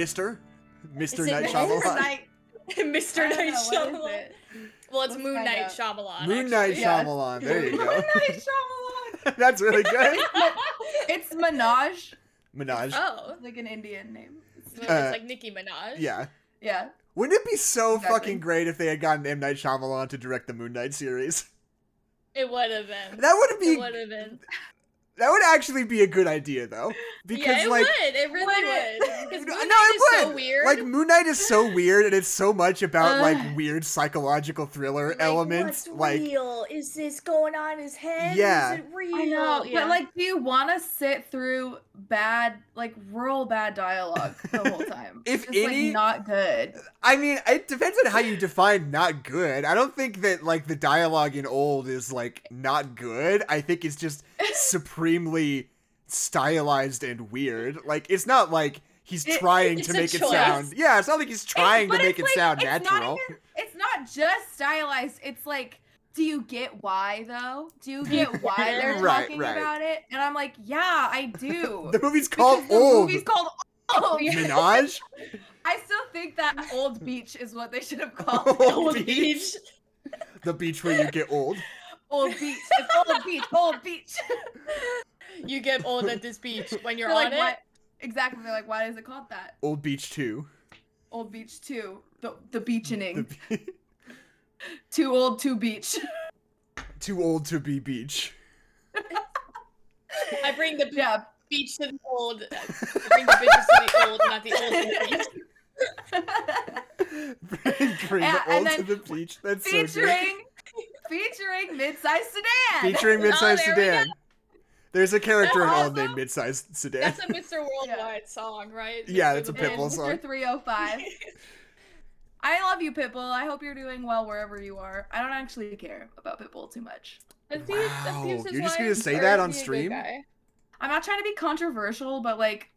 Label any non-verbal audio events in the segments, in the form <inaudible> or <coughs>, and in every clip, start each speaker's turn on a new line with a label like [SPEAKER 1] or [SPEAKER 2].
[SPEAKER 1] Mr. Mr.
[SPEAKER 2] Is
[SPEAKER 1] Night
[SPEAKER 2] Mr.
[SPEAKER 1] Shyamalan.
[SPEAKER 2] Mr. Night
[SPEAKER 3] know, what is
[SPEAKER 2] Shyamalan.
[SPEAKER 3] it?
[SPEAKER 2] Well, it's
[SPEAKER 3] Let's
[SPEAKER 2] Moon
[SPEAKER 3] find
[SPEAKER 2] Knight
[SPEAKER 3] out.
[SPEAKER 2] Shyamalan.
[SPEAKER 1] Moon Knight
[SPEAKER 2] actually.
[SPEAKER 3] Yeah.
[SPEAKER 1] Shyamalan. <laughs> There you go.
[SPEAKER 3] Moon
[SPEAKER 1] go.
[SPEAKER 3] Night <laughs> Shyamalan.
[SPEAKER 1] That's really good. <laughs>
[SPEAKER 3] It's Minaj,
[SPEAKER 1] Minaj.
[SPEAKER 2] Oh.
[SPEAKER 3] like an Indian name.
[SPEAKER 2] So it's
[SPEAKER 1] Uh,
[SPEAKER 2] like Nicki Minaj.
[SPEAKER 1] Yeah.
[SPEAKER 3] Yeah.
[SPEAKER 1] Wouldn't it be so
[SPEAKER 3] Exactly.
[SPEAKER 1] fucking great if they had gotten M Night Shyamalan to direct the Moon Knight series?
[SPEAKER 2] It would have been.
[SPEAKER 1] That would have
[SPEAKER 2] It
[SPEAKER 1] be
[SPEAKER 2] would have been.
[SPEAKER 1] That would actually be a good idea though, <laughs> because
[SPEAKER 2] yeah, it
[SPEAKER 1] like
[SPEAKER 2] would. It really
[SPEAKER 3] Would
[SPEAKER 2] would. <laughs> Because
[SPEAKER 1] No,
[SPEAKER 2] Moon
[SPEAKER 1] no,
[SPEAKER 2] Knight
[SPEAKER 1] it
[SPEAKER 2] is so weird.
[SPEAKER 1] Like Moon Knight is so <laughs> weird, and it's so much about
[SPEAKER 3] Ugh.
[SPEAKER 1] like weird psychological thriller elements.
[SPEAKER 2] What's
[SPEAKER 1] Like,
[SPEAKER 2] real? Is this going on in his head?
[SPEAKER 1] Yeah.
[SPEAKER 2] Is it real?
[SPEAKER 3] I know,
[SPEAKER 2] Yeah.
[SPEAKER 3] but like, do you want to sit through bad, like, real bad dialogue the whole time?
[SPEAKER 1] If
[SPEAKER 3] Just,
[SPEAKER 1] any-
[SPEAKER 3] like, not good.
[SPEAKER 1] I mean, it depends on how you define not good. I don't think that like the dialogue in old is like not good. I think it's just supremely stylized and weird. Like, it's not like he's
[SPEAKER 3] It-
[SPEAKER 1] trying to make it sound. Yeah, it's not like he's trying to make it
[SPEAKER 3] like,
[SPEAKER 1] sound
[SPEAKER 3] it's not
[SPEAKER 1] natural.
[SPEAKER 3] even- it's not just stylized. It's like, do you get why though? Do you get <laughs> why they're
[SPEAKER 1] Right,
[SPEAKER 3] talking
[SPEAKER 1] right.
[SPEAKER 3] about it? And I'm like, yeah, I do. <laughs>
[SPEAKER 1] The movie's
[SPEAKER 3] Because
[SPEAKER 1] called
[SPEAKER 3] the
[SPEAKER 1] Old.
[SPEAKER 3] movie's called Old. <laughs>
[SPEAKER 1] Minaj.
[SPEAKER 3] I still think that Old Beach is what they should have called.
[SPEAKER 1] Old
[SPEAKER 2] Old
[SPEAKER 1] Beach.
[SPEAKER 2] Beach.
[SPEAKER 1] The beach where you get old.
[SPEAKER 3] Old <laughs> Beach. It's Old Beach. Old Beach. <laughs>
[SPEAKER 2] You get old at this beach when you're
[SPEAKER 3] They're
[SPEAKER 2] on
[SPEAKER 3] like,
[SPEAKER 2] it.
[SPEAKER 3] what? Exactly. They're like, why is it called that?
[SPEAKER 1] Old Beach 2.
[SPEAKER 3] Old Beach 2. The, the beachening.
[SPEAKER 1] The, <laughs>
[SPEAKER 3] Too old, too beach.
[SPEAKER 1] too old to be beach.
[SPEAKER 2] I bring the
[SPEAKER 3] yeah.
[SPEAKER 2] beach to the old. I bring the bitches to the old, not the old to the beach.
[SPEAKER 1] bring bring
[SPEAKER 3] Yeah,
[SPEAKER 1] the
[SPEAKER 3] and
[SPEAKER 1] old to the beach. That's so good.
[SPEAKER 3] Featuring, featuring mid-sized sedan.
[SPEAKER 1] Featuring midsize
[SPEAKER 2] oh, there
[SPEAKER 1] sedan. There's a character in
[SPEAKER 3] That's
[SPEAKER 1] old named
[SPEAKER 3] awesome.
[SPEAKER 1] midsize sedan.
[SPEAKER 2] That's a Mr. <laughs> Worldwide song, right?
[SPEAKER 1] Yeah,
[SPEAKER 2] Mr.
[SPEAKER 1] it's a Pitbull
[SPEAKER 3] And
[SPEAKER 1] song.
[SPEAKER 3] Mr. 305. <laughs> I love you, Pitbull. I hope you're doing well wherever you are. I don't actually care about Pitbull too much.
[SPEAKER 2] That
[SPEAKER 1] Wow, you're just gonna say that on
[SPEAKER 2] he a good
[SPEAKER 1] stream?
[SPEAKER 3] I'm not trying to be controversial, but like,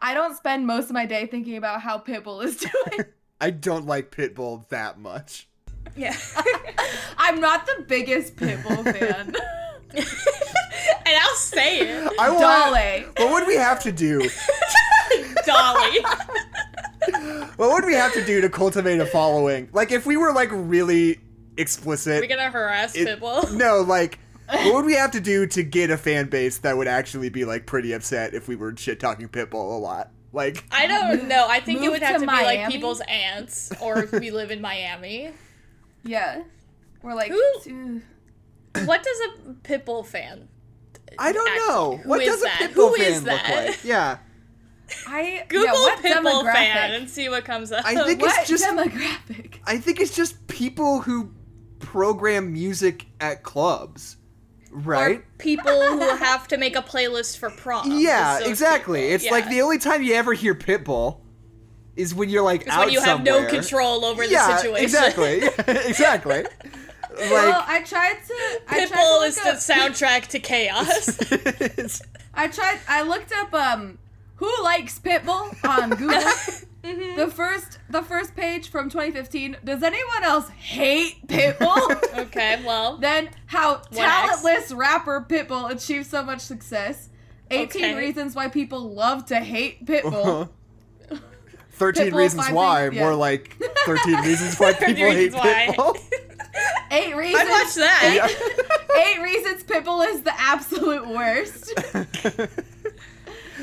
[SPEAKER 3] I don't spend most of my day thinking about how Pitbull is <laughs> doing.
[SPEAKER 1] I don't like Pitbull that much.
[SPEAKER 2] Yeah. <laughs>
[SPEAKER 3] I'm not the biggest Pitbull fan. <laughs>
[SPEAKER 2] and I'll say it.
[SPEAKER 1] I want.
[SPEAKER 3] Dolly.
[SPEAKER 1] What would we have to do? <laughs>
[SPEAKER 2] Dolly.
[SPEAKER 1] What would we have to do to cultivate a following? Like, if we were like really explicit.
[SPEAKER 2] We're gonna harass
[SPEAKER 1] It-
[SPEAKER 2] Pitbull.
[SPEAKER 1] No, like, what would we have to do to get a fan base that would actually be like pretty upset if we were shit talking Pitbull a lot? Like,
[SPEAKER 2] I don't know. I think it would have
[SPEAKER 3] to
[SPEAKER 2] to, be like people's aunts, or if we live in Miami.
[SPEAKER 3] Yeah. We're like,
[SPEAKER 2] Who- What does a Pitbull fan?
[SPEAKER 1] I don't
[SPEAKER 2] Actually,
[SPEAKER 1] know.
[SPEAKER 2] who
[SPEAKER 1] what
[SPEAKER 2] is
[SPEAKER 1] does a? Pitbull
[SPEAKER 2] Who
[SPEAKER 1] fan look like? Yeah, <laughs>
[SPEAKER 3] I
[SPEAKER 2] Google
[SPEAKER 3] yeah,
[SPEAKER 2] Pitbull fan and see what comes up.
[SPEAKER 1] I think
[SPEAKER 3] What
[SPEAKER 1] it's just.
[SPEAKER 3] demographic?
[SPEAKER 1] I think it's just people who program music at clubs, right?
[SPEAKER 2] Or people who have to make a playlist for prom.
[SPEAKER 1] Yeah,
[SPEAKER 2] It's
[SPEAKER 1] exactly.
[SPEAKER 2] people.
[SPEAKER 1] It's like the only time you ever hear Pitbull is when you're like
[SPEAKER 2] It's
[SPEAKER 1] out
[SPEAKER 2] when you have no control over
[SPEAKER 1] yeah,
[SPEAKER 2] the situation.
[SPEAKER 1] exactly, <laughs> <laughs> exactly.
[SPEAKER 3] well,
[SPEAKER 1] Like
[SPEAKER 3] I tried to. I tried to
[SPEAKER 2] Pitbull is the
[SPEAKER 3] up-
[SPEAKER 2] soundtrack to chaos. <laughs>
[SPEAKER 3] I tried. I looked up um, who likes Pitbull on Google.
[SPEAKER 2] Mhm.
[SPEAKER 3] the first, the first page from 2015. Does anyone else hate Pitbull?
[SPEAKER 2] Okay, well,
[SPEAKER 3] then how
[SPEAKER 2] What next?
[SPEAKER 3] talentless rapper Pitbull achieved so much success. 18
[SPEAKER 2] Okay.
[SPEAKER 3] reasons why people love to hate Pitbull.
[SPEAKER 1] Thirteen
[SPEAKER 3] Pitbull,
[SPEAKER 1] reasons why,
[SPEAKER 3] things- yeah.
[SPEAKER 1] more like <laughs> thirteen reasons why
[SPEAKER 2] 13
[SPEAKER 1] people hate
[SPEAKER 2] reasons why.
[SPEAKER 1] Pitbull. <laughs>
[SPEAKER 3] Eight reasons.
[SPEAKER 2] I'd watch that. <laughs>
[SPEAKER 3] Eight reasons Pitbull is the absolute worst.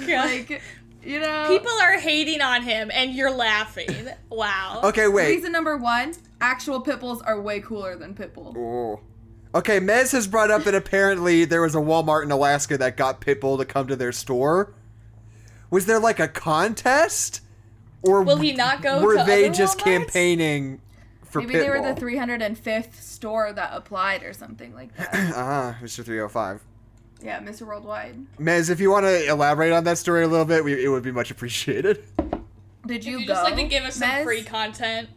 [SPEAKER 3] like, you know.
[SPEAKER 2] People are hating on him and you're laughing. Wow.
[SPEAKER 1] okay, wait.
[SPEAKER 3] Reason number one: actual Pitbulls are way cooler than Pitbull.
[SPEAKER 1] Oh. Okay, Mez has brought up that apparently there was a Walmart in Alaska that got Pitbull to come to their store. Was there like a contest? Or
[SPEAKER 2] Will he not go
[SPEAKER 1] were
[SPEAKER 2] to
[SPEAKER 1] they
[SPEAKER 2] other
[SPEAKER 1] just
[SPEAKER 2] Walmarts?
[SPEAKER 1] campaigning for
[SPEAKER 3] Maybe
[SPEAKER 1] Pitbull?
[SPEAKER 3] they were the 305th store that applied or something like that. <clears throat>
[SPEAKER 1] Ah, Mr. 305.
[SPEAKER 3] yeah, Mr. Worldwide.
[SPEAKER 1] Mez, if you want to elaborate on that story a little bit, we, it would be much appreciated.
[SPEAKER 3] Did you,
[SPEAKER 2] you
[SPEAKER 3] go?
[SPEAKER 2] just like to give us some free content,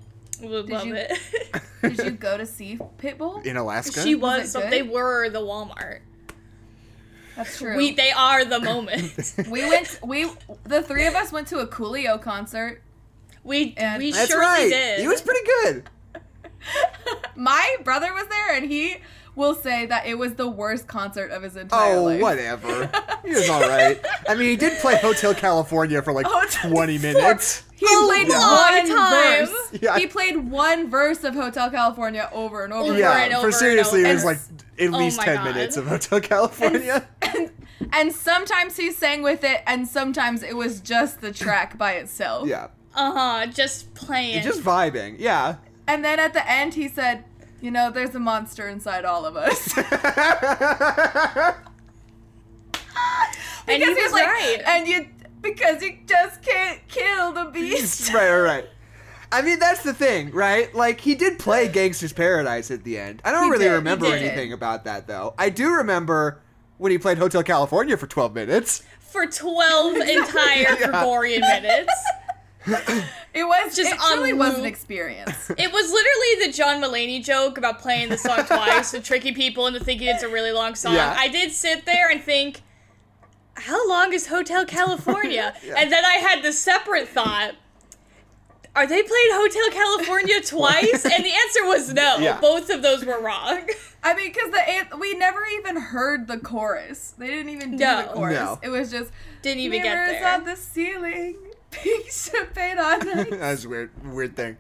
[SPEAKER 2] we would
[SPEAKER 3] Did
[SPEAKER 2] love
[SPEAKER 3] you-
[SPEAKER 2] it. <laughs>
[SPEAKER 3] Did you <laughs> go to see Pitbull?
[SPEAKER 1] In Alaska?
[SPEAKER 2] she
[SPEAKER 3] Was
[SPEAKER 2] was, so they were the Walmart.
[SPEAKER 3] That's true.
[SPEAKER 2] We they are the moment. <laughs> <laughs>
[SPEAKER 3] we went. We the three of us went to a Coolio concert.
[SPEAKER 2] We
[SPEAKER 3] And-
[SPEAKER 2] we
[SPEAKER 1] That's
[SPEAKER 2] surely
[SPEAKER 1] right.
[SPEAKER 2] did.
[SPEAKER 1] He was pretty good. <laughs>
[SPEAKER 3] My brother was there, and he will say that it was the worst concert of his entire
[SPEAKER 1] Oh,
[SPEAKER 3] life.
[SPEAKER 1] Oh, whatever. He was all right. I mean, he did play Hotel California for like
[SPEAKER 3] Hotel-
[SPEAKER 1] 20 minutes.
[SPEAKER 3] He
[SPEAKER 2] A
[SPEAKER 3] played
[SPEAKER 2] long
[SPEAKER 3] one
[SPEAKER 2] time.
[SPEAKER 3] verse.
[SPEAKER 1] Yeah.
[SPEAKER 3] He played one verse of Hotel California over and over.
[SPEAKER 2] Over
[SPEAKER 1] Yeah,
[SPEAKER 2] and over
[SPEAKER 1] for
[SPEAKER 2] and
[SPEAKER 1] seriously, it was like at
[SPEAKER 2] Oh
[SPEAKER 1] least
[SPEAKER 2] my
[SPEAKER 1] 10
[SPEAKER 2] God.
[SPEAKER 1] minutes of Hotel California.
[SPEAKER 3] and, and sometimes he sang with it, and sometimes it was just the track by itself.
[SPEAKER 1] yeah.
[SPEAKER 2] Uh huh. Just playing.
[SPEAKER 1] Just vibing. Yeah.
[SPEAKER 3] And then at the end, he said, "You know, there's a monster inside all of us." <laughs> <laughs>
[SPEAKER 2] And he
[SPEAKER 3] he's
[SPEAKER 2] was
[SPEAKER 3] like,
[SPEAKER 2] right.
[SPEAKER 3] and you because you just can't kill the beast. <laughs>
[SPEAKER 1] right, right, right. I mean, that's the thing, right? Like, he did play Gangster's Paradise at the end. I don't
[SPEAKER 3] He
[SPEAKER 1] really
[SPEAKER 3] did,
[SPEAKER 1] remember anything about that, though. I do remember when he played Hotel California for 12 minutes.
[SPEAKER 2] for 12 <laughs> entire
[SPEAKER 1] Yeah.
[SPEAKER 2] Gregorian minutes.
[SPEAKER 3] It was
[SPEAKER 2] Just
[SPEAKER 3] it truly
[SPEAKER 2] on
[SPEAKER 3] was an experience. <laughs>
[SPEAKER 2] It was literally the John Mulaney joke about playing the song twice and tricking people into thinking it's a really long song.
[SPEAKER 1] Yeah.
[SPEAKER 2] I did sit there and think, how long is Hotel <laughs> California?
[SPEAKER 1] Yeah.
[SPEAKER 2] And then I had the separate thought. Are they playing Hotel California <laughs> twice? and the answer was no.
[SPEAKER 1] Yeah.
[SPEAKER 2] Both of those were wrong.
[SPEAKER 3] I mean, because the we never even heard the chorus. They didn't even do
[SPEAKER 2] No.
[SPEAKER 3] the chorus.
[SPEAKER 1] No.
[SPEAKER 3] It was just
[SPEAKER 2] Didn't even get
[SPEAKER 3] mirrors
[SPEAKER 2] there.
[SPEAKER 3] on the ceiling, <laughs> pink champagne on ice.
[SPEAKER 1] That's a weird, weird thing.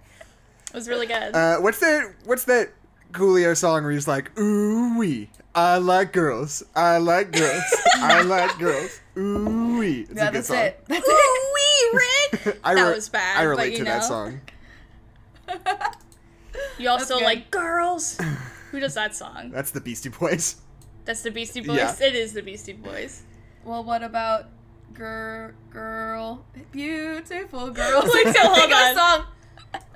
[SPEAKER 2] It was really good.
[SPEAKER 1] Uh, what's that? What's that Coolio song where he's like, "Ooh wee, I like girls, I like girls, I like girls, <laughs> ooh wee." It's
[SPEAKER 3] yeah,
[SPEAKER 1] a good
[SPEAKER 3] that's
[SPEAKER 1] song.
[SPEAKER 3] it. That's
[SPEAKER 2] Ooh wee, Rick! <laughs>
[SPEAKER 1] I
[SPEAKER 2] That
[SPEAKER 1] re-
[SPEAKER 2] was bad,
[SPEAKER 1] I
[SPEAKER 2] but
[SPEAKER 1] relate
[SPEAKER 2] you
[SPEAKER 1] to that song. <laughs>
[SPEAKER 2] You also like girls. Who does that song?
[SPEAKER 1] That's the Beastie Boys.
[SPEAKER 2] That's the Beastie Boys.
[SPEAKER 1] Yeah.
[SPEAKER 2] It is the Beastie Boys.
[SPEAKER 3] well, what about girl, girl, beautiful girl?
[SPEAKER 2] Wait, so hold
[SPEAKER 3] a
[SPEAKER 2] on.
[SPEAKER 3] song.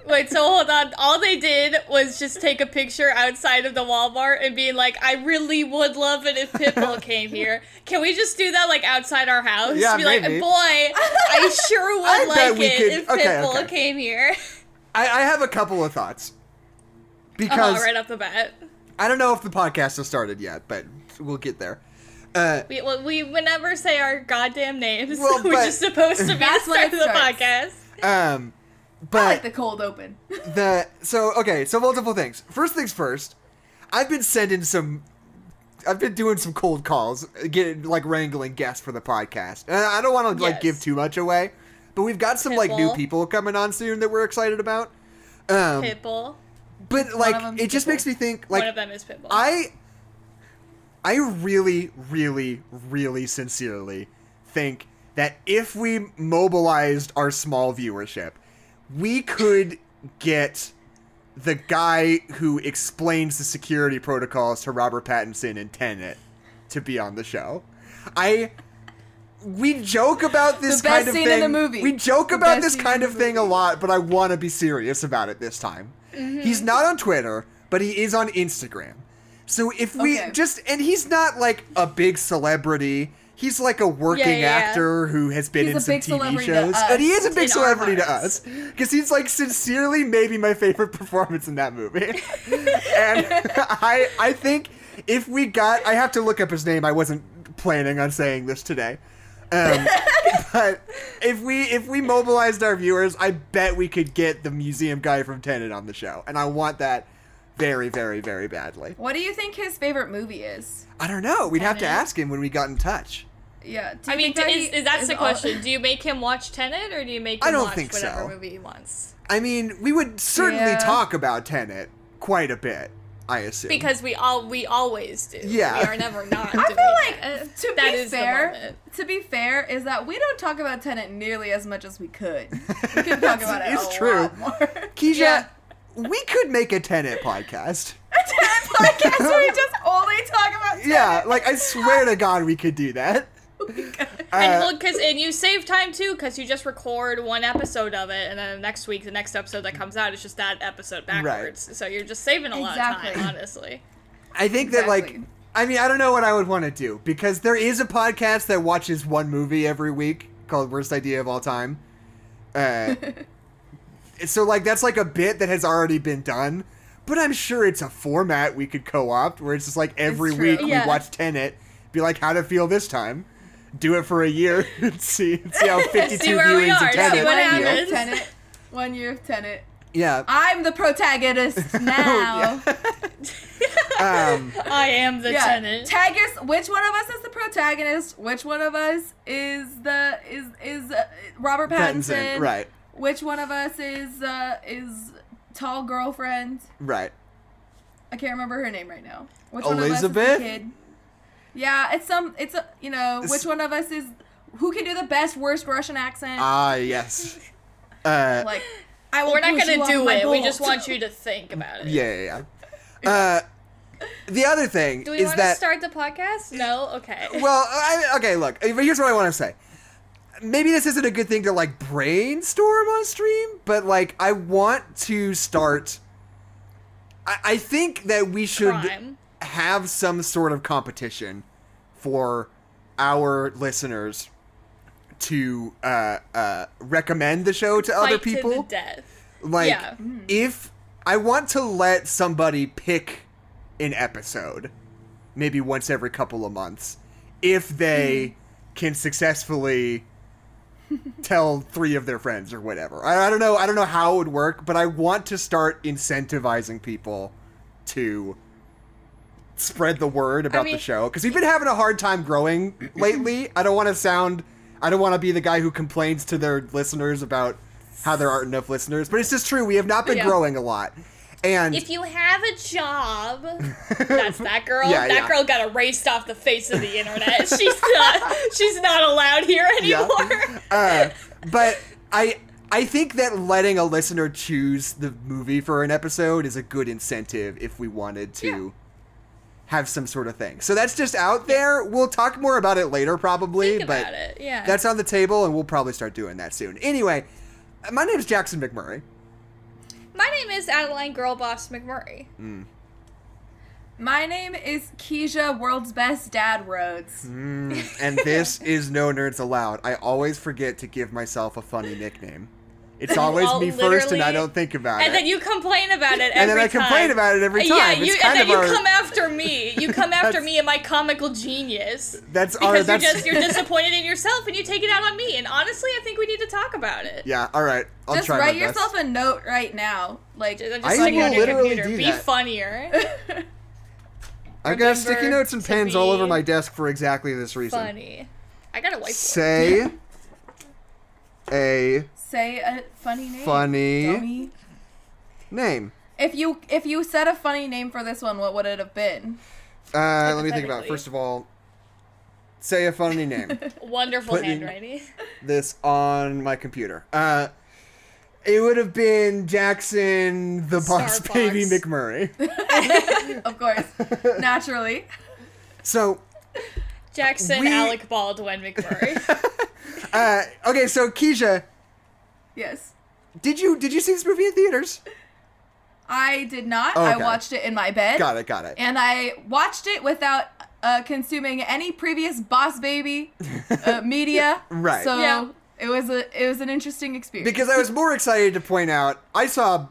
[SPEAKER 2] Wait, so hold on. All they did was just take a picture outside of the Walmart and being like, "I really would love it if Pitbull <laughs> came here. Can we just do that like outside our house?
[SPEAKER 1] Yeah,
[SPEAKER 2] Be
[SPEAKER 1] maybe.
[SPEAKER 2] like, boy, I <laughs> sure would
[SPEAKER 1] I
[SPEAKER 2] like it
[SPEAKER 1] could-
[SPEAKER 2] if
[SPEAKER 1] okay,
[SPEAKER 2] Pitbull
[SPEAKER 1] okay.
[SPEAKER 2] came here."
[SPEAKER 1] I, I have a couple of thoughts because
[SPEAKER 2] Uh-huh, right off the bat.
[SPEAKER 1] I don't know if the podcast has started yet, but we'll get there. Uh,
[SPEAKER 2] We well, we would never say our goddamn names.
[SPEAKER 1] Well, <laughs>
[SPEAKER 2] We're just supposed to be the start of the podcast.
[SPEAKER 1] um,
[SPEAKER 3] I
[SPEAKER 1] but
[SPEAKER 3] like the cold open. <laughs>
[SPEAKER 1] the so okay, so multiple things. First things first, I've been sending some. I've been doing some cold calls, getting like wrangling guests for the podcast. And I don't want to like
[SPEAKER 2] Yes.
[SPEAKER 1] give too much away, but we've got some like new people coming on soon that we're excited about. Um,
[SPEAKER 2] Pitbull.
[SPEAKER 1] but like it just
[SPEAKER 3] Pitbull.
[SPEAKER 1] makes me think like
[SPEAKER 2] One of them is Pitbull.
[SPEAKER 1] I I really, really, really sincerely think that if we mobilized our small viewership, we could get the guy who explains the security protocols to Robert Pattinson in Tenet to be on the show. I we joke about this kind of thing.
[SPEAKER 3] in the movie.
[SPEAKER 1] We joke
[SPEAKER 3] The
[SPEAKER 1] about this kind of thing a lot, but I want to be serious about it this time.
[SPEAKER 3] Mm-hmm.
[SPEAKER 1] He's not on Twitter, but he is on Instagram. So if we
[SPEAKER 3] Okay.
[SPEAKER 1] just and he's not like a big celebrity. He's like a working
[SPEAKER 2] Yeah, yeah, yeah.
[SPEAKER 1] actor who has been
[SPEAKER 3] He's
[SPEAKER 1] in some TV shows. And he is a big celebrity to us. Because he's like sincerely maybe my favorite <laughs> performance in that movie. <laughs> and I I think if we got I have to look up his name. I wasn't planning on saying this today. Um, <laughs> but if we if we mobilized our viewers, I bet we could get the museum guy from Tenet on the show, and I want that very, very, very badly.
[SPEAKER 3] What do you think his favorite movie is?
[SPEAKER 1] I don't know. We'd have to ask him when we got in touch.
[SPEAKER 3] Yeah. do
[SPEAKER 2] I mean,
[SPEAKER 3] that
[SPEAKER 2] is, is that's
[SPEAKER 3] is
[SPEAKER 2] the
[SPEAKER 3] all-
[SPEAKER 2] question? Do you make him watch Tenet, or do you make him
[SPEAKER 1] I don't
[SPEAKER 2] watch
[SPEAKER 1] think
[SPEAKER 2] whatever
[SPEAKER 1] so.
[SPEAKER 2] movie he wants?
[SPEAKER 1] I mean, we would certainly
[SPEAKER 3] Yeah.
[SPEAKER 1] talk about Tenet quite a bit. I assume
[SPEAKER 2] Because we all we always do.
[SPEAKER 1] Yeah.
[SPEAKER 2] we are never not. <laughs>
[SPEAKER 3] I
[SPEAKER 2] doing
[SPEAKER 3] feel like uh,
[SPEAKER 2] that.
[SPEAKER 3] to
[SPEAKER 2] That
[SPEAKER 3] be
[SPEAKER 2] is
[SPEAKER 3] fair, to be fair, is that we don't talk about Tenet nearly as much as we could. <laughs> We could talk about it
[SPEAKER 1] It's
[SPEAKER 3] a
[SPEAKER 1] true.
[SPEAKER 3] lot more.
[SPEAKER 1] Keisha,
[SPEAKER 2] Yeah.
[SPEAKER 1] we could make a Tenet podcast. <laughs>
[SPEAKER 3] A Tenet podcast where we just only talk about Tenet.
[SPEAKER 1] Yeah, like I swear to God, we could do that.
[SPEAKER 2] And
[SPEAKER 1] Uh,
[SPEAKER 2] well, cause and you save time too, cause you just record one episode of it, and then next week, the next episode that comes out is just that episode backwards. So you're just saving a lot of
[SPEAKER 3] Exactly.
[SPEAKER 2] time, honestly.
[SPEAKER 1] I think that like I mean I don't know what I would want to do because there is a podcast that watches one movie every week called Worst Idea of All Time. Uh, <laughs> so like that's like a bit that has already been done, but I'm sure it's a format we could co-opt where it's just like every week
[SPEAKER 2] Yeah.
[SPEAKER 1] we watch Tenet, be like how to feel this time, do it for a year <laughs> and see see how <laughs> 52
[SPEAKER 2] See where we
[SPEAKER 1] viewings
[SPEAKER 2] are,
[SPEAKER 1] of
[SPEAKER 2] see
[SPEAKER 1] Tenet
[SPEAKER 2] what
[SPEAKER 3] one year of
[SPEAKER 2] happens.
[SPEAKER 3] Tenet. One year of Tenet.
[SPEAKER 1] Yeah.
[SPEAKER 3] I'm the protagonist <laughs> now.
[SPEAKER 1] Um,
[SPEAKER 2] I am the
[SPEAKER 3] yeah.
[SPEAKER 2] tenant.
[SPEAKER 3] Tag us. Which one of us is the protagonist? Which one of us is the is is uh, Robert Pattinson?
[SPEAKER 1] Pattinson, right,
[SPEAKER 3] Which one of us is uh is tall girlfriend?
[SPEAKER 1] right.
[SPEAKER 3] I can't remember her name right now. Which one of us
[SPEAKER 1] Elizabeth?
[SPEAKER 3] Is the kid? Yeah, it's some. It's a you know
[SPEAKER 1] It's-
[SPEAKER 3] which one of us is who can do the best worst Russian accent?
[SPEAKER 1] Ah, yes. Uh,
[SPEAKER 3] like I will
[SPEAKER 2] We're not gonna do
[SPEAKER 3] my
[SPEAKER 2] it. We just want you to think about it.
[SPEAKER 1] yeah, yeah, yeah. Uh, the other thing
[SPEAKER 2] Do we
[SPEAKER 1] is
[SPEAKER 2] want
[SPEAKER 1] that
[SPEAKER 2] to start the podcast? No. Okay.
[SPEAKER 1] well, I, okay, look. uh, Here's what I want to say. Maybe this isn't a good thing to like brainstorm on stream, but like I want to start. I, I think that we should
[SPEAKER 2] Crime.
[SPEAKER 1] Have some sort of competition for our listeners to uh, uh, recommend the show to other
[SPEAKER 2] Fight to
[SPEAKER 1] people.
[SPEAKER 2] the death.
[SPEAKER 1] Like,
[SPEAKER 2] Yeah.
[SPEAKER 1] if I want to let somebody pick an episode, maybe once every couple of months, if they can successfully <laughs> tell three of their friends or whatever. I, I don't know. I don't know how it would work, but I want to start incentivizing people to spread the word about
[SPEAKER 2] mean-
[SPEAKER 1] the show because we've been having a hard time growing lately. I don't want to sound. I don't want to be the guy who complains to their listeners about how there aren't enough listeners, but it's just true. We have not been
[SPEAKER 2] Yeah.
[SPEAKER 1] growing a lot, and
[SPEAKER 2] If you have a job, <laughs> that's that girl.
[SPEAKER 1] Yeah,
[SPEAKER 2] that
[SPEAKER 1] yeah.
[SPEAKER 2] girl got erased off the face of the internet. She's not. <laughs> She's not allowed here anymore.
[SPEAKER 1] uh, but I I think that letting a listener choose the movie for an episode is a good incentive if we wanted to have some sort of thing. So that's just out there. We'll talk more about it later, probably.
[SPEAKER 2] Think
[SPEAKER 1] but
[SPEAKER 2] about it. Yeah.
[SPEAKER 1] that's on the table, and we'll probably start doing that soon. Anyway, my name is Jackson McMurray.
[SPEAKER 2] My name is Adeline Girlboss McMurray.
[SPEAKER 3] My name is Keisha, world's best dad Rhodes.
[SPEAKER 1] Mm, and this <laughs> is No Nerds Allowed. I always forget to give myself a funny nickname. It's always
[SPEAKER 2] all
[SPEAKER 1] me first, and I don't think about
[SPEAKER 2] And
[SPEAKER 1] it.
[SPEAKER 2] And then you complain about it every <laughs>
[SPEAKER 1] And then I
[SPEAKER 2] time.
[SPEAKER 1] complain about it every uh,
[SPEAKER 2] Yeah,
[SPEAKER 1] time.
[SPEAKER 2] you,
[SPEAKER 1] It's
[SPEAKER 2] and
[SPEAKER 1] kind
[SPEAKER 2] then
[SPEAKER 1] of
[SPEAKER 2] you
[SPEAKER 1] our-
[SPEAKER 2] come after me. You <laughs> come after me and my comical genius.
[SPEAKER 1] That's our.
[SPEAKER 2] Because
[SPEAKER 1] That's
[SPEAKER 2] you're just you're <laughs> disappointed in yourself and you take it out on me. And honestly, I think we need to talk about it.
[SPEAKER 1] yeah. All right. I'll
[SPEAKER 3] just
[SPEAKER 1] try
[SPEAKER 3] write
[SPEAKER 1] my best.
[SPEAKER 3] yourself a note right now. Like
[SPEAKER 2] Just, just
[SPEAKER 1] I
[SPEAKER 2] stick it
[SPEAKER 1] will
[SPEAKER 2] on your
[SPEAKER 1] literally
[SPEAKER 2] computer.
[SPEAKER 1] do
[SPEAKER 2] Be funnier.
[SPEAKER 1] I've got sticky notes and pens all over my desk for exactly this reason.
[SPEAKER 2] Funny. I got a whiteboard.
[SPEAKER 1] Say a
[SPEAKER 3] say a funny name.
[SPEAKER 1] funny
[SPEAKER 3] dummy.
[SPEAKER 1] name.
[SPEAKER 3] If you if you said a funny name for this one, what would it have been?
[SPEAKER 1] Uh, let me think about. it. First of all, say a funny name. <laughs>
[SPEAKER 2] Wonderful
[SPEAKER 1] Putting-
[SPEAKER 2] handwriting.
[SPEAKER 1] this on my computer. Uh, it would have been Jackson the Boss
[SPEAKER 2] Starbucks.
[SPEAKER 1] Baby McMurray. <laughs>
[SPEAKER 3] Of course, naturally.
[SPEAKER 1] So,
[SPEAKER 2] Jackson
[SPEAKER 1] We-
[SPEAKER 2] Alec Baldwin McMurray. <laughs>
[SPEAKER 1] uh, okay, so Keisha,
[SPEAKER 3] Yes.
[SPEAKER 1] did you did you see this movie in theaters?
[SPEAKER 3] I did not.
[SPEAKER 1] Oh,
[SPEAKER 3] I watched it in my bed.
[SPEAKER 1] Got it, got it.
[SPEAKER 3] And I watched it without uh, consuming any previous Boss Baby uh, <laughs> media.
[SPEAKER 1] Right.
[SPEAKER 3] So
[SPEAKER 2] Yeah.
[SPEAKER 3] it was a it was an interesting experience.
[SPEAKER 1] because I was more excited to point out I saw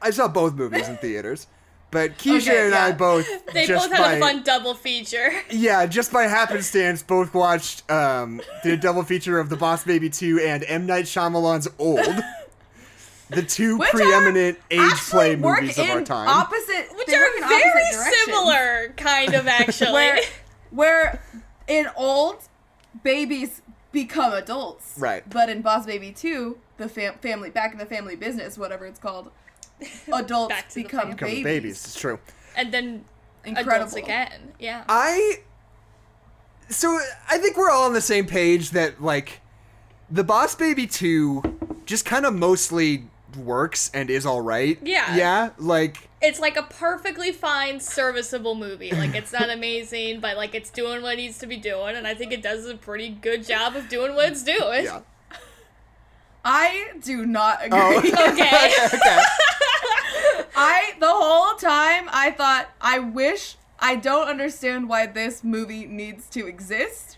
[SPEAKER 1] I saw both movies in theaters, <laughs> but Keisha
[SPEAKER 3] Okay,
[SPEAKER 1] and I
[SPEAKER 3] yeah.
[SPEAKER 1] both <laughs>
[SPEAKER 2] They
[SPEAKER 1] just
[SPEAKER 2] both had
[SPEAKER 1] by,
[SPEAKER 2] a fun double feature. <laughs>
[SPEAKER 1] yeah just by happenstance both watched um the double feature of The Boss Baby 2 and M Night Shyamalan's Old, <laughs> the two
[SPEAKER 3] Which
[SPEAKER 1] preeminent age
[SPEAKER 3] actually
[SPEAKER 1] play
[SPEAKER 3] work
[SPEAKER 1] movies of
[SPEAKER 3] in
[SPEAKER 1] our time.
[SPEAKER 3] Opposite,
[SPEAKER 2] Which are very similar, kind of actually.
[SPEAKER 3] Where, where in old babies become adults,
[SPEAKER 1] Right.
[SPEAKER 3] But in Boss Baby Two, the fam- family back in the family business, whatever it's called, <laughs> adults
[SPEAKER 2] Back to
[SPEAKER 3] become.
[SPEAKER 1] Become
[SPEAKER 3] babies.
[SPEAKER 1] babies. It's true.
[SPEAKER 2] and then
[SPEAKER 3] Incredible.
[SPEAKER 2] adults again. Yeah.
[SPEAKER 1] I so I think we're all on the same page that like the Boss Baby 2 just kind of mostly works and is all right.
[SPEAKER 2] Yeah.
[SPEAKER 1] Yeah, like
[SPEAKER 2] it's like a perfectly fine, serviceable movie. Like it's not <laughs> amazing, but like it's doing what it needs to be doing, and I think it does a pretty good job of doing what it's doing.
[SPEAKER 1] yeah.
[SPEAKER 3] I do not agree.
[SPEAKER 1] Oh. <laughs>
[SPEAKER 2] Okay.
[SPEAKER 1] okay.
[SPEAKER 3] I the whole time I thought I wish I don't understand why this movie needs to exist.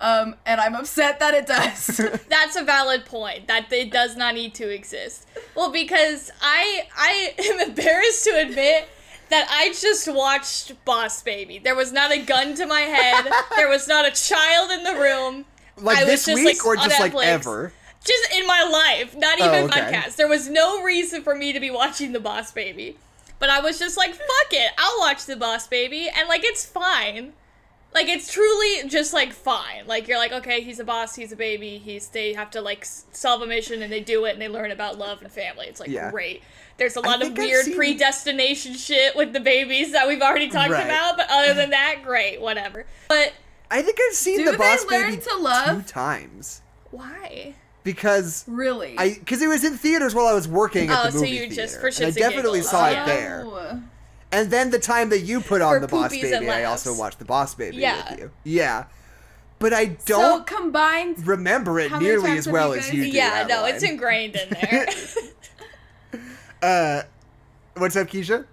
[SPEAKER 3] Um, and I'm upset that it does. <laughs>
[SPEAKER 2] That's a valid point. That it does not need to exist. Well, because I I am <laughs> embarrassed to admit that I just watched Boss Baby. There was not a gun to my head. <laughs> There was not a child in the room.
[SPEAKER 1] Like
[SPEAKER 2] I was
[SPEAKER 1] this
[SPEAKER 2] just,
[SPEAKER 1] week
[SPEAKER 2] like,
[SPEAKER 1] or just like
[SPEAKER 2] Netflix.
[SPEAKER 1] ever.
[SPEAKER 2] Just in my life, not
[SPEAKER 1] Oh,
[SPEAKER 2] even
[SPEAKER 1] okay.
[SPEAKER 2] podcast. There was no reason for me to be watching The Boss Baby. But I was just like, fuck it, I'll watch The Boss Baby, and like it's fine. Like it's truly just like fine. Like you're like, okay, he's a boss, he's a baby, he's they have to like solve a mission and they do it and they learn about love and family. It's like
[SPEAKER 1] Yeah.
[SPEAKER 2] great. There's a lot of weird
[SPEAKER 1] seen-
[SPEAKER 2] predestination shit with the babies that we've already talked
[SPEAKER 1] Right.
[SPEAKER 2] about, but other than that, great, whatever. But
[SPEAKER 1] I think I've seen the Boss Baby
[SPEAKER 3] to love?
[SPEAKER 1] two times
[SPEAKER 2] why?
[SPEAKER 1] Because
[SPEAKER 3] Really?
[SPEAKER 1] I because it was in theaters while I was working at
[SPEAKER 2] Oh,
[SPEAKER 1] the
[SPEAKER 2] so you
[SPEAKER 1] theater,
[SPEAKER 2] just- for shits
[SPEAKER 1] and I
[SPEAKER 2] and
[SPEAKER 1] definitely
[SPEAKER 2] giggles.
[SPEAKER 1] saw
[SPEAKER 2] Yeah.
[SPEAKER 1] it there.
[SPEAKER 3] Oh.
[SPEAKER 1] And then the time that you put on
[SPEAKER 2] For
[SPEAKER 1] the Boss Baby, I also watched the Boss Baby
[SPEAKER 2] Yeah.
[SPEAKER 1] with you. Yeah, but I don't
[SPEAKER 3] combined,
[SPEAKER 1] remember it nearly as well
[SPEAKER 3] you
[SPEAKER 1] as you do.
[SPEAKER 2] yeah, no, it's ingrained in there. <laughs>
[SPEAKER 1] Uh, what's up, Keisha?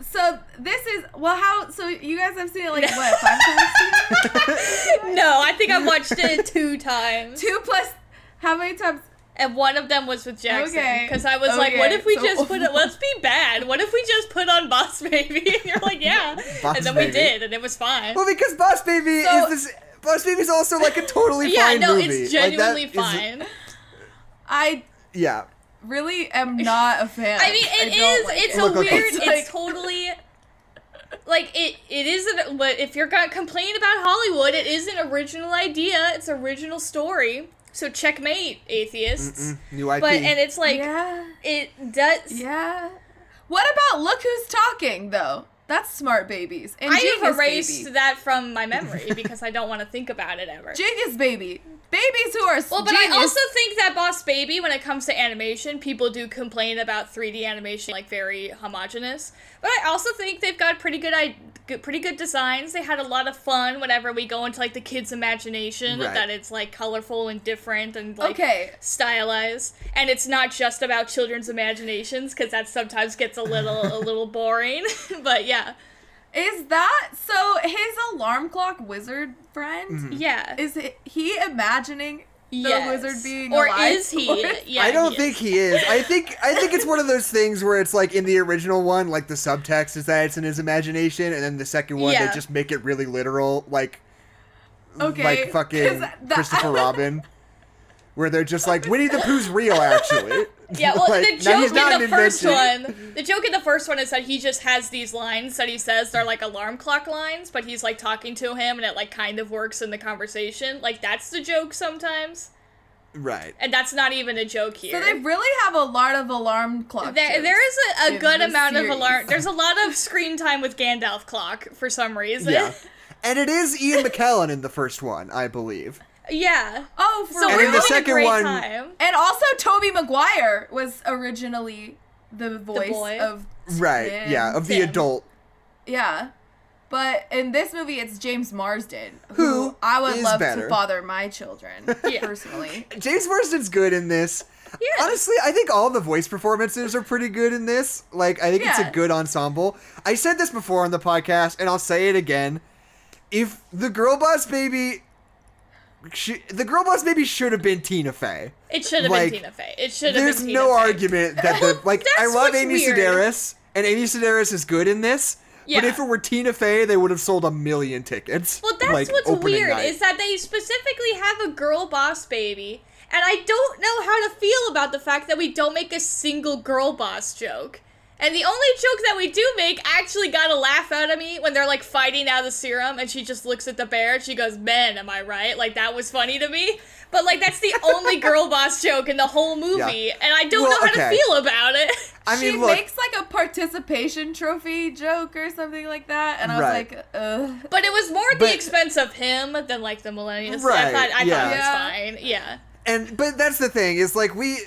[SPEAKER 3] so this is well, how? So you guys have seen it like what five times? <laughs>
[SPEAKER 2] no, I think i've watched it two times.
[SPEAKER 3] Two plus. How many times?
[SPEAKER 2] And one of them was with Jackson.
[SPEAKER 3] Okay.
[SPEAKER 2] Because I was like, what if we
[SPEAKER 3] so-
[SPEAKER 2] just put it, <laughs> let's be bad. What if we just put on Boss Baby? And <laughs> you're like, yeah.
[SPEAKER 1] Boss
[SPEAKER 2] and then we did, and it was fine.
[SPEAKER 1] Well, because Boss Baby
[SPEAKER 3] So-
[SPEAKER 1] is this. Boss Baby's also like a totally <laughs>
[SPEAKER 2] yeah,
[SPEAKER 1] fine
[SPEAKER 2] no,
[SPEAKER 1] movie.
[SPEAKER 2] it's
[SPEAKER 1] Like, that
[SPEAKER 2] genuinely
[SPEAKER 1] is-
[SPEAKER 2] fine.
[SPEAKER 3] I
[SPEAKER 1] yeah.
[SPEAKER 3] really am not a fan.
[SPEAKER 2] I mean, it
[SPEAKER 3] don't
[SPEAKER 2] is.
[SPEAKER 3] like
[SPEAKER 2] it's
[SPEAKER 3] it.
[SPEAKER 2] a
[SPEAKER 1] oh Look,
[SPEAKER 2] weird.
[SPEAKER 3] It's
[SPEAKER 2] It's, totally. Like it, it isn't. But if you're gonna complain about Hollywood, it is an original idea. It's original story. So checkmate, atheists.
[SPEAKER 1] Mm, New IP.
[SPEAKER 2] But and it's like
[SPEAKER 3] yeah,
[SPEAKER 2] it does.
[SPEAKER 3] yeah. What about look who's talking though? That's smart babies. And
[SPEAKER 2] I
[SPEAKER 3] Genius
[SPEAKER 2] have erased
[SPEAKER 3] baby.
[SPEAKER 2] that from my <laughs> memory because I don't want to think about it ever.
[SPEAKER 3] Genius baby. Babies who are
[SPEAKER 2] Well, but
[SPEAKER 3] genius.
[SPEAKER 2] I also think that Boss Baby, when it comes to animation, people do complain about 3D animation like very homogenous. But I also think they've got pretty good, I- good, pretty good designs. They had a lot of fun whenever we go into like the kids' imagination
[SPEAKER 1] Right.
[SPEAKER 2] that it's like colorful and different and like
[SPEAKER 3] Okay.
[SPEAKER 2] stylized, and it's not just about children's imaginations because that sometimes gets a little a little <laughs> boring. <laughs> but yeah,
[SPEAKER 3] Is that so? His alarm clock wizard friend
[SPEAKER 1] Mm-hmm.
[SPEAKER 2] yeah.
[SPEAKER 3] is he, he imagining the
[SPEAKER 2] Yes.
[SPEAKER 3] wizard being
[SPEAKER 2] or
[SPEAKER 3] alive?
[SPEAKER 2] is he?
[SPEAKER 3] Or <laughs>
[SPEAKER 2] yeah,
[SPEAKER 1] I don't
[SPEAKER 2] he
[SPEAKER 1] think
[SPEAKER 2] is.
[SPEAKER 1] he is. I think I think it's one of those things where it's like in the original one, like the subtext is that it's in his imagination, and then the second one
[SPEAKER 2] Yeah.
[SPEAKER 1] they just make it really literal, like
[SPEAKER 3] Okay,
[SPEAKER 1] like <laughs>
[SPEAKER 3] 'cause
[SPEAKER 1] fucking
[SPEAKER 3] that-
[SPEAKER 1] Christopher <laughs> Robin, where they're just like Winnie the Pooh's real, actually. <laughs>
[SPEAKER 2] Yeah, well, <laughs>
[SPEAKER 1] Like,
[SPEAKER 2] the joke
[SPEAKER 1] he's not
[SPEAKER 2] in the
[SPEAKER 1] an
[SPEAKER 2] first one, the joke in the first one is that he just has these lines that he says they're like alarm clock lines, but he's like talking to him, and it like kind of works in the conversation. Like that's the joke sometimes,
[SPEAKER 1] Right.
[SPEAKER 2] and that's not even a joke here.
[SPEAKER 3] So they really have a lot of alarm clock.
[SPEAKER 2] there,
[SPEAKER 3] jokes
[SPEAKER 2] there is a, a good amount
[SPEAKER 3] series.
[SPEAKER 2] of alarm. There's a <laughs> lot of screen time with Gandalf clock for some reason.
[SPEAKER 1] Yeah. And it is Ian McKellen in the first one, I believe.
[SPEAKER 2] Yeah.
[SPEAKER 3] Oh, for
[SPEAKER 2] So
[SPEAKER 1] And
[SPEAKER 2] we're
[SPEAKER 1] in the
[SPEAKER 2] having
[SPEAKER 1] second
[SPEAKER 2] a great
[SPEAKER 1] one-
[SPEAKER 2] time.
[SPEAKER 3] And also, Tobey Maguire was originally the voice
[SPEAKER 2] boy?
[SPEAKER 3] of
[SPEAKER 1] Right.
[SPEAKER 3] Tim.
[SPEAKER 1] Yeah, of the
[SPEAKER 2] Tim.
[SPEAKER 1] adult.
[SPEAKER 3] Yeah. But in this movie, it's James Marsden,
[SPEAKER 1] Who
[SPEAKER 3] who, I would love
[SPEAKER 1] better.
[SPEAKER 3] to father my children, <laughs>
[SPEAKER 2] Yeah.
[SPEAKER 3] personally.
[SPEAKER 1] James Marsden's good in this.
[SPEAKER 2] Yeah.
[SPEAKER 1] Honestly, I think all the voice performances are pretty good in this. Like, I think it's a good ensemble. I said this before on the podcast, and I'll say it again. If the girl boss baby, sh- the girl boss maybe should have been Tina Fey.
[SPEAKER 2] It should have
[SPEAKER 1] Like,
[SPEAKER 2] been Tina Fey. It should have
[SPEAKER 1] There's
[SPEAKER 2] been Tina
[SPEAKER 1] no
[SPEAKER 2] Fey.
[SPEAKER 1] argument that the <laughs> like. I love Amy
[SPEAKER 2] weird.
[SPEAKER 1] Sedaris, and Amy Sedaris is good in this.
[SPEAKER 2] Yeah.
[SPEAKER 1] But if it were Tina Fey, they would have sold a million tickets.
[SPEAKER 2] Well, that's
[SPEAKER 1] like,
[SPEAKER 2] what's weird
[SPEAKER 1] night.
[SPEAKER 2] is that they specifically have a girl boss baby, and I don't know how to feel about the fact that we don't make a single girl boss joke. And the only joke that we do make actually got a laugh out of me when they're like fighting out of the serum, and she just looks at the bear and she goes, "Men, am I right?" Like that was funny to me. But like that's the only <laughs> girl boss joke in the whole movie, and I don't
[SPEAKER 1] Well,
[SPEAKER 2] know how
[SPEAKER 1] okay.
[SPEAKER 2] to feel about it.
[SPEAKER 1] I
[SPEAKER 3] she
[SPEAKER 1] look.
[SPEAKER 3] makes like a participation trophy joke or something like that, and I was
[SPEAKER 1] Right.
[SPEAKER 3] like, ugh.
[SPEAKER 2] But it was more at
[SPEAKER 1] But-
[SPEAKER 2] the expense of him than like the millennials.
[SPEAKER 1] Right,
[SPEAKER 2] I thought I
[SPEAKER 1] yeah.
[SPEAKER 2] thought it was
[SPEAKER 3] Yeah.
[SPEAKER 2] fine. Yeah.
[SPEAKER 1] And but that's the thing is like we,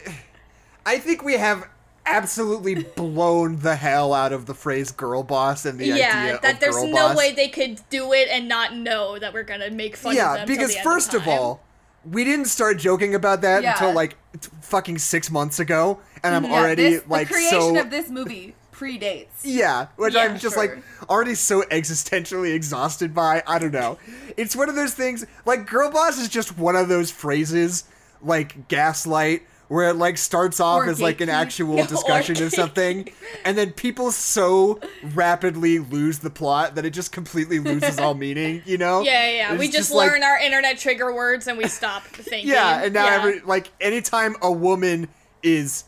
[SPEAKER 1] I think we have absolutely blown the hell out of the phrase "girl boss" and the
[SPEAKER 2] yeah,
[SPEAKER 1] idea
[SPEAKER 2] that
[SPEAKER 1] of
[SPEAKER 2] there's no
[SPEAKER 1] boss.
[SPEAKER 2] way they could do it and not know that we're gonna make fun of
[SPEAKER 1] yeah,
[SPEAKER 2] them. till
[SPEAKER 1] because first of
[SPEAKER 2] time.
[SPEAKER 1] all, we didn't start joking about that
[SPEAKER 3] Yeah.
[SPEAKER 1] until like t- fucking six months ago, and I'm
[SPEAKER 3] Yeah,
[SPEAKER 1] already
[SPEAKER 3] this,
[SPEAKER 1] like
[SPEAKER 3] the creation
[SPEAKER 1] so.
[SPEAKER 3] of this movie predates.
[SPEAKER 1] Yeah, which
[SPEAKER 2] Yeah,
[SPEAKER 1] I'm just like already so existentially exhausted by. I don't know. It's one of those things like girl boss is just one of those phrases like gaslight where it like starts off
[SPEAKER 3] Or
[SPEAKER 1] as like an actual <laughs>
[SPEAKER 2] Or
[SPEAKER 1] discussion of
[SPEAKER 2] gatekeep.
[SPEAKER 1] something and then people so rapidly lose the plot that it just completely loses all <laughs> meaning, you know?
[SPEAKER 2] yeah, yeah, yeah.
[SPEAKER 1] It's
[SPEAKER 2] we just,
[SPEAKER 1] like-
[SPEAKER 2] learn our internet trigger words and we stop <laughs> thinking.
[SPEAKER 1] Yeah, and now
[SPEAKER 2] yeah.
[SPEAKER 1] every like anytime a woman is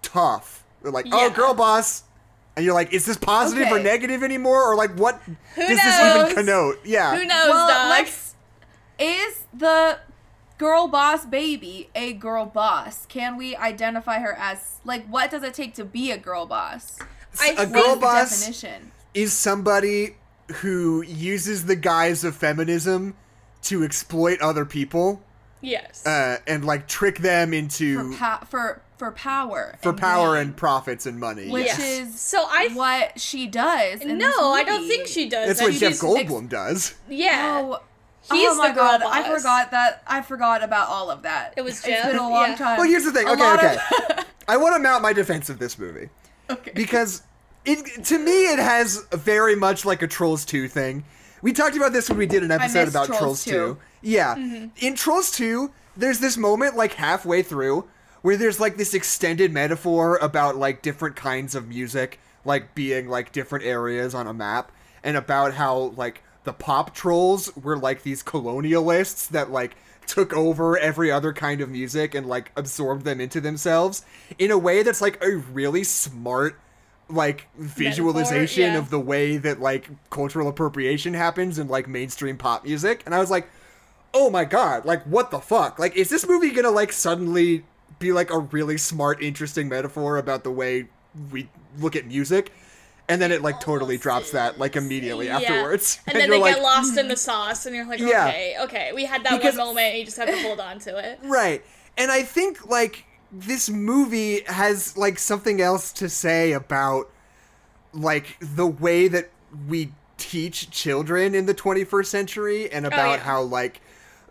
[SPEAKER 1] tough, they're like, "Oh, girl boss." and you're like, is this positive or negative anymore, or like what
[SPEAKER 2] Who
[SPEAKER 1] does
[SPEAKER 2] knows?
[SPEAKER 1] this even connote? Yeah,
[SPEAKER 2] Who knows,
[SPEAKER 3] well,
[SPEAKER 2] dog?
[SPEAKER 3] let's. Is the girl boss baby a girl boss? Can we identify her as like what does it take to be a girl boss?
[SPEAKER 2] I
[SPEAKER 1] a
[SPEAKER 2] think
[SPEAKER 1] girl
[SPEAKER 3] the
[SPEAKER 1] boss
[SPEAKER 3] definition.
[SPEAKER 1] is somebody who uses the guise of feminism to exploit other people
[SPEAKER 2] Yes.
[SPEAKER 1] uh, and like trick them into
[SPEAKER 3] For pa- for for power.
[SPEAKER 1] for
[SPEAKER 3] and
[SPEAKER 1] power
[SPEAKER 3] gain,
[SPEAKER 1] and profits and money.
[SPEAKER 3] which
[SPEAKER 1] yes.
[SPEAKER 3] is
[SPEAKER 2] So I-
[SPEAKER 3] what she does. in
[SPEAKER 2] no,
[SPEAKER 3] this
[SPEAKER 2] I don't think she does.
[SPEAKER 1] that's
[SPEAKER 2] that.
[SPEAKER 1] what Jeff
[SPEAKER 2] She's-
[SPEAKER 1] Goldblum does.
[SPEAKER 2] Yeah.
[SPEAKER 3] Oh,
[SPEAKER 2] He's
[SPEAKER 3] oh my
[SPEAKER 2] the girl
[SPEAKER 3] god, I forgot that. I forgot about all of that.
[SPEAKER 2] It was
[SPEAKER 3] It's
[SPEAKER 2] Jeff,
[SPEAKER 3] been a long
[SPEAKER 2] yeah.
[SPEAKER 3] time.
[SPEAKER 1] Well, here's the thing.
[SPEAKER 3] A
[SPEAKER 1] Okay, okay.
[SPEAKER 3] of- <laughs>
[SPEAKER 1] I want to mount my defense of this movie
[SPEAKER 3] okay.
[SPEAKER 1] because it to me it has very much like a Trolls 2 thing. We talked about this when we did an episode about
[SPEAKER 3] Trolls
[SPEAKER 1] Trolls 2.
[SPEAKER 3] 2.
[SPEAKER 1] Yeah.
[SPEAKER 2] Mm-hmm.
[SPEAKER 1] In Trolls 2, there's this moment like halfway through where there's like this extended metaphor about like different kinds of music like being like different areas on a map and about how like the pop trolls were like these colonialists that like took over every other kind of music and like absorbed them into themselves in a way that's like a really smart like visualization
[SPEAKER 2] yeah.
[SPEAKER 1] of the way that like cultural appropriation happens in like mainstream pop music. And i was like oh my god like what the fuck? Like is this movie gonna like suddenly be like a really smart interesting metaphor about the way we look at music and then it like totally drops that like immediately
[SPEAKER 2] Yeah.
[SPEAKER 1] afterwards
[SPEAKER 2] And <laughs> then
[SPEAKER 1] you're
[SPEAKER 2] they
[SPEAKER 1] like
[SPEAKER 2] get lost in the mm. sauce, and you're like,
[SPEAKER 1] Yeah.
[SPEAKER 2] okay, okay, we had that
[SPEAKER 1] Because-
[SPEAKER 2] one moment, and you just have to hold on to it.
[SPEAKER 1] Right. And I think like this movie has like something else to say about like the way that we teach children in the 21st century and oh, about
[SPEAKER 2] yeah.
[SPEAKER 1] how like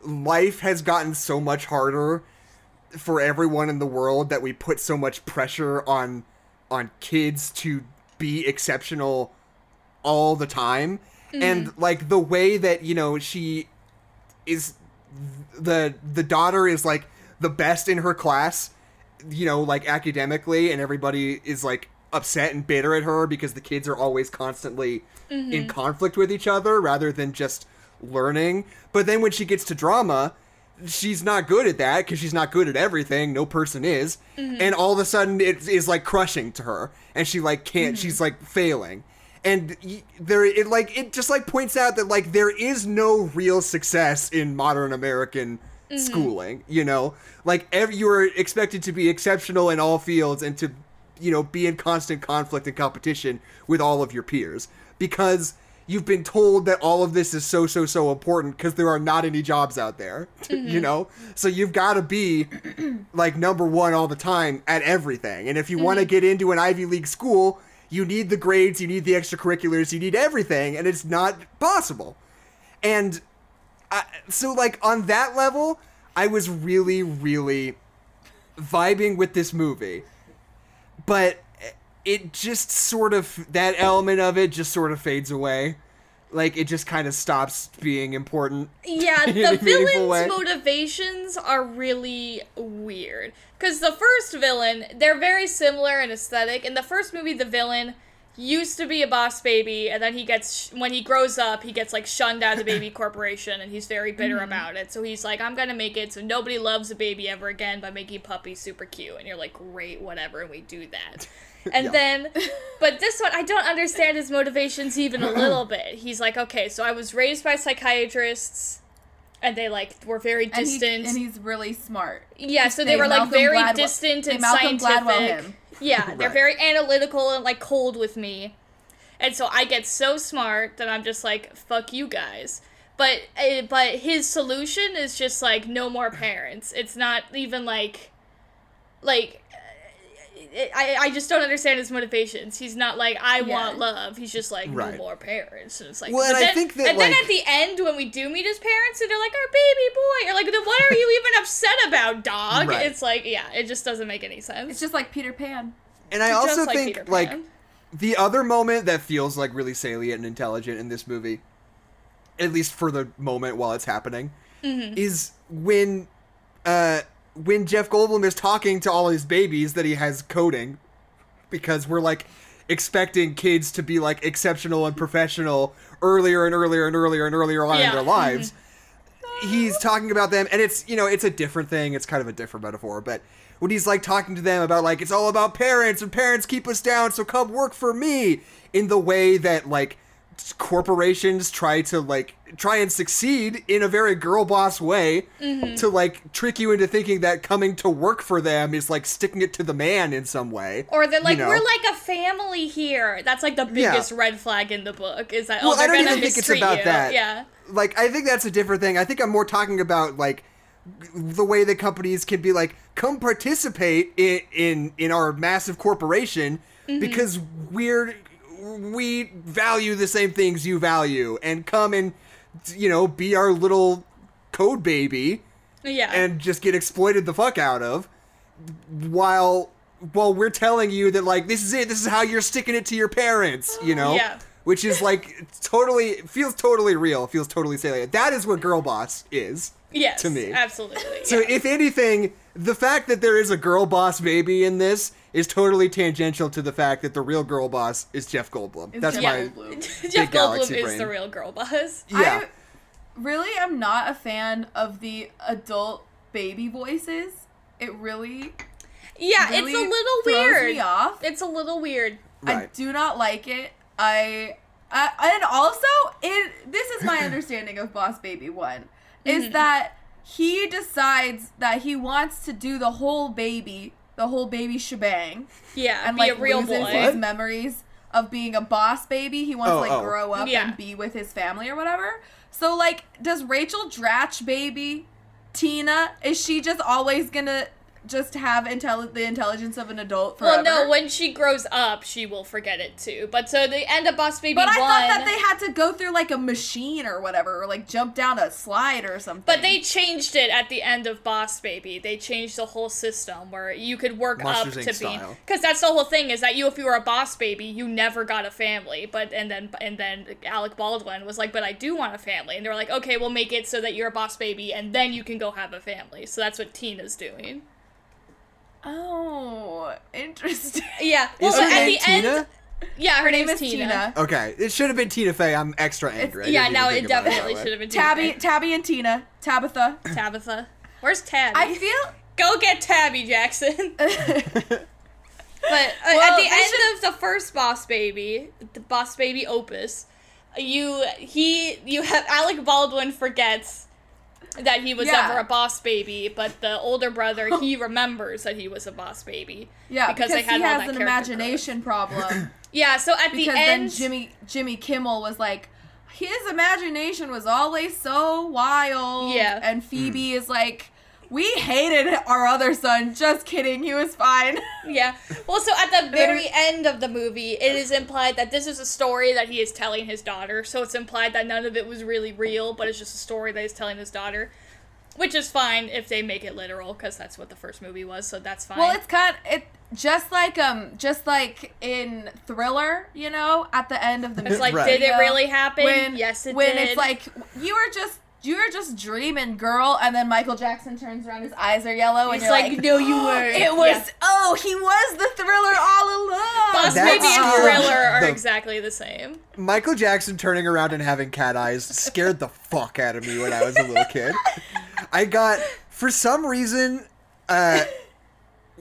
[SPEAKER 1] life has gotten so much harder for everyone in the world that we put so much pressure on on kids to be exceptional all the time. And mm-hmm. like the way that you know she is the the daughter is like the best in her class you know like academically and everybody is like upset and bitter at her because the kids are always constantly in mm-hmm. conflict with each other rather than just learning. But then when she gets to drama she's not good at that because she's not good at everything no person is. Mm-hmm. And all of a sudden it is like crushing to her and she like can't mm-hmm. she's like failing. And there it like it just like points out that like there is no real success in modern american mm-hmm. schooling you know? Like ev- you're expected to be exceptional in all fields and to you know be in constant conflict and competition with all of your peers. Because you've been told that all of this is so so so important because there are not any jobs out there <laughs> you mm-hmm. know? So you've got to be <clears throat> like number one all the time at everything. And if you want to mm-hmm. get into an ivy league school you need the grades you need the extracurriculars you need everything and it's not possible. And I, so like on that level i was really really vibing with this movie. But it just sort of that element of it just sort of fades away like it just kind of stops being important
[SPEAKER 2] Yeah, <laughs> the villain's
[SPEAKER 1] way.
[SPEAKER 2] motivations are really weird. Because the first villain, they're very similar in aesthetic. In the first movie, the villain used to be a boss baby, and then he gets, when he grows up, he gets like shunned out of the baby <laughs> corporation, and he's very bitter mm-hmm. about it. So he's like, I'm gonna make it so nobody loves a baby ever again by making puppies super cute. And you're like, great, whatever, and we do that. <laughs> And
[SPEAKER 1] Yeah.
[SPEAKER 2] then, <laughs> but this one, I don't understand his motivations even a <clears throat> little bit. He's like, okay, so I was raised by psychiatrists, and they like were very
[SPEAKER 3] and, he,
[SPEAKER 2] distant.
[SPEAKER 3] and he's really smart.
[SPEAKER 2] yeah, so they,
[SPEAKER 3] they
[SPEAKER 2] were like
[SPEAKER 3] Malcolm
[SPEAKER 2] very
[SPEAKER 3] Gladwell-
[SPEAKER 2] distant and
[SPEAKER 3] Malcolm
[SPEAKER 2] scientific.
[SPEAKER 3] Gladwell him.
[SPEAKER 2] Yeah, <laughs> they're very analytical and like cold with me, and so I get so smart that I'm just like, fuck you guys. But uh, but his solution is just like no more parents. It's not even like like I, I just don't understand his motivations. He's not like I want love. He's just like
[SPEAKER 1] Right.
[SPEAKER 2] no more parents. And it's like
[SPEAKER 1] Well,
[SPEAKER 2] but
[SPEAKER 1] and I
[SPEAKER 2] then,
[SPEAKER 1] think that,
[SPEAKER 2] and then at the end when we do meet his parents and they're like our baby boy, you're like then what are you even upset about, dog?
[SPEAKER 1] Right.
[SPEAKER 2] It's like yeah, it just doesn't make any sense.
[SPEAKER 3] It's just like Peter Pan.
[SPEAKER 1] and i
[SPEAKER 2] Just
[SPEAKER 1] also
[SPEAKER 2] like
[SPEAKER 1] think
[SPEAKER 2] Peter
[SPEAKER 1] like the other moment that feels like really salient and intelligent in this movie at least for the moment while it's happening
[SPEAKER 2] Mm-hmm.
[SPEAKER 1] is when uh when jeff goldblum is talking to all his babies that he has coding because we're like expecting kids to be like exceptional and professional earlier and earlier and earlier and earlier on
[SPEAKER 2] Yeah.
[SPEAKER 1] in their lives <laughs> he's talking about them and it's you know it's a different thing it's kind of a different metaphor but when he's like talking to them about like it's all about parents and parents keep us down, so come work for me in the way that like corporations try to like try and succeed in a very girl boss way
[SPEAKER 2] Mm-hmm.
[SPEAKER 1] to like trick you into thinking that coming to work for them is like sticking it to the man in some way.
[SPEAKER 2] Or they're like,
[SPEAKER 1] you know?
[SPEAKER 2] we're like a family here. That's like the
[SPEAKER 1] Yeah.
[SPEAKER 2] biggest red flag in the book is that
[SPEAKER 1] Well,
[SPEAKER 2] oh they're
[SPEAKER 1] I don't
[SPEAKER 2] gonna
[SPEAKER 1] even think it's about
[SPEAKER 2] you.
[SPEAKER 1] that.
[SPEAKER 2] Yeah.
[SPEAKER 1] like I think that's a different thing. I think I'm more talking about like the way that companies can be like come participate in in, in our massive corporation
[SPEAKER 2] Mm-hmm.
[SPEAKER 1] because we're we value the same things you value and come and you know be our little code baby
[SPEAKER 2] Yeah.
[SPEAKER 1] and just get exploited the fuck out of while while we're telling you that like this is it this is how you're sticking it to your parents you know
[SPEAKER 2] Yeah.
[SPEAKER 1] which is like totally feels totally real feels totally salient that is what girl boss is
[SPEAKER 2] yes.
[SPEAKER 1] to me.
[SPEAKER 2] Absolutely.
[SPEAKER 1] so
[SPEAKER 2] yeah.
[SPEAKER 1] if anything the fact that there is a girl boss baby in this is totally tangential to the fact that the real girl boss is jeff goldblum
[SPEAKER 3] It's
[SPEAKER 1] that's
[SPEAKER 3] Jeff
[SPEAKER 1] my
[SPEAKER 3] Goldblum. <laughs>
[SPEAKER 2] Jeff Goldblum
[SPEAKER 1] galaxy
[SPEAKER 2] is
[SPEAKER 1] brain.
[SPEAKER 2] the real girl boss.
[SPEAKER 1] yeah
[SPEAKER 3] I really am not a fan of the adult baby voices. It really,
[SPEAKER 2] Yeah,
[SPEAKER 3] really
[SPEAKER 2] it's a little weird.
[SPEAKER 3] me off.
[SPEAKER 2] It's a little weird.
[SPEAKER 3] I do not like it. I, I and also it. This is my <laughs> understanding of Boss Baby One,
[SPEAKER 2] Mm-hmm.
[SPEAKER 3] is that he decides that he wants to do the whole baby, the whole baby shebang,
[SPEAKER 2] Yeah,
[SPEAKER 3] and
[SPEAKER 2] be
[SPEAKER 3] like
[SPEAKER 2] a real
[SPEAKER 3] loses
[SPEAKER 2] boy.
[SPEAKER 3] his memories of being a boss baby. He wants
[SPEAKER 1] Oh,
[SPEAKER 3] to like
[SPEAKER 1] oh.
[SPEAKER 3] grow up
[SPEAKER 2] Yeah.
[SPEAKER 3] and be with his family or whatever. So like, does Rachel Dratch baby Tina? Is she just always gonna just have intelli- the intelligence of an adult forever?
[SPEAKER 2] Well, no, when she grows up, she will forget it too. But so the end of Boss Baby
[SPEAKER 3] But I
[SPEAKER 2] one.
[SPEAKER 3] thought that they had to go through like a machine or whatever, or like jump down a slide or something.
[SPEAKER 2] But they changed it at the end of Boss Baby. They changed the whole system where you could work
[SPEAKER 1] Monsters,
[SPEAKER 2] up
[SPEAKER 1] Inc.
[SPEAKER 2] to being
[SPEAKER 1] style.
[SPEAKER 2] because that's the whole thing is that you if you were a boss baby you never got a family. But and then and then Alec Baldwin was like, but I do want a family, and they were like, okay, we'll make it so that you're a boss baby and then you can go have a family. So that's what Tina's doing.
[SPEAKER 3] Oh, interesting. <laughs>
[SPEAKER 2] Yeah. Well,
[SPEAKER 1] is
[SPEAKER 2] so
[SPEAKER 1] her
[SPEAKER 2] at
[SPEAKER 1] name
[SPEAKER 2] the
[SPEAKER 1] tina
[SPEAKER 2] end, yeah, her,
[SPEAKER 3] Her
[SPEAKER 2] name
[SPEAKER 3] name
[SPEAKER 2] is
[SPEAKER 3] is
[SPEAKER 2] Tina.
[SPEAKER 3] Tina.
[SPEAKER 1] okay it should have been tina fey i'm extra angry I
[SPEAKER 2] Yeah,
[SPEAKER 1] didn't
[SPEAKER 2] now
[SPEAKER 1] even
[SPEAKER 2] it
[SPEAKER 1] think about
[SPEAKER 2] definitely
[SPEAKER 1] that way.
[SPEAKER 2] should have been Tina
[SPEAKER 3] Tabby,
[SPEAKER 2] Fey.
[SPEAKER 3] Tabby, and Tina, Tabitha.
[SPEAKER 2] Tabitha. Where's Tabby?
[SPEAKER 3] I feel.
[SPEAKER 2] Go get Tabby Jackson. <laughs> But uh,
[SPEAKER 3] Well,
[SPEAKER 2] at the
[SPEAKER 3] they
[SPEAKER 2] end
[SPEAKER 3] should-
[SPEAKER 2] of the first Boss Baby, the Boss Baby opus, you he you have Alec Baldwin forgets that he was
[SPEAKER 3] Yeah.
[SPEAKER 2] ever a boss baby, but the older brother he <laughs> remembers that he was a boss baby.
[SPEAKER 3] Yeah,
[SPEAKER 2] Because
[SPEAKER 3] because,
[SPEAKER 2] they had
[SPEAKER 3] he
[SPEAKER 2] all
[SPEAKER 3] has
[SPEAKER 2] that
[SPEAKER 3] an
[SPEAKER 2] character
[SPEAKER 3] imagination problem. <clears throat>
[SPEAKER 2] Yeah, so at the
[SPEAKER 3] because
[SPEAKER 2] end,
[SPEAKER 3] then Jimmy Jimmy Kimmel was like, his imagination was always so wild.
[SPEAKER 2] Yeah.
[SPEAKER 3] and Phoebe hmm. is like, we hated our other son. Just kidding, he was fine. <laughs>
[SPEAKER 2] yeah. Well, so at the very end of the movie, it is implied that this is a story that he is telling his daughter. So it's implied that none of it was really real, but it's just a story that he's telling his daughter. Which is fine if they make it literal, because that's what the first movie was, so that's fine.
[SPEAKER 3] Well, it's kind it just like um just like in Thriller, you know, at the end of the movie.
[SPEAKER 2] It's
[SPEAKER 3] movie.
[SPEAKER 2] like,
[SPEAKER 1] Right.
[SPEAKER 2] did it really happen?
[SPEAKER 3] When
[SPEAKER 2] yes, it
[SPEAKER 3] when
[SPEAKER 2] did.
[SPEAKER 3] it's like you were just you were just dreaming, girl, and then Michael Jackson turns around, his eyes are yellow, and
[SPEAKER 2] It's
[SPEAKER 3] you're
[SPEAKER 2] like,
[SPEAKER 3] like,
[SPEAKER 2] no, you <gasps> weren't.
[SPEAKER 3] It was
[SPEAKER 2] Yeah.
[SPEAKER 3] oh, he was the Thriller all along.
[SPEAKER 2] Boss Baby and. Thriller are
[SPEAKER 1] The-
[SPEAKER 2] exactly the same.
[SPEAKER 1] Michael Jackson turning around and having cat eyes scared the fuck out of me when I was a little kid. I got, for some reason, uh,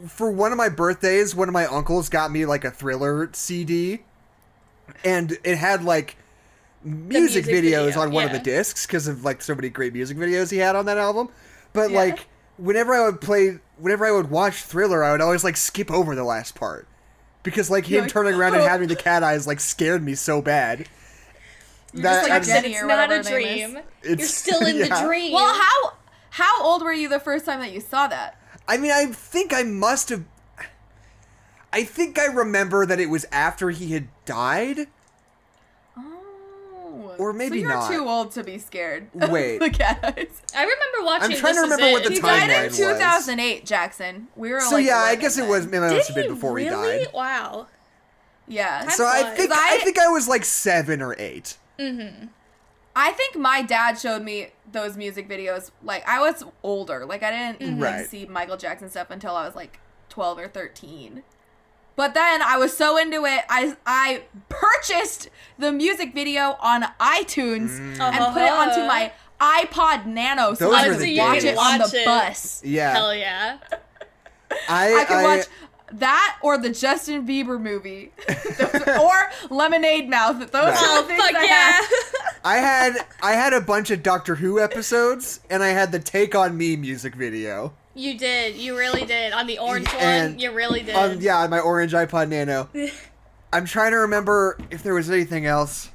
[SPEAKER 1] for one of my birthdays, one of my uncles got me like a thriller CD, and it had like music,
[SPEAKER 2] music
[SPEAKER 1] videos
[SPEAKER 2] video,
[SPEAKER 1] on one of the discs because of like so many great music videos he had on that album. But
[SPEAKER 3] Yeah.
[SPEAKER 1] like, whenever I would play, whenever I would watch Thriller, I would always like skip over the last part. Because like him
[SPEAKER 3] like,
[SPEAKER 1] turning around and
[SPEAKER 3] "Oh."
[SPEAKER 1] having the cat eyes like scared me so bad.
[SPEAKER 3] You're just like
[SPEAKER 1] I
[SPEAKER 2] But it's not a
[SPEAKER 3] her name
[SPEAKER 2] dream. You're still <laughs> in
[SPEAKER 1] yeah.
[SPEAKER 2] the dream.
[SPEAKER 3] Well, how how old were you the first time that you saw that?
[SPEAKER 1] I mean, I think I must have. I think I remember that it was after he had died. Or maybe
[SPEAKER 3] so you're
[SPEAKER 1] not.
[SPEAKER 3] too old to be scared.
[SPEAKER 1] Wait.
[SPEAKER 3] the cat eyes.
[SPEAKER 2] I remember watching.
[SPEAKER 1] I'm trying to
[SPEAKER 2] This Is
[SPEAKER 1] remember what
[SPEAKER 2] It.
[SPEAKER 1] the
[SPEAKER 3] He
[SPEAKER 1] timeline
[SPEAKER 3] died in
[SPEAKER 1] was.
[SPEAKER 3] 2008, Jackson. We were
[SPEAKER 1] So
[SPEAKER 3] like
[SPEAKER 1] yeah, I guess it
[SPEAKER 3] then.
[SPEAKER 1] was. It must
[SPEAKER 2] Did
[SPEAKER 1] have been
[SPEAKER 2] he
[SPEAKER 1] before he died.
[SPEAKER 2] Wow.
[SPEAKER 3] Yeah.
[SPEAKER 2] Time
[SPEAKER 1] So I think
[SPEAKER 3] I-
[SPEAKER 1] I think I was like seven or eight. Mm-hmm.
[SPEAKER 3] I think my dad showed me those music videos. Like I was older. Like I didn't like,
[SPEAKER 1] Right.
[SPEAKER 3] see Michael Jackson stuff until I was like 12 or 13. But then I was so into it, I I purchased the music video on iTunes
[SPEAKER 1] Mm.
[SPEAKER 3] and put it onto
[SPEAKER 2] Uh-huh.
[SPEAKER 3] my iPod Nano so
[SPEAKER 1] Those
[SPEAKER 3] I could
[SPEAKER 1] the
[SPEAKER 3] watch
[SPEAKER 1] days.
[SPEAKER 3] it on the
[SPEAKER 2] it.
[SPEAKER 3] bus.
[SPEAKER 1] Yeah.
[SPEAKER 2] Hell yeah.
[SPEAKER 1] I,
[SPEAKER 3] I can watch that or the Justin Bieber movie, <laughs> or Lemonade Mouth. Those
[SPEAKER 1] Right.
[SPEAKER 3] are
[SPEAKER 2] Oh
[SPEAKER 3] the things
[SPEAKER 2] fuck
[SPEAKER 3] I
[SPEAKER 2] yeah!
[SPEAKER 3] have. <laughs>
[SPEAKER 1] I had I had a bunch of Doctor Who episodes, and I had the Take on Me music video.
[SPEAKER 2] You did. You really did. On the orange
[SPEAKER 1] And
[SPEAKER 2] one, you really did.
[SPEAKER 1] Um, yeah, on my orange iPod Nano. <laughs> I'm trying to remember if there was anything else.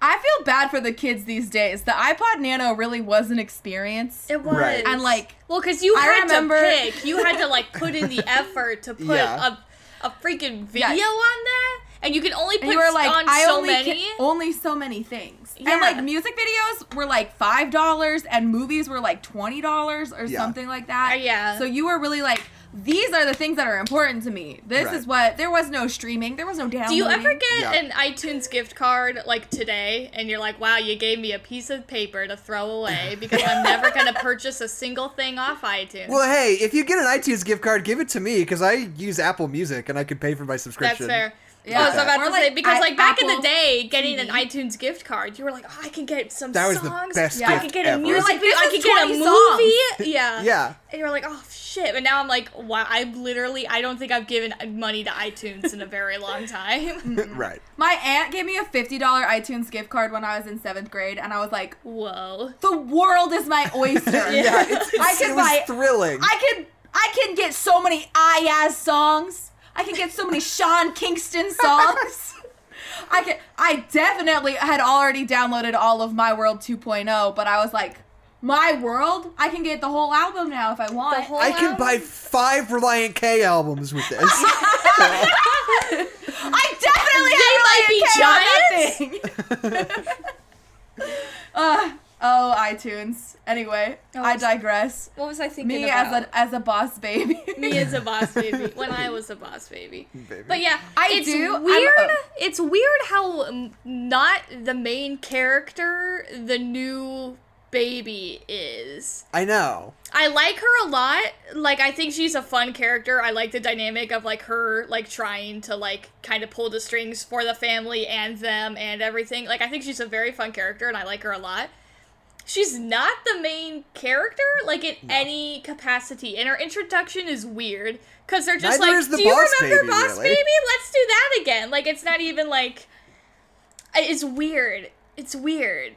[SPEAKER 3] I feel bad for the kids these days. The iPod Nano really was an experience.
[SPEAKER 2] It was.
[SPEAKER 1] Right.
[SPEAKER 3] And, like,
[SPEAKER 2] well, because you
[SPEAKER 3] I
[SPEAKER 2] had
[SPEAKER 3] remember-
[SPEAKER 2] to pick. You had to like put in the <laughs> effort to put
[SPEAKER 1] Yeah.
[SPEAKER 2] a, a freaking video
[SPEAKER 3] Yeah.
[SPEAKER 2] on that, and you can only put
[SPEAKER 3] and you were like,
[SPEAKER 2] on
[SPEAKER 3] I
[SPEAKER 2] so
[SPEAKER 3] only
[SPEAKER 2] many.
[SPEAKER 3] ca- only so many things.
[SPEAKER 2] Yeah.
[SPEAKER 3] And like music videos were like five dollars, and movies were like twenty dollars or
[SPEAKER 1] Yeah.
[SPEAKER 3] something like that.
[SPEAKER 2] Uh, yeah.
[SPEAKER 3] So you were really like, these are the things that are important to me. This
[SPEAKER 1] Right.
[SPEAKER 3] is what. There was no streaming. There was no downloading.
[SPEAKER 2] Do you ever get
[SPEAKER 1] Yeah.
[SPEAKER 2] an iTunes gift card like today, and you're like, "Wow, you gave me a piece of paper to throw away <laughs> because I'm never gonna purchase a single thing off iTunes."
[SPEAKER 1] Well, hey, if you get an iTunes gift card, give it to me because I use Apple Music and I could pay for my subscription.
[SPEAKER 2] That's fair.
[SPEAKER 3] Yeah.
[SPEAKER 2] I was about
[SPEAKER 3] Or
[SPEAKER 2] to
[SPEAKER 3] like
[SPEAKER 2] say because
[SPEAKER 3] I-
[SPEAKER 2] like back in the day, getting an iTunes gift card, you were like, "Oh, I can get some
[SPEAKER 1] That was the
[SPEAKER 2] songs.
[SPEAKER 1] best
[SPEAKER 2] I
[SPEAKER 3] gift
[SPEAKER 2] could get
[SPEAKER 1] ever.
[SPEAKER 2] a music
[SPEAKER 3] like,
[SPEAKER 2] video. I
[SPEAKER 3] is
[SPEAKER 2] could get a
[SPEAKER 3] 20
[SPEAKER 2] movie." <laughs> Yeah.
[SPEAKER 1] Yeah.
[SPEAKER 2] And you're like, "Oh shit!" But now I'm like, "Wow!" I literally, I don't think I've given money to iTunes in a very long time. <laughs> <laughs>
[SPEAKER 1] right.
[SPEAKER 3] My aunt gave me a fifty dollar iTunes gift card when I was in seventh grade, and I was like,
[SPEAKER 2] Whoa.
[SPEAKER 3] the world is my oyster.
[SPEAKER 1] Yeah, it's, it's,
[SPEAKER 3] I could
[SPEAKER 1] it was
[SPEAKER 3] buy-
[SPEAKER 1] thrilling.
[SPEAKER 3] I can I can get so many Iyaz songs. I can get so many Sean Kingston songs. I can I definitely had already downloaded all of My World 2.0, but I was like, My World? I can get the whole album now if I want.
[SPEAKER 2] The whole
[SPEAKER 1] I can buy five Relient K albums with this. <laughs>
[SPEAKER 3] I definitely have
[SPEAKER 2] They
[SPEAKER 3] Relient K on that thing. <laughs> uh, oh, iTunes. Anyway,
[SPEAKER 2] Oh,
[SPEAKER 3] I
[SPEAKER 2] s-
[SPEAKER 3] digress.
[SPEAKER 2] What was I thinking
[SPEAKER 3] Me
[SPEAKER 2] about?
[SPEAKER 3] as a as a boss baby. <laughs>
[SPEAKER 2] Me as a boss <laughs> baby. When I was a boss baby.
[SPEAKER 1] Baby.
[SPEAKER 2] But yeah,
[SPEAKER 3] I
[SPEAKER 2] it's
[SPEAKER 3] do-
[SPEAKER 2] weird.
[SPEAKER 3] oh.
[SPEAKER 2] It's weird how um, not the main character the new baby is.
[SPEAKER 1] I know.
[SPEAKER 2] I like her a lot. Like I think she's a fun character. I like the dynamic of like her like trying to like kind of pull the strings for the family and them and everything. Like I think she's a very fun character and I like her a lot. She's not the main character like in any capacity. And her introduction is weird cuz they're just
[SPEAKER 1] Neither
[SPEAKER 2] like,
[SPEAKER 1] the
[SPEAKER 2] "Do you remember
[SPEAKER 1] Baby,
[SPEAKER 2] Boss
[SPEAKER 1] really."
[SPEAKER 2] Baby? Let's do that again." Like it's not even like it's weird. It's weird.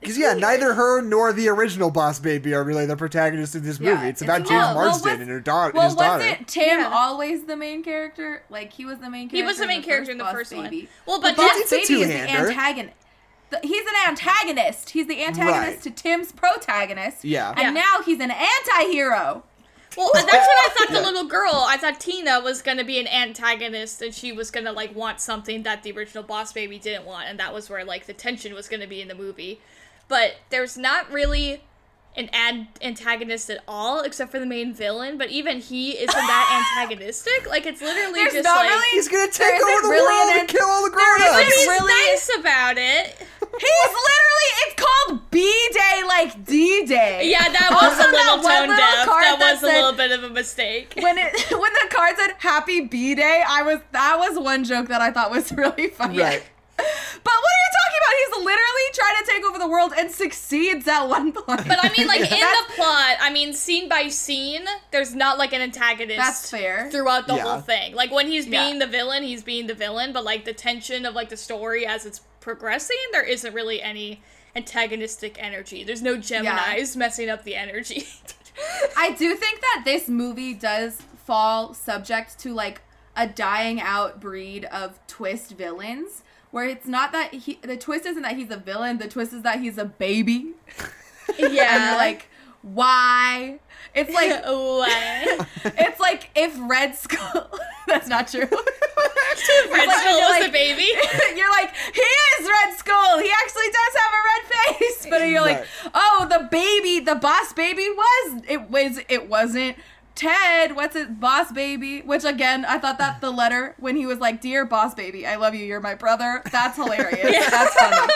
[SPEAKER 1] Because yeah, neither her nor the original Boss Baby are really the protagonists of this
[SPEAKER 3] Yeah,
[SPEAKER 1] movie. It's
[SPEAKER 3] it's-
[SPEAKER 1] about
[SPEAKER 2] no,
[SPEAKER 1] James Marsden
[SPEAKER 3] was-
[SPEAKER 1] and her daughter.
[SPEAKER 3] Well,
[SPEAKER 1] his daughter.
[SPEAKER 3] wasn't Tim
[SPEAKER 2] Yeah.
[SPEAKER 3] always the main character? Like he was the main character.
[SPEAKER 2] He was the main character in the
[SPEAKER 3] Boss
[SPEAKER 2] first one.
[SPEAKER 3] Baby.
[SPEAKER 2] Well,
[SPEAKER 3] But
[SPEAKER 2] but
[SPEAKER 3] Boss
[SPEAKER 2] then-
[SPEAKER 1] It's a
[SPEAKER 3] Baby is the antagonist. The- he's an antagonist. He's the antagonist
[SPEAKER 1] Right.
[SPEAKER 3] to Tim's protagonist.
[SPEAKER 1] Yeah.
[SPEAKER 3] And
[SPEAKER 2] Yeah.
[SPEAKER 3] now he's an anti-hero.
[SPEAKER 2] Well, that's what I thought the
[SPEAKER 1] Yeah.
[SPEAKER 2] little girl, I thought Tina was going to be an antagonist and she was going to like want something that the original Boss Baby didn't want and that was where like the tension was going to be in the movie. But there's not really an ad- antagonist at all except for the main villain, but even he isn't that <laughs> antagonistic. Like it's literally
[SPEAKER 3] There's
[SPEAKER 2] just
[SPEAKER 3] not
[SPEAKER 2] like
[SPEAKER 3] really-
[SPEAKER 1] He's gonna take over the
[SPEAKER 3] really
[SPEAKER 1] world
[SPEAKER 3] an
[SPEAKER 1] and kill all the
[SPEAKER 3] there
[SPEAKER 1] grown-ups.
[SPEAKER 2] but he's
[SPEAKER 3] really-
[SPEAKER 2] nice about it.
[SPEAKER 3] He's literally it's called B Day like D Day.
[SPEAKER 2] Yeah, that was
[SPEAKER 3] Also,
[SPEAKER 2] a little
[SPEAKER 3] that
[SPEAKER 2] tone
[SPEAKER 3] little
[SPEAKER 2] deaf.
[SPEAKER 3] card
[SPEAKER 2] That
[SPEAKER 3] that
[SPEAKER 2] was a little bit of a mistake.
[SPEAKER 3] When it <laughs> when the card said Happy B Day, I was that was one joke that I thought was really funny.
[SPEAKER 1] Right.
[SPEAKER 3] But what are you talking about? He's literally trying to take over the world and succeeds at one point.
[SPEAKER 2] But I mean, like <laughs> in the plot, I mean, scene by scene, there's not like an antagonist.
[SPEAKER 3] That's fair.
[SPEAKER 2] Throughout the
[SPEAKER 1] Yeah.
[SPEAKER 2] whole thing, like when he's
[SPEAKER 3] Yeah.
[SPEAKER 2] being the villain, he's being the villain. But like the tension of like the story as it's progressing, there isn't really any antagonistic energy. There's no Gemini's messing up the energy. <laughs>
[SPEAKER 3] I do think that this movie does fall subject to like a dying out breed of twist villains. Where it's not that he, the twist isn't that he's a villain, the twist is that he's a baby.
[SPEAKER 2] yeah, <laughs>
[SPEAKER 3] And you're like, why? It's like <laughs>
[SPEAKER 2] what? <laughs>
[SPEAKER 3] it's like if Red Skull that's not true.
[SPEAKER 2] Red
[SPEAKER 3] like-
[SPEAKER 2] Skull was
[SPEAKER 3] like-
[SPEAKER 2] the baby.
[SPEAKER 3] you're like, he is Red Skull. He actually does have a red face. But you're like, oh, the baby, the boss baby was it was it wasn't Ted. What's it, boss baby? Which again, I thought that the letter when he was like, dear boss baby, I love you. You're my brother. That's hilarious. <laughs> That's funny.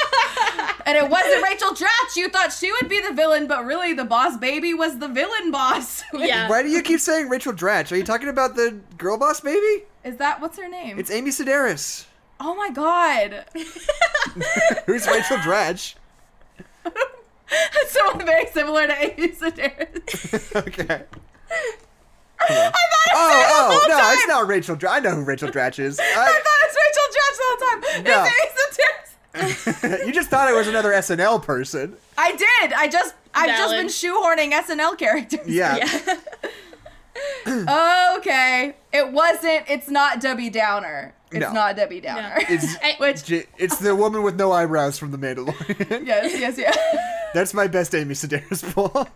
[SPEAKER 3] And it wasn't Rachel Dratch. You thought she would be the villain, but really the boss baby was the villain boss.
[SPEAKER 2] Yeah. <laughs>
[SPEAKER 1] Why do you keep saying Rachel Dratch? Are you talking about the girl boss baby?
[SPEAKER 3] Is that what's her name?
[SPEAKER 1] It's Amy Sedaris.
[SPEAKER 3] oh my god. <laughs>
[SPEAKER 1] Who's Rachel Dratch?
[SPEAKER 3] Someone very similar to Amy Sedaris.
[SPEAKER 1] okay. <laughs> Oh,
[SPEAKER 3] her the
[SPEAKER 1] oh,
[SPEAKER 3] whole
[SPEAKER 1] no,
[SPEAKER 3] time.
[SPEAKER 1] it's not Rachel. Dratch. I know who Rachel Dratch is. <laughs>
[SPEAKER 3] I
[SPEAKER 1] I,
[SPEAKER 3] thought it was Rachel Dratch the whole time.
[SPEAKER 1] No.
[SPEAKER 3] It's Asa Tears. <laughs>
[SPEAKER 1] you just thought it was another SNL person.
[SPEAKER 3] I did. I just I've just been shoehorning SNL characters.
[SPEAKER 1] Yeah.
[SPEAKER 2] Yeah.
[SPEAKER 3] Okay. It wasn't. It's not Debbie Downer. It's
[SPEAKER 1] No.
[SPEAKER 3] not Debbie Downer.
[SPEAKER 1] It's
[SPEAKER 2] I-
[SPEAKER 3] Which
[SPEAKER 1] J- it's the woman with no eyebrows from The Mandalorian.
[SPEAKER 3] yes, yes, yes.
[SPEAKER 1] That's my best Amy Sedaris pull.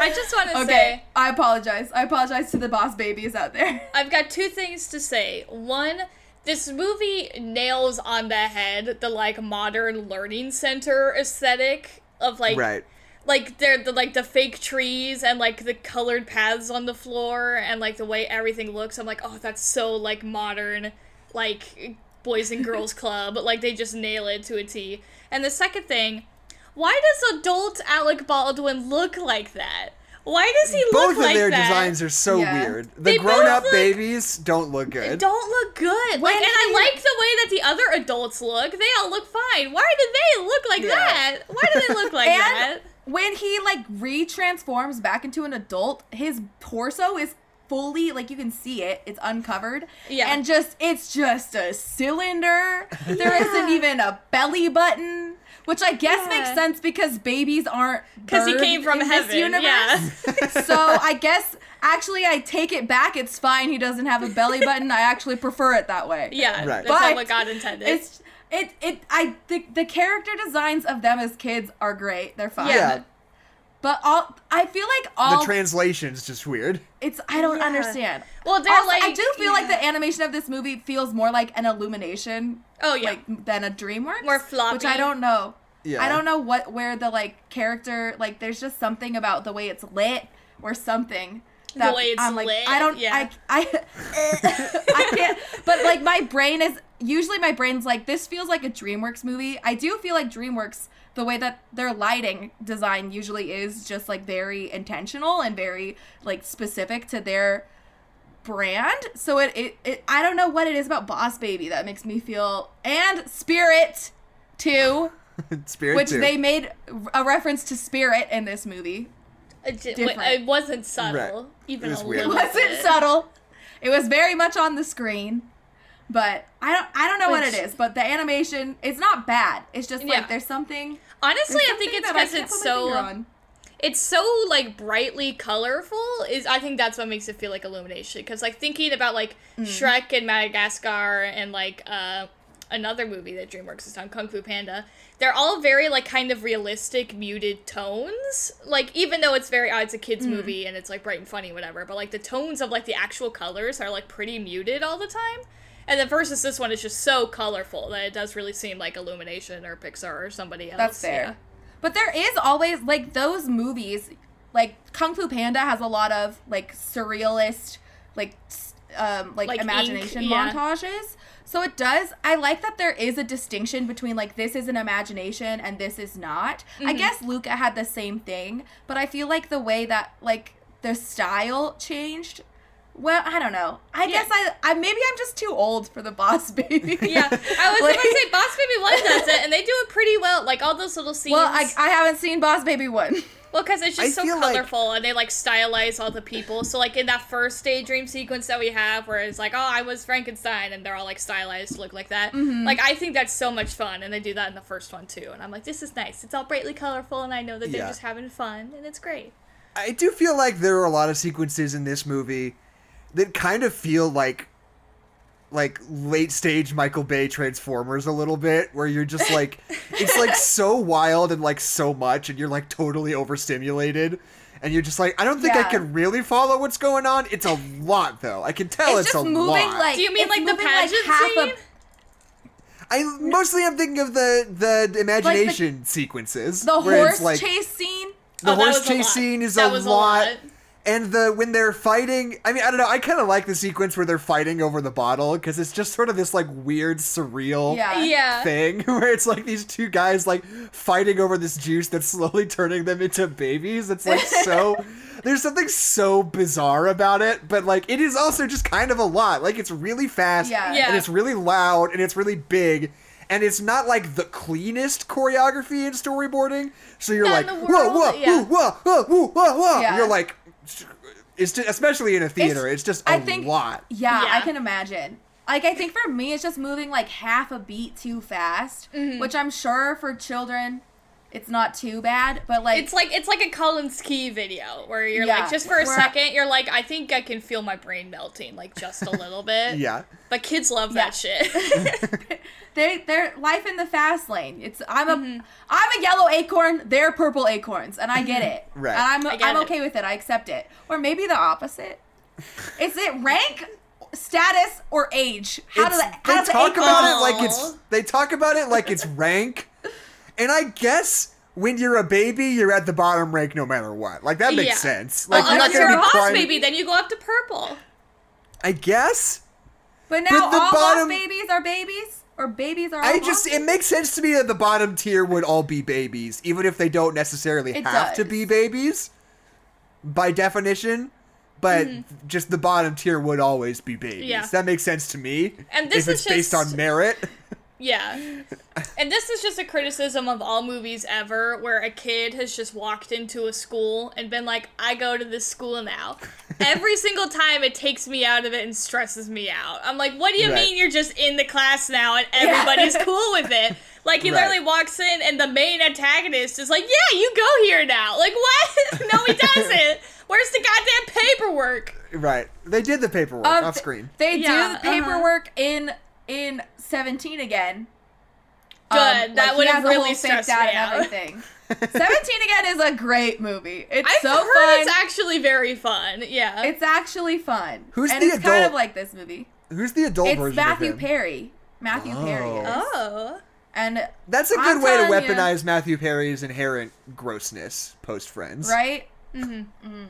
[SPEAKER 2] I just want to
[SPEAKER 3] Okay,
[SPEAKER 2] say
[SPEAKER 3] I apologize. I apologize to the boss babies out there. <laughs>
[SPEAKER 2] I've got two things to say. One, this movie nails on the head the like modern learning center aesthetic of like
[SPEAKER 1] right.
[SPEAKER 2] like they're the like the fake trees and like the colored paths on the floor and like the way everything looks. I'm like, oh, that's so like modern, like boys and girls club. Like they just nail it to a T. And the second thing, why does adult Alec Baldwin look like that? Why does he
[SPEAKER 1] Both
[SPEAKER 2] look like that?
[SPEAKER 1] Both of their designs are so
[SPEAKER 3] Yeah.
[SPEAKER 1] weird. The
[SPEAKER 2] They
[SPEAKER 1] grown-up
[SPEAKER 2] look-
[SPEAKER 1] babies don't look good.
[SPEAKER 2] They don't look good.
[SPEAKER 3] When
[SPEAKER 2] like, and I like the way that the other adults look. They all look fine. Why do they look like
[SPEAKER 1] Yeah.
[SPEAKER 2] that? Why do they look <laughs> like that?
[SPEAKER 3] when he like re-transforms back into an adult, his torso is fully like you can see it. It's uncovered.
[SPEAKER 2] Yeah.
[SPEAKER 3] And just it's just a cylinder. there <laughs> isn't even a belly button. Which I guess
[SPEAKER 2] Yeah.
[SPEAKER 3] makes sense because babies aren't
[SPEAKER 2] Because he came from
[SPEAKER 3] in this
[SPEAKER 2] heaven.
[SPEAKER 3] universe.
[SPEAKER 2] Yeah. <laughs>
[SPEAKER 3] so I guess actually I take it back. It's fine. He doesn't have a belly button. I actually prefer it that way.
[SPEAKER 2] yeah.
[SPEAKER 1] Right.
[SPEAKER 2] That's
[SPEAKER 3] But
[SPEAKER 2] not what God intended.
[SPEAKER 3] It's it it I the, the character designs of them as kids are great. They're fine.
[SPEAKER 1] Yeah.
[SPEAKER 3] But all I feel like all
[SPEAKER 1] The translation's just weird.
[SPEAKER 3] it's I don't
[SPEAKER 2] Yeah.
[SPEAKER 3] understand.
[SPEAKER 2] well, they're
[SPEAKER 3] Also,
[SPEAKER 2] like.
[SPEAKER 3] I do feel like the animation of this movie feels more like an illumination
[SPEAKER 2] Oh yeah.
[SPEAKER 3] like than a DreamWorks.
[SPEAKER 2] More floppy.
[SPEAKER 3] Which I don't know.
[SPEAKER 1] Yeah.
[SPEAKER 3] I don't know what where the like character like there's just something about the way it's lit or something. That
[SPEAKER 2] way it's
[SPEAKER 3] I'm like,
[SPEAKER 2] lit,
[SPEAKER 3] I don't
[SPEAKER 2] yeah.
[SPEAKER 3] I I <laughs> I can't but like my brain is usually my brain's like this feels like a DreamWorks movie. I do feel like DreamWorks the way that their lighting design usually is just like very intentional and very like specific to their brand. So it, it, it I don't know what it is about Boss Baby that makes me feel and Spirit too, <laughs>
[SPEAKER 1] Spirit
[SPEAKER 3] which
[SPEAKER 1] too.
[SPEAKER 3] they made a reference to Spirit in this movie.
[SPEAKER 2] It,
[SPEAKER 3] different.
[SPEAKER 2] it wasn't subtle.
[SPEAKER 1] Right.
[SPEAKER 2] Even
[SPEAKER 1] It was
[SPEAKER 2] a
[SPEAKER 1] weird.
[SPEAKER 3] It
[SPEAKER 2] little
[SPEAKER 3] wasn't
[SPEAKER 2] bit.
[SPEAKER 3] subtle. It was very much on the screen. But I don't I don't know what it is, but the animation it's not bad. It's just like
[SPEAKER 2] Yeah.
[SPEAKER 3] there's something
[SPEAKER 2] Honestly,
[SPEAKER 3] there's
[SPEAKER 2] I think it's because it's
[SPEAKER 3] put my finger
[SPEAKER 2] so it's so like brightly colorful. Is I think that's what makes it feel like Illumination. Because like thinking about like
[SPEAKER 3] Mm.
[SPEAKER 2] Shrek and Madagascar and like uh another movie that DreamWorks has done, Kung Fu Panda. They're all very like kind of realistic, muted tones. Like even though it's very, oh, it's a
[SPEAKER 3] Mm.
[SPEAKER 2] kids movie and it's like bright and funny, whatever. But like the tones of like the actual colors are like pretty muted all the time. And then versus this one is just so colorful that it does really seem like Illumination or Pixar or somebody else.
[SPEAKER 3] That's fair.
[SPEAKER 2] yeah.
[SPEAKER 3] But there is always like those movies, like Kung Fu Panda has a lot of like surrealist, like um, like,
[SPEAKER 2] Like ink,
[SPEAKER 3] imagination
[SPEAKER 2] yeah.
[SPEAKER 3] montages. So it does. I like that there is a distinction between like this is an imagination and this is not. I
[SPEAKER 2] Mm-hmm.
[SPEAKER 3] guess Luca had the same thing, but I feel like the way that like the style changed. Well, I don't know. I
[SPEAKER 2] Yeah.
[SPEAKER 3] guess I, I maybe I'm just too old for the Boss <laughs> Baby.
[SPEAKER 2] Yeah, I was
[SPEAKER 3] Like-
[SPEAKER 2] about to say Boss Baby One does it, and they do it pretty well. Like all those little scenes. <laughs>
[SPEAKER 3] Well, I, I haven't seen Boss Baby one. <laughs>
[SPEAKER 2] well, because it's just
[SPEAKER 1] I
[SPEAKER 2] so
[SPEAKER 1] feel like-
[SPEAKER 2] colorful, and they like stylize all the people. So like in that first daydream sequence that we have, where it's like, oh, I was Frankenstein, and they're all like stylized to look like that.
[SPEAKER 3] Mm-hmm.
[SPEAKER 2] Like I think that's so much fun, and they do that in the first one too. And I'm like, this is nice. It's all brightly colorful, and I know that they're
[SPEAKER 1] Yeah.
[SPEAKER 2] just having fun, and it's great.
[SPEAKER 1] I do feel like there are a lot of sequences in this movie that kind of feel like like late stage Michael Bay Transformers a little bit where you're just like it's like <laughs> so wild and like so much and you're like totally overstimulated and you're just like I don't think I can really follow what's going on. It's a lot though. I can tell it's,
[SPEAKER 3] it's just
[SPEAKER 1] a
[SPEAKER 3] moving
[SPEAKER 1] lot.
[SPEAKER 3] like
[SPEAKER 2] Do you mean like the
[SPEAKER 3] moving,
[SPEAKER 2] pageant
[SPEAKER 3] half
[SPEAKER 2] scene?
[SPEAKER 3] a-
[SPEAKER 1] I mostly I'm thinking of the the imagination sequences
[SPEAKER 3] the horse
[SPEAKER 1] it's like
[SPEAKER 3] chase scene.
[SPEAKER 1] the
[SPEAKER 2] Oh,
[SPEAKER 1] horse
[SPEAKER 2] was
[SPEAKER 1] chase scene is
[SPEAKER 2] That
[SPEAKER 1] a
[SPEAKER 2] was a
[SPEAKER 1] lot.
[SPEAKER 2] Lot.
[SPEAKER 1] And the when they're fighting, I mean, I don't know. I kind of like the sequence where they're fighting over the bottle because it's just sort of this like weird, surreal
[SPEAKER 3] Yeah.
[SPEAKER 2] Yeah.
[SPEAKER 1] thing <laughs> where it's like these two guys like fighting over this juice that's slowly turning them into babies. It's like <laughs> so. There's something so bizarre about it, but like it is also just kind of a lot. Like it's really fast,
[SPEAKER 3] Yeah.
[SPEAKER 2] Yeah.
[SPEAKER 1] and it's really loud, and it's really big. And it's not like the cleanest choreography in storyboarding. So you're
[SPEAKER 2] Not
[SPEAKER 1] like,
[SPEAKER 2] in
[SPEAKER 1] whoa, whoa,
[SPEAKER 2] yeah.
[SPEAKER 1] whoa, whoa, whoa, whoa, whoa.
[SPEAKER 3] Yeah.
[SPEAKER 1] You're like, It's just, especially in a theater. It's, just a
[SPEAKER 3] I think
[SPEAKER 1] lot.
[SPEAKER 3] Yeah, I can imagine. Like I think for me, it's just moving like half a beat too fast,
[SPEAKER 2] Mm-hmm.
[SPEAKER 3] which I'm sure for children, it's not too bad. But like,
[SPEAKER 2] It's like it's like a Collins Key video where you're
[SPEAKER 3] Yeah,
[SPEAKER 2] like just for a
[SPEAKER 3] where-
[SPEAKER 2] second you're like I think I can feel my brain melting like just a little <laughs> bit.
[SPEAKER 1] Yeah.
[SPEAKER 2] But kids love
[SPEAKER 3] Yeah.
[SPEAKER 2] that shit. <laughs>
[SPEAKER 3] they they're life in the fast lane. It's I'm a am
[SPEAKER 2] Mm-hmm.
[SPEAKER 3] a yellow acorn. They're purple acorns, and I get it.
[SPEAKER 1] Right.
[SPEAKER 3] And I'm
[SPEAKER 2] I get
[SPEAKER 3] I'm
[SPEAKER 2] it.
[SPEAKER 3] okay with it. I accept it. Or maybe the opposite. <laughs> Is it rank, status, or age? How
[SPEAKER 1] It's-
[SPEAKER 3] do the
[SPEAKER 1] they
[SPEAKER 3] how does the
[SPEAKER 1] talk
[SPEAKER 3] acorn?
[SPEAKER 1] about it like it's they talk about it like it's rank, and I guess when you're a baby, you're at the bottom rank no matter what. Like that makes
[SPEAKER 2] Yeah.
[SPEAKER 1] sense. Like
[SPEAKER 2] well,
[SPEAKER 1] you're not
[SPEAKER 2] unless you're
[SPEAKER 1] gonna
[SPEAKER 2] a
[SPEAKER 1] be
[SPEAKER 2] boss baby, then you go up to purple.
[SPEAKER 1] I guess.
[SPEAKER 3] But now
[SPEAKER 1] But the
[SPEAKER 3] all
[SPEAKER 1] bottom-
[SPEAKER 3] babies are babies, or babies are. All
[SPEAKER 1] I just it makes sense to me that the bottom tier would all be babies, even if they don't necessarily
[SPEAKER 3] It
[SPEAKER 1] have to be babies by definition. But just the bottom tier would always be babies.
[SPEAKER 2] Mm-hmm. Yeah.
[SPEAKER 1] That makes sense to me.
[SPEAKER 2] And this
[SPEAKER 1] if it's
[SPEAKER 2] is
[SPEAKER 1] based on merit. <laughs>
[SPEAKER 2] Yeah. And this is just a criticism of all movies ever where a kid has just walked into a school and been like, I go to this school now. <laughs> Every single time it takes me out of it and stresses me out. I'm like, what do you
[SPEAKER 1] Right.
[SPEAKER 2] mean you're just in the class now and everybody's cool with it? <laughs> Like, he
[SPEAKER 1] Right.
[SPEAKER 2] literally walks in and the main antagonist is like, yeah, you go here now. Like, what? <laughs> no, he doesn't. Where's the goddamn paperwork?
[SPEAKER 1] right. They did the paperwork
[SPEAKER 3] Um,
[SPEAKER 1] off screen.
[SPEAKER 3] They
[SPEAKER 2] Yeah,
[SPEAKER 3] do
[SPEAKER 2] uh-huh.
[SPEAKER 3] the paperwork in in Seventeen again.
[SPEAKER 2] Good.
[SPEAKER 3] Um,
[SPEAKER 2] that
[SPEAKER 3] like,
[SPEAKER 2] would have
[SPEAKER 3] has a whole
[SPEAKER 2] really
[SPEAKER 3] fake
[SPEAKER 2] stressed
[SPEAKER 3] dad
[SPEAKER 2] me
[SPEAKER 3] and
[SPEAKER 2] out.
[SPEAKER 3] everything. <laughs> Seventeen again is a great movie. It's
[SPEAKER 2] I've
[SPEAKER 3] so
[SPEAKER 2] heard
[SPEAKER 3] fun.
[SPEAKER 2] it's actually very fun. Yeah.
[SPEAKER 3] It's actually fun.
[SPEAKER 1] Who's
[SPEAKER 3] and
[SPEAKER 1] the
[SPEAKER 3] it's kind of like this movie.
[SPEAKER 1] Who's the adult
[SPEAKER 3] It's
[SPEAKER 1] version
[SPEAKER 3] Matthew
[SPEAKER 1] of him?
[SPEAKER 3] Perry. Matthew Perry
[SPEAKER 1] Oh.
[SPEAKER 3] is.
[SPEAKER 2] oh.
[SPEAKER 3] And
[SPEAKER 1] That's a
[SPEAKER 3] I'm
[SPEAKER 1] good way to
[SPEAKER 3] telling ya.
[SPEAKER 1] weaponize Matthew Perry's inherent grossness post Friends.
[SPEAKER 3] right? Mm-hmm.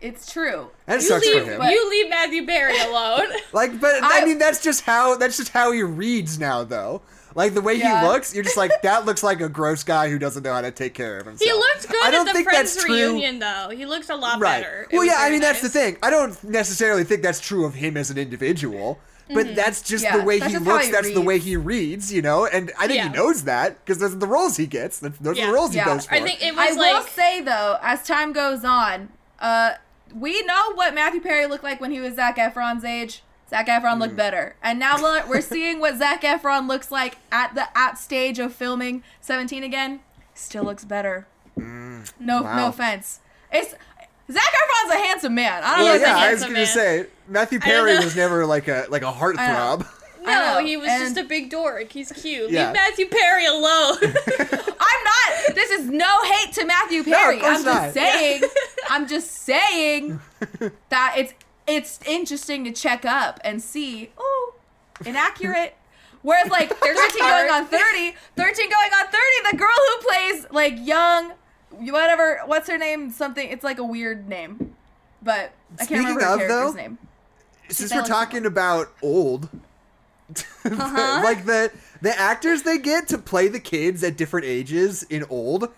[SPEAKER 3] It's true.
[SPEAKER 1] That
[SPEAKER 2] You
[SPEAKER 1] sucks
[SPEAKER 2] leave,
[SPEAKER 1] for him.
[SPEAKER 3] but-
[SPEAKER 2] you leave Matthew Perry alone. <laughs>
[SPEAKER 1] Like, but I,
[SPEAKER 3] I-
[SPEAKER 1] mean, that's just how that's just how he reads now, though. Like the way
[SPEAKER 3] Yeah.
[SPEAKER 1] he looks, you're just like <laughs> that looks like a gross guy who doesn't know how to take care of himself.
[SPEAKER 2] he looked good
[SPEAKER 1] I don't
[SPEAKER 2] at the
[SPEAKER 1] think
[SPEAKER 2] Friends
[SPEAKER 1] that's true.
[SPEAKER 2] reunion, though. He looked a lot
[SPEAKER 1] Right.
[SPEAKER 2] better. It
[SPEAKER 1] Well,
[SPEAKER 2] was
[SPEAKER 1] yeah, I
[SPEAKER 2] very
[SPEAKER 1] mean that's the thing. I don't necessarily think that's true of him as an individual, but that's just
[SPEAKER 3] Yeah,
[SPEAKER 1] the way
[SPEAKER 3] that's
[SPEAKER 1] he looks.
[SPEAKER 3] he
[SPEAKER 1] that's the way he reads, you know. And I think
[SPEAKER 2] Yeah.
[SPEAKER 1] he knows that because those are the roles he gets. Those are
[SPEAKER 2] Yeah.
[SPEAKER 1] the roles
[SPEAKER 3] Yeah.
[SPEAKER 1] he goes for.
[SPEAKER 2] I think it was.
[SPEAKER 3] I
[SPEAKER 2] was
[SPEAKER 3] will say though, as time goes on, uh, we know what Matthew Perry looked like when he was Zac Efron's age. Zac Efron
[SPEAKER 1] Mm.
[SPEAKER 3] looked better, and now we're we're <laughs> seeing what Zac Efron looks like at the at stage of filming Seventeen again. Still looks better. no,
[SPEAKER 1] Mm. wow.
[SPEAKER 3] no offense. It's Zac Efron's a handsome man. I don't
[SPEAKER 1] well,
[SPEAKER 3] know.
[SPEAKER 1] yeah, I was gonna
[SPEAKER 2] man.
[SPEAKER 1] say Matthew Perry was never like a like a heartthrob.
[SPEAKER 3] I
[SPEAKER 2] no, he was
[SPEAKER 3] and-
[SPEAKER 2] just a big dork. He's cute.
[SPEAKER 1] Yeah.
[SPEAKER 2] Leave Matthew Perry alone. <laughs>
[SPEAKER 3] I'm not. This is no hate to Matthew Perry.
[SPEAKER 1] course
[SPEAKER 3] I'm
[SPEAKER 1] not.
[SPEAKER 3] just saying. <laughs> I'm just saying <laughs> that it's it's interesting to check up and see. Oh, inaccurate. Whereas like 13 going on 30, 13 going on 30, the girl who plays like young, whatever, what's her name? Something. It's like a weird name, but I
[SPEAKER 1] Speaking
[SPEAKER 3] can't remember
[SPEAKER 1] of,
[SPEAKER 3] the character's
[SPEAKER 1] though,
[SPEAKER 3] name.
[SPEAKER 1] Since we're talking about old, <laughs> Uh-huh. like the the actors they get to play the kids at different ages in old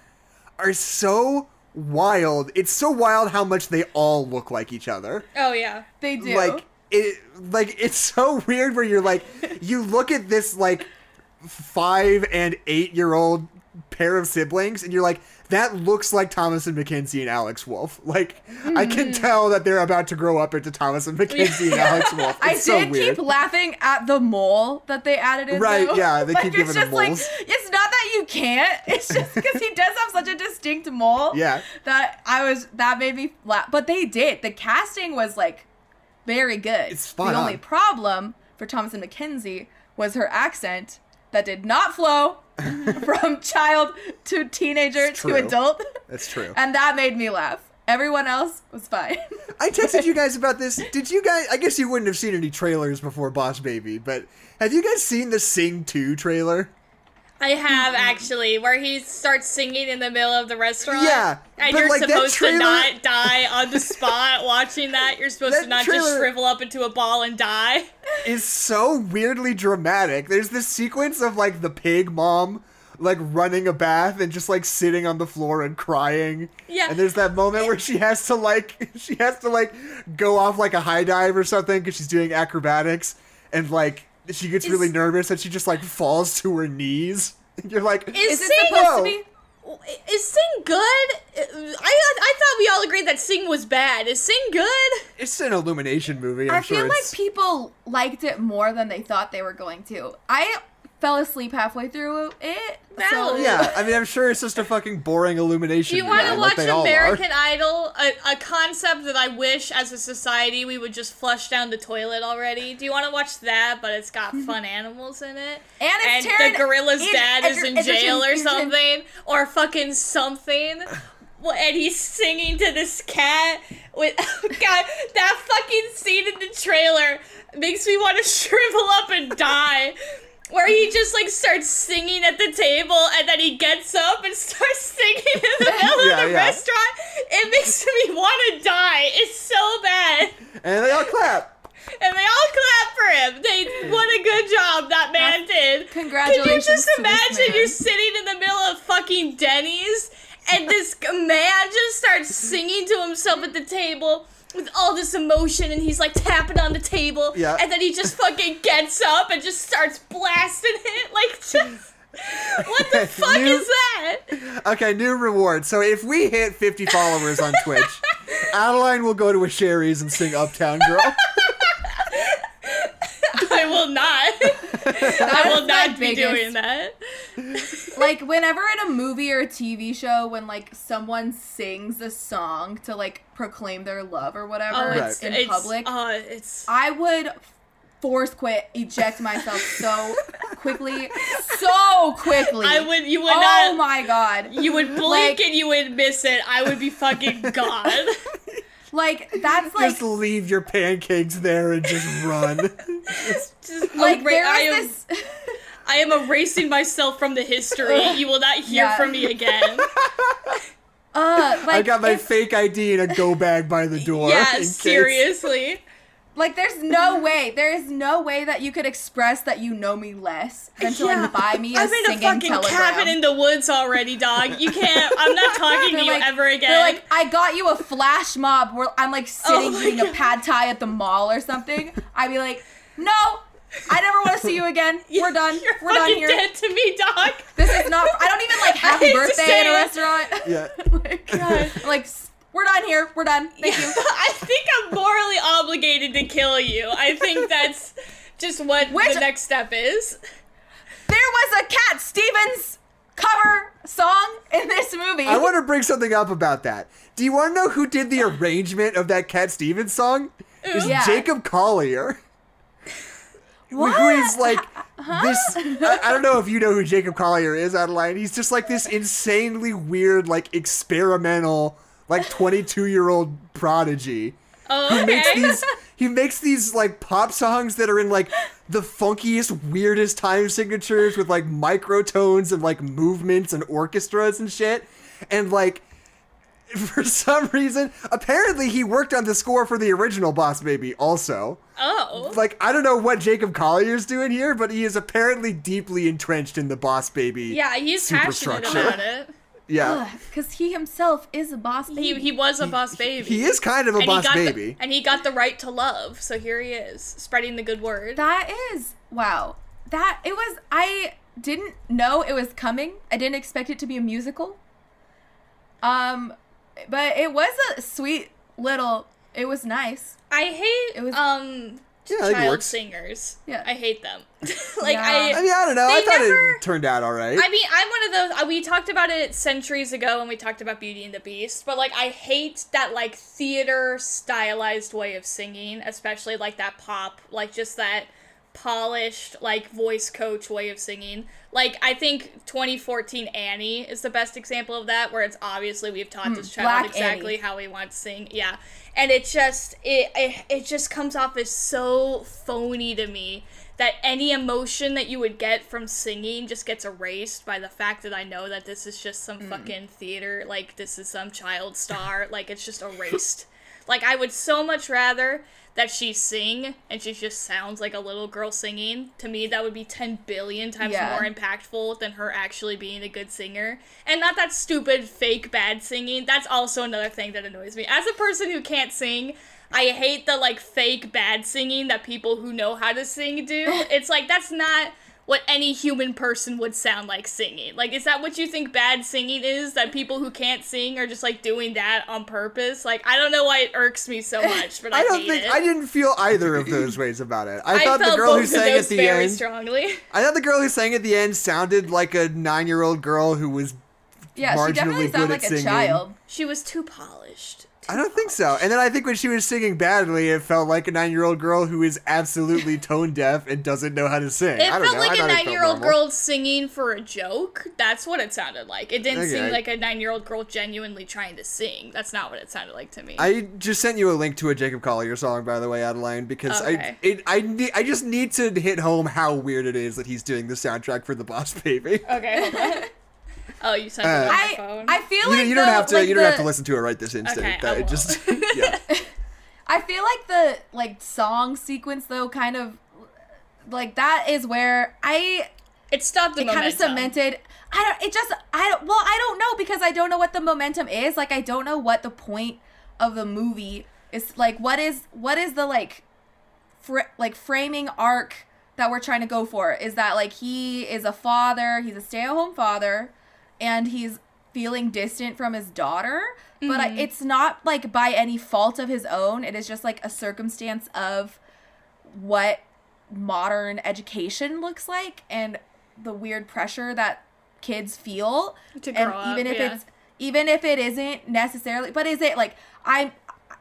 [SPEAKER 1] are so wild. It's so wild how much they all look like each other.
[SPEAKER 2] oh yeah.
[SPEAKER 3] They do.
[SPEAKER 1] Like it like it's so <laughs> weird where you're like you look at this like 5 and 8 year old pair of siblings and you're like that looks like Thomasin McKenzie and Alex Wolff. <laughs> Like I can
[SPEAKER 3] Mm-hmm.
[SPEAKER 1] tell that they're about to grow up into Thomasin McKenzie and Alex Wolff. <laughs>
[SPEAKER 3] I
[SPEAKER 1] It's so
[SPEAKER 3] did
[SPEAKER 1] weird.
[SPEAKER 3] keep laughing at the mole that they added in.
[SPEAKER 1] Right,
[SPEAKER 3] though.
[SPEAKER 1] yeah, they
[SPEAKER 3] like,
[SPEAKER 1] keep
[SPEAKER 3] it's
[SPEAKER 1] giving
[SPEAKER 3] just
[SPEAKER 1] him
[SPEAKER 3] like
[SPEAKER 1] moles.
[SPEAKER 3] it's not that you can't. It's just <laughs> because he does have such a distinct mole.
[SPEAKER 1] Yeah.
[SPEAKER 3] That I was that made me laugh. But they did. The casting was like very good.
[SPEAKER 1] It's spot
[SPEAKER 3] the only problem for Thomasin McKenzie was her accent that did not flow <laughs> from child to teenager to adult.
[SPEAKER 1] That's true.
[SPEAKER 3] And that made me laugh. Everyone else was fine.
[SPEAKER 1] I texted you <laughs> guys about this. Did you guys? I guess you wouldn't have seen any trailers before Boss Baby, but have you guys seen the Sing 2 trailer?
[SPEAKER 2] I have mm-hmm. actually, where he starts singing in the middle of the restaurant.
[SPEAKER 1] Yeah,
[SPEAKER 2] and you're
[SPEAKER 1] like,
[SPEAKER 2] supposed
[SPEAKER 1] trailer-
[SPEAKER 2] to not die on the spot watching that. You're supposed
[SPEAKER 1] That
[SPEAKER 2] to not
[SPEAKER 1] trailer-
[SPEAKER 2] just shrivel up into a ball and die. <laughs>
[SPEAKER 1] Is so weirdly dramatic. There's this sequence of like the pig mom like running a bath and just like sitting on the floor and crying.
[SPEAKER 2] Yeah.
[SPEAKER 1] And there's that moment where <laughs> she has to like <laughs> she has to like go off like a high dive or something because she's doing acrobatics and like she gets really nervous and she just like falls to her knees. <laughs> And you're like,
[SPEAKER 2] Is
[SPEAKER 3] Is it
[SPEAKER 2] Sing
[SPEAKER 3] supposed
[SPEAKER 1] Whoa.
[SPEAKER 3] to be?
[SPEAKER 2] Is Sing good? I I thought we all agreed that Sing was bad. Is Sing good?
[SPEAKER 1] It's an Illumination movie. I'm
[SPEAKER 3] I
[SPEAKER 1] sure
[SPEAKER 3] feel like people liked it more than they thought they were going to. I fell asleep halfway through it. So
[SPEAKER 1] yeah, I mean, I'm sure it's just a fucking boring Illumination
[SPEAKER 2] Do you want to watch
[SPEAKER 1] they all are.
[SPEAKER 2] American Idol? A, a concept that I wish, as a society, we would just flush down the toilet already. Do you want to watch that? But it's got <laughs> fun animals in it,
[SPEAKER 3] And it's
[SPEAKER 2] and
[SPEAKER 3] Taron
[SPEAKER 2] the gorilla's
[SPEAKER 3] Ed-
[SPEAKER 2] dad is
[SPEAKER 3] Edger-
[SPEAKER 2] in
[SPEAKER 3] Egerton-
[SPEAKER 2] jail or
[SPEAKER 3] Egerton-
[SPEAKER 2] something, or fucking something. Well, And he's singing to this cat with <laughs> oh God. That fucking scene in the trailer makes me want to <laughs> shrivel up and die. Where he just like starts singing at the table and then he gets up and <laughs> starts singing in the middle
[SPEAKER 1] Yeah,
[SPEAKER 2] of the
[SPEAKER 1] yeah.
[SPEAKER 2] restaurant. It makes me want to die. It's so bad.
[SPEAKER 1] And they all clap.
[SPEAKER 2] And they all clap for him. They what a good job that man did.
[SPEAKER 3] Congratulations
[SPEAKER 2] Can you just imagine you're sitting in the middle of fucking Denny's and this <laughs> man just starts singing to himself at the table with all this emotion and he's like tapping on the table
[SPEAKER 1] Yeah.
[SPEAKER 2] and then he just fucking gets up and just starts blasting it <laughs> like just <laughs> what the fuck
[SPEAKER 1] You-
[SPEAKER 2] is that?
[SPEAKER 1] Okay, new reward. So if we hit 50 followers on Twitch, <laughs> Adeline will go to a Shari's and sing Uptown Girl.
[SPEAKER 2] I will not. <laughs> I will not be
[SPEAKER 3] biggest-
[SPEAKER 2] doing that. <laughs>
[SPEAKER 3] like whenever in a movie or a TV show when like someone sings a song to like proclaim their love or whatever
[SPEAKER 2] Oh, it's,
[SPEAKER 3] in
[SPEAKER 2] it's,
[SPEAKER 3] public,
[SPEAKER 2] Oh, it's
[SPEAKER 3] I would force quit, eject myself so quickly, so quickly.
[SPEAKER 2] I would you would
[SPEAKER 3] Oh
[SPEAKER 2] not
[SPEAKER 3] my god!
[SPEAKER 2] You would blink
[SPEAKER 3] Like-
[SPEAKER 2] and you would miss it. I would be fucking gone. <laughs>
[SPEAKER 3] Like that's like
[SPEAKER 1] just leave your pancakes there and just run.
[SPEAKER 2] Just <laughs>
[SPEAKER 3] like
[SPEAKER 2] erra-
[SPEAKER 3] there
[SPEAKER 2] I am,
[SPEAKER 3] this.
[SPEAKER 2] I am erasing myself from the history. You will not hear
[SPEAKER 3] Yeah.
[SPEAKER 2] from me again. <laughs>
[SPEAKER 3] Uh, like
[SPEAKER 1] I got my
[SPEAKER 3] if-
[SPEAKER 1] fake ID in a go bag by the door. <laughs> in
[SPEAKER 2] yeah,
[SPEAKER 1] case-
[SPEAKER 2] seriously.
[SPEAKER 3] Like, there's no <laughs> way, there is no way that you could express that you know me less than to
[SPEAKER 2] Yeah.
[SPEAKER 3] like buy me a
[SPEAKER 2] I'm in a
[SPEAKER 3] singing
[SPEAKER 2] fucking
[SPEAKER 3] telegram.
[SPEAKER 2] cabin in the woods already, dog. You can't. I'm not <laughs> talking to you
[SPEAKER 3] like-
[SPEAKER 2] ever again.
[SPEAKER 3] They're like, I got you a flash mob where I'm like oh sitting
[SPEAKER 2] my
[SPEAKER 3] eating a pad thai at the mall or something. I'd be like, no, I never want to see you again. <laughs> We're done.
[SPEAKER 2] You're
[SPEAKER 3] We're done
[SPEAKER 2] fucking
[SPEAKER 3] here.
[SPEAKER 2] dead to me, dog.
[SPEAKER 3] This is not. I don't even like happy birthday in a restaurant.
[SPEAKER 1] Yeah.
[SPEAKER 3] like, I'm like, "S- we're done here. We're done. Thank you. <laughs>
[SPEAKER 2] I think I'm morally obligated to kill you. I think that's just what
[SPEAKER 3] Which-
[SPEAKER 2] the next step is.
[SPEAKER 3] There was a Cat Stevens cover song in this movie.
[SPEAKER 1] I want to bring something up about that. Do you want to know who did the arrangement of that Cat Stevens song? It's
[SPEAKER 3] Yeah.
[SPEAKER 1] Jacob Collier.
[SPEAKER 3] What?
[SPEAKER 1] Who is like this? <laughs> I, I don't know if you know who Jacob Collier is, Adeline. He's just like this insanely weird, like experimental, like 22 year old prodigy.
[SPEAKER 2] Oh,
[SPEAKER 1] He makes these. <laughs> He makes these like pop songs that are in like the funkiest, weirdest time signatures with like microtones and like movements and orchestras and shit. And like <laughs> for some reason, apparently he worked on the score for the original Boss Baby also.
[SPEAKER 2] Oh.
[SPEAKER 1] Like I don't know what Jacob Collier's doing here, but he is apparently deeply entrenched in the Boss Baby.
[SPEAKER 2] Yeah, he's passionate about it.
[SPEAKER 1] Yeah.
[SPEAKER 3] because he himself is a boss baby.
[SPEAKER 2] He, he was a boss baby.
[SPEAKER 1] He is kind of a
[SPEAKER 2] and
[SPEAKER 1] boss
[SPEAKER 2] he got
[SPEAKER 1] baby.
[SPEAKER 2] The, and he got the right to love, so here he is, spreading the good word.
[SPEAKER 3] That is wow. That it was. I didn't know it was coming. I didn't expect it to be a musical. Um, but it was a sweet little. It was nice.
[SPEAKER 2] I hate
[SPEAKER 3] It was-
[SPEAKER 2] um
[SPEAKER 1] Yeah, I
[SPEAKER 2] child
[SPEAKER 1] works.
[SPEAKER 2] singers.
[SPEAKER 3] Yeah.
[SPEAKER 2] I hate them. <laughs> like
[SPEAKER 3] Yeah.
[SPEAKER 2] I
[SPEAKER 1] I mean, I don't know. I thought
[SPEAKER 2] never-
[SPEAKER 1] it turned out all right.
[SPEAKER 2] I mean, I'm one of those. Uh, we talked about it centuries ago when we talked about Beauty and the Beast, but like, I hate that like theater stylized way of singing, especially like that pop, like just that polished like voice coach way of singing. Like, I think 2014 Annie is the best example of that, where it's obviously we've taught this child
[SPEAKER 3] Black
[SPEAKER 2] exactly
[SPEAKER 3] Annie.
[SPEAKER 2] how we want to sing. Yeah, and it just it, it it just comes off as so phony to me that any emotion that you would get from singing just gets erased by the fact that I know that this is just some mm. fucking theater, like this is some child star, like it's just erased. <laughs> like I would so much rather that she sing and she just sounds like a little girl singing. To me that would be 10 billion times
[SPEAKER 3] Yeah.
[SPEAKER 2] more impactful than her actually being a good singer. And not that stupid fake bad singing. That's also another thing that annoys me. As a person who can't sing, I hate the like fake bad singing that people who know how to sing do. <laughs> It's like that's not what any human person would sound like singing. Like, is that what you think bad singing is? That people who can't sing are just like doing that on purpose? Like, I don't know why it irks me so <laughs> much, but I,
[SPEAKER 1] I don't
[SPEAKER 2] hate
[SPEAKER 1] think
[SPEAKER 2] it.
[SPEAKER 1] I didn't feel either of those ways about it. I, <laughs>
[SPEAKER 2] I
[SPEAKER 1] thought
[SPEAKER 2] felt
[SPEAKER 1] the girl who sang at the
[SPEAKER 2] very
[SPEAKER 1] end.
[SPEAKER 2] strongly. <laughs>
[SPEAKER 1] I thought the girl who sang at the end sounded like a nine-year-old girl who was.
[SPEAKER 3] Yeah, she
[SPEAKER 1] marginally
[SPEAKER 3] definitely sounded like a
[SPEAKER 1] singing.
[SPEAKER 3] child.
[SPEAKER 2] She was too polished.
[SPEAKER 1] I don't think so. And then I think when she was singing badly, it felt like a nine-year-old girl who is absolutely <laughs> tone deaf and doesn't know how to sing.
[SPEAKER 2] It
[SPEAKER 1] I don't
[SPEAKER 2] felt
[SPEAKER 1] know.
[SPEAKER 2] like
[SPEAKER 1] I
[SPEAKER 2] a
[SPEAKER 1] thought it felt
[SPEAKER 2] nine-year-old girl singing for a joke. That's what it sounded like. It didn't seem like a nine-year-old girl genuinely trying to sing. That's not what it sounded like to me.
[SPEAKER 1] I just sent you a link to a Jacob Collier song, by the way, Adeline, because
[SPEAKER 2] Okay.
[SPEAKER 1] I it, I need I just need to hit home how weird it is that he's doing the soundtrack for the Boss Baby.
[SPEAKER 2] okay, hold on. <laughs> Oh, you sent it
[SPEAKER 1] Uh,
[SPEAKER 2] on your
[SPEAKER 3] I
[SPEAKER 2] phone.
[SPEAKER 3] I feel
[SPEAKER 1] You,
[SPEAKER 3] like
[SPEAKER 1] you don't
[SPEAKER 3] the-
[SPEAKER 1] have to
[SPEAKER 3] like
[SPEAKER 1] you don't have to listen to it right this instant.
[SPEAKER 2] Okay,
[SPEAKER 1] That
[SPEAKER 2] I
[SPEAKER 1] it just <laughs> yeah. <laughs>
[SPEAKER 3] I feel like the like song sequence though kind of like that is where I
[SPEAKER 2] it stopped the
[SPEAKER 3] it kind of cemented I don't it just I don't well I don't know because I don't know what the momentum is like I don't know what the point of the movie is like what is what is the like fr- like framing arc that we're trying to go for is that like he is a father he's a stay-at-home father and he's feeling distant from his daughter but I, mm-hmm. it's not like by any fault of his own. It is just like a circumstance of what modern education looks like and the weird pressure that kids feel.
[SPEAKER 2] To
[SPEAKER 3] and
[SPEAKER 2] grow up,
[SPEAKER 3] even if
[SPEAKER 2] yeah.
[SPEAKER 3] it's even if it isn't necessarily but is it like i'm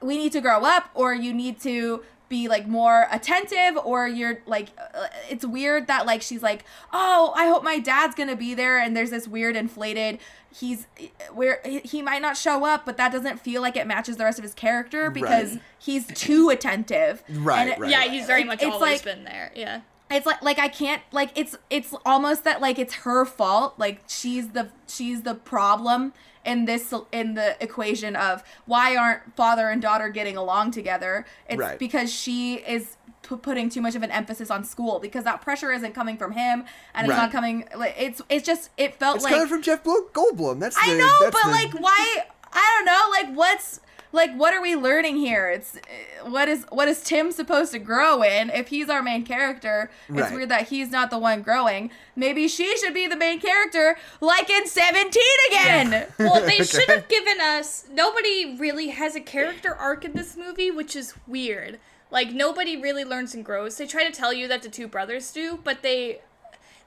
[SPEAKER 3] we need to grow up or you need to be like more attentive or you're like uh, it's weird that like she's like oh i hope my dad's gonna be there and there's this weird inflated he's where he might not show up but that doesn't feel like it matches the rest of his character because
[SPEAKER 1] Right.
[SPEAKER 3] he's too attentive
[SPEAKER 1] Right,
[SPEAKER 3] And-
[SPEAKER 1] right.
[SPEAKER 2] yeah, he's very much
[SPEAKER 3] it's
[SPEAKER 2] always
[SPEAKER 3] like-
[SPEAKER 2] been there. Yeah.
[SPEAKER 3] it's like like I can't like it's it's almost that like it's her fault like she's the she's the problem in this in the equation of why aren't father and daughter getting along together it's
[SPEAKER 1] Right.
[SPEAKER 3] because she is pu- putting too much of an emphasis on school because that pressure isn't coming from him and it's
[SPEAKER 1] Right.
[SPEAKER 3] not coming like it's it's just it felt
[SPEAKER 1] It's
[SPEAKER 3] like
[SPEAKER 1] coming from Jeff Goldblum. That's
[SPEAKER 3] I know but
[SPEAKER 1] the-
[SPEAKER 3] like why I don't know like what's like what are we learning here it's uh, what is what is tim supposed to grow in if he's our main character it's
[SPEAKER 1] Right.
[SPEAKER 3] weird that he's not the one growing maybe she should be the main character like in 17 again
[SPEAKER 2] Well, they
[SPEAKER 1] Okay. <laughs>
[SPEAKER 2] should have given us. Nobody really has a character arc in this movie, which is weird. Like nobody really learns and grows. They try to tell you that the two brothers do, but they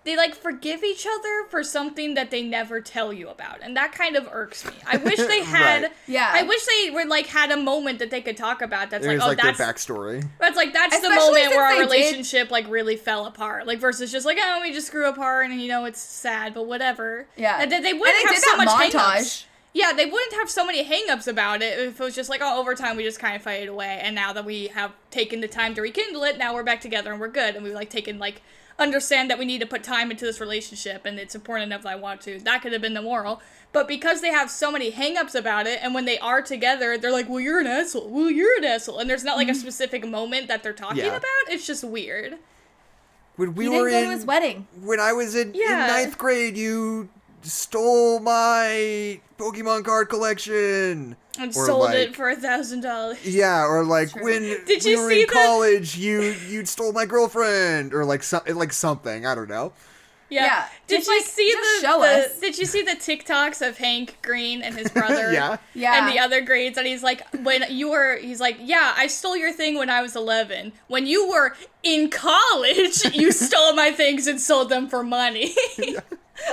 [SPEAKER 2] they like forgive each other for something that they never tell you about, and that kind of irks me. I wish they <laughs> had.
[SPEAKER 1] Right.
[SPEAKER 3] Yeah.
[SPEAKER 2] I wish they were like had a moment that they could talk about. That's
[SPEAKER 1] There's
[SPEAKER 2] like, oh,
[SPEAKER 1] like
[SPEAKER 2] that's
[SPEAKER 1] their backstory.
[SPEAKER 2] that's like that's the moment where our
[SPEAKER 3] they did-
[SPEAKER 2] relationship like really fell apart. Like versus just like oh we just grew apart and you know it's sad but whatever.
[SPEAKER 3] Yeah.
[SPEAKER 2] and they, they wouldn't
[SPEAKER 3] they
[SPEAKER 2] have so much
[SPEAKER 3] montage.
[SPEAKER 2] hangups. Yeah, they wouldn't have so many hangups about it if it was just like oh over time we just kind of faded away and now that we have taken the time to rekindle it now we're back together and we're good and we've like taken like understand that we need to put time into this relationship and it's important enough that I want to. That could have been the moral. But because they have so many hangups about it, and when they are together, they're like, well, you're an asshole. Well, you're an asshole. And there's not like a mm-hmm. specific moment that they're talking
[SPEAKER 1] Yeah.
[SPEAKER 2] about. It's just weird.
[SPEAKER 1] When we
[SPEAKER 3] he
[SPEAKER 1] were
[SPEAKER 3] didn't go
[SPEAKER 1] in
[SPEAKER 3] to his wedding
[SPEAKER 1] when I was in,
[SPEAKER 2] Yeah.
[SPEAKER 1] in ninth grade, you stole my Pokemon card collection.
[SPEAKER 2] And
[SPEAKER 1] Or,
[SPEAKER 2] sold
[SPEAKER 1] like-
[SPEAKER 2] it for a thousand dollars.
[SPEAKER 1] Yeah, or like
[SPEAKER 3] True.
[SPEAKER 1] when
[SPEAKER 2] Did
[SPEAKER 1] we
[SPEAKER 2] you
[SPEAKER 1] were
[SPEAKER 2] see
[SPEAKER 1] in
[SPEAKER 2] the-
[SPEAKER 1] college, you you stole my girlfriend, or like some like something. I don't know.
[SPEAKER 2] Yeah.
[SPEAKER 3] Yeah,
[SPEAKER 2] Did
[SPEAKER 3] just,
[SPEAKER 2] you
[SPEAKER 3] like,
[SPEAKER 2] see the,
[SPEAKER 3] show
[SPEAKER 2] the-
[SPEAKER 3] us.
[SPEAKER 2] Did you see the TikToks of Hank Green and his <laughs> brother?
[SPEAKER 1] Yeah.
[SPEAKER 3] Yeah.
[SPEAKER 2] And the other grades, and he's like, when you were, he's like, yeah, I stole your thing when I was 11. When you were in college, you <laughs> stole my things and sold them for money. <laughs>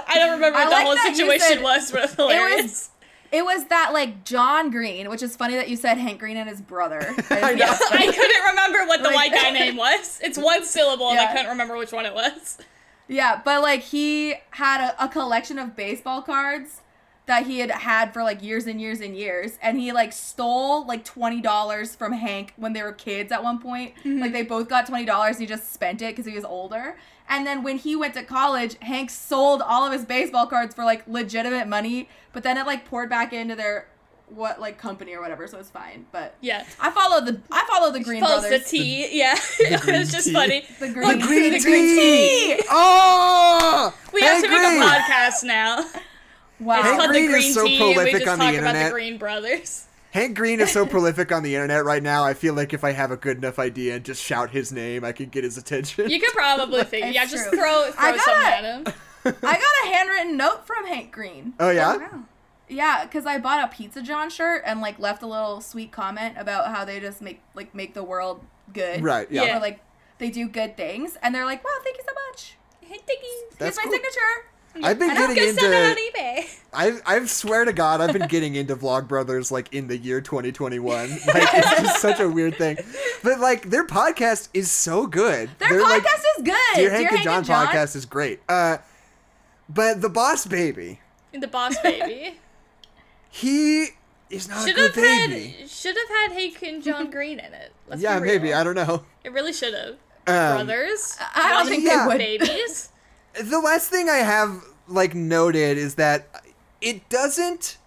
[SPEAKER 2] I don't remember
[SPEAKER 3] I
[SPEAKER 2] what
[SPEAKER 3] like
[SPEAKER 2] the whole situation
[SPEAKER 3] said-
[SPEAKER 2] was, but it was.
[SPEAKER 3] It was that like John Green, which is funny that you said Hank Green and his brother.
[SPEAKER 1] I know.
[SPEAKER 2] I couldn't remember what the
[SPEAKER 3] Like-
[SPEAKER 2] white guy name was. It's one syllable, and I couldn't remember which one it was.
[SPEAKER 3] Yeah, but like he had a, a collection of baseball cards that he had had for like years and years and years, and he like stole like twenty dollars from Hank when they were kids at one point. Mm-hmm. Like they both got twenty dollars, he just spent it because he was older. And then when he went to college, Hank sold all of his baseball cards for like legitimate money, but then it like poured back into their what like company or whatever, so it's fine. But
[SPEAKER 2] Yeah.
[SPEAKER 3] I follow the I follow the Green
[SPEAKER 2] Follows the
[SPEAKER 3] Brothers.
[SPEAKER 2] T, yeah. <laughs> it
[SPEAKER 1] green
[SPEAKER 2] was just
[SPEAKER 1] tea.
[SPEAKER 2] funny.
[SPEAKER 3] The green,
[SPEAKER 1] The green
[SPEAKER 3] the
[SPEAKER 1] tea.
[SPEAKER 3] green tea.
[SPEAKER 1] Oh, <laughs>
[SPEAKER 2] We have
[SPEAKER 1] Hank
[SPEAKER 2] to make a podcast now.
[SPEAKER 3] Wow.
[SPEAKER 2] It's
[SPEAKER 1] Hank
[SPEAKER 2] called
[SPEAKER 1] Green
[SPEAKER 2] the
[SPEAKER 1] is
[SPEAKER 2] Green
[SPEAKER 1] so
[SPEAKER 2] Tea, and we
[SPEAKER 1] prolific
[SPEAKER 2] just
[SPEAKER 1] on the
[SPEAKER 2] talk about the
[SPEAKER 1] internet.
[SPEAKER 2] Green Brothers. <laughs>
[SPEAKER 1] Hank Green is so prolific on the internet right now. I feel like if I have a good enough idea and just shout his name, I could get his attention.
[SPEAKER 2] You could probably figure.
[SPEAKER 3] It's
[SPEAKER 2] Yeah, just throw
[SPEAKER 3] I
[SPEAKER 2] throw something
[SPEAKER 3] gotta-
[SPEAKER 2] at him.
[SPEAKER 3] I got a handwritten note from Hank Green.
[SPEAKER 1] oh yeah.
[SPEAKER 3] Oh, wow. Yeah, because I bought a Pizza John shirt and like left a little sweet comment about how they just make like make the world good.
[SPEAKER 1] Right. Yeah.
[SPEAKER 2] Yeah.
[SPEAKER 3] Or like they do good things, and they're like, "Wow, thank you so much.
[SPEAKER 2] Hey, Diggy.
[SPEAKER 1] That's
[SPEAKER 3] Here's my
[SPEAKER 1] cool.
[SPEAKER 3] signature."
[SPEAKER 1] I've been
[SPEAKER 3] I don't
[SPEAKER 1] getting
[SPEAKER 2] Go sell it on
[SPEAKER 1] into.
[SPEAKER 2] eBay.
[SPEAKER 1] I I swear to God, I've been <laughs> getting into Vlogbrothers like in the year 2021. <laughs> Like it's just such a weird thing. But like their podcast is so good.
[SPEAKER 3] Their
[SPEAKER 1] They're,
[SPEAKER 3] podcast
[SPEAKER 1] like,
[SPEAKER 3] is good.
[SPEAKER 1] Dear Hank and John podcast is great. Uh, but the Boss Baby,
[SPEAKER 2] The boss baby. <laughs>
[SPEAKER 1] he is not
[SPEAKER 2] Should
[SPEAKER 1] a
[SPEAKER 2] have
[SPEAKER 1] good baby.
[SPEAKER 2] had should have had Hank and John Green in it. Let's
[SPEAKER 1] yeah, maybe I don't know.
[SPEAKER 2] It really should have.
[SPEAKER 1] Um,
[SPEAKER 2] Brothers.
[SPEAKER 3] I don't think
[SPEAKER 1] Yeah.
[SPEAKER 3] they would.
[SPEAKER 2] babies. <laughs>
[SPEAKER 1] the last thing I have like noted is that it doesn't.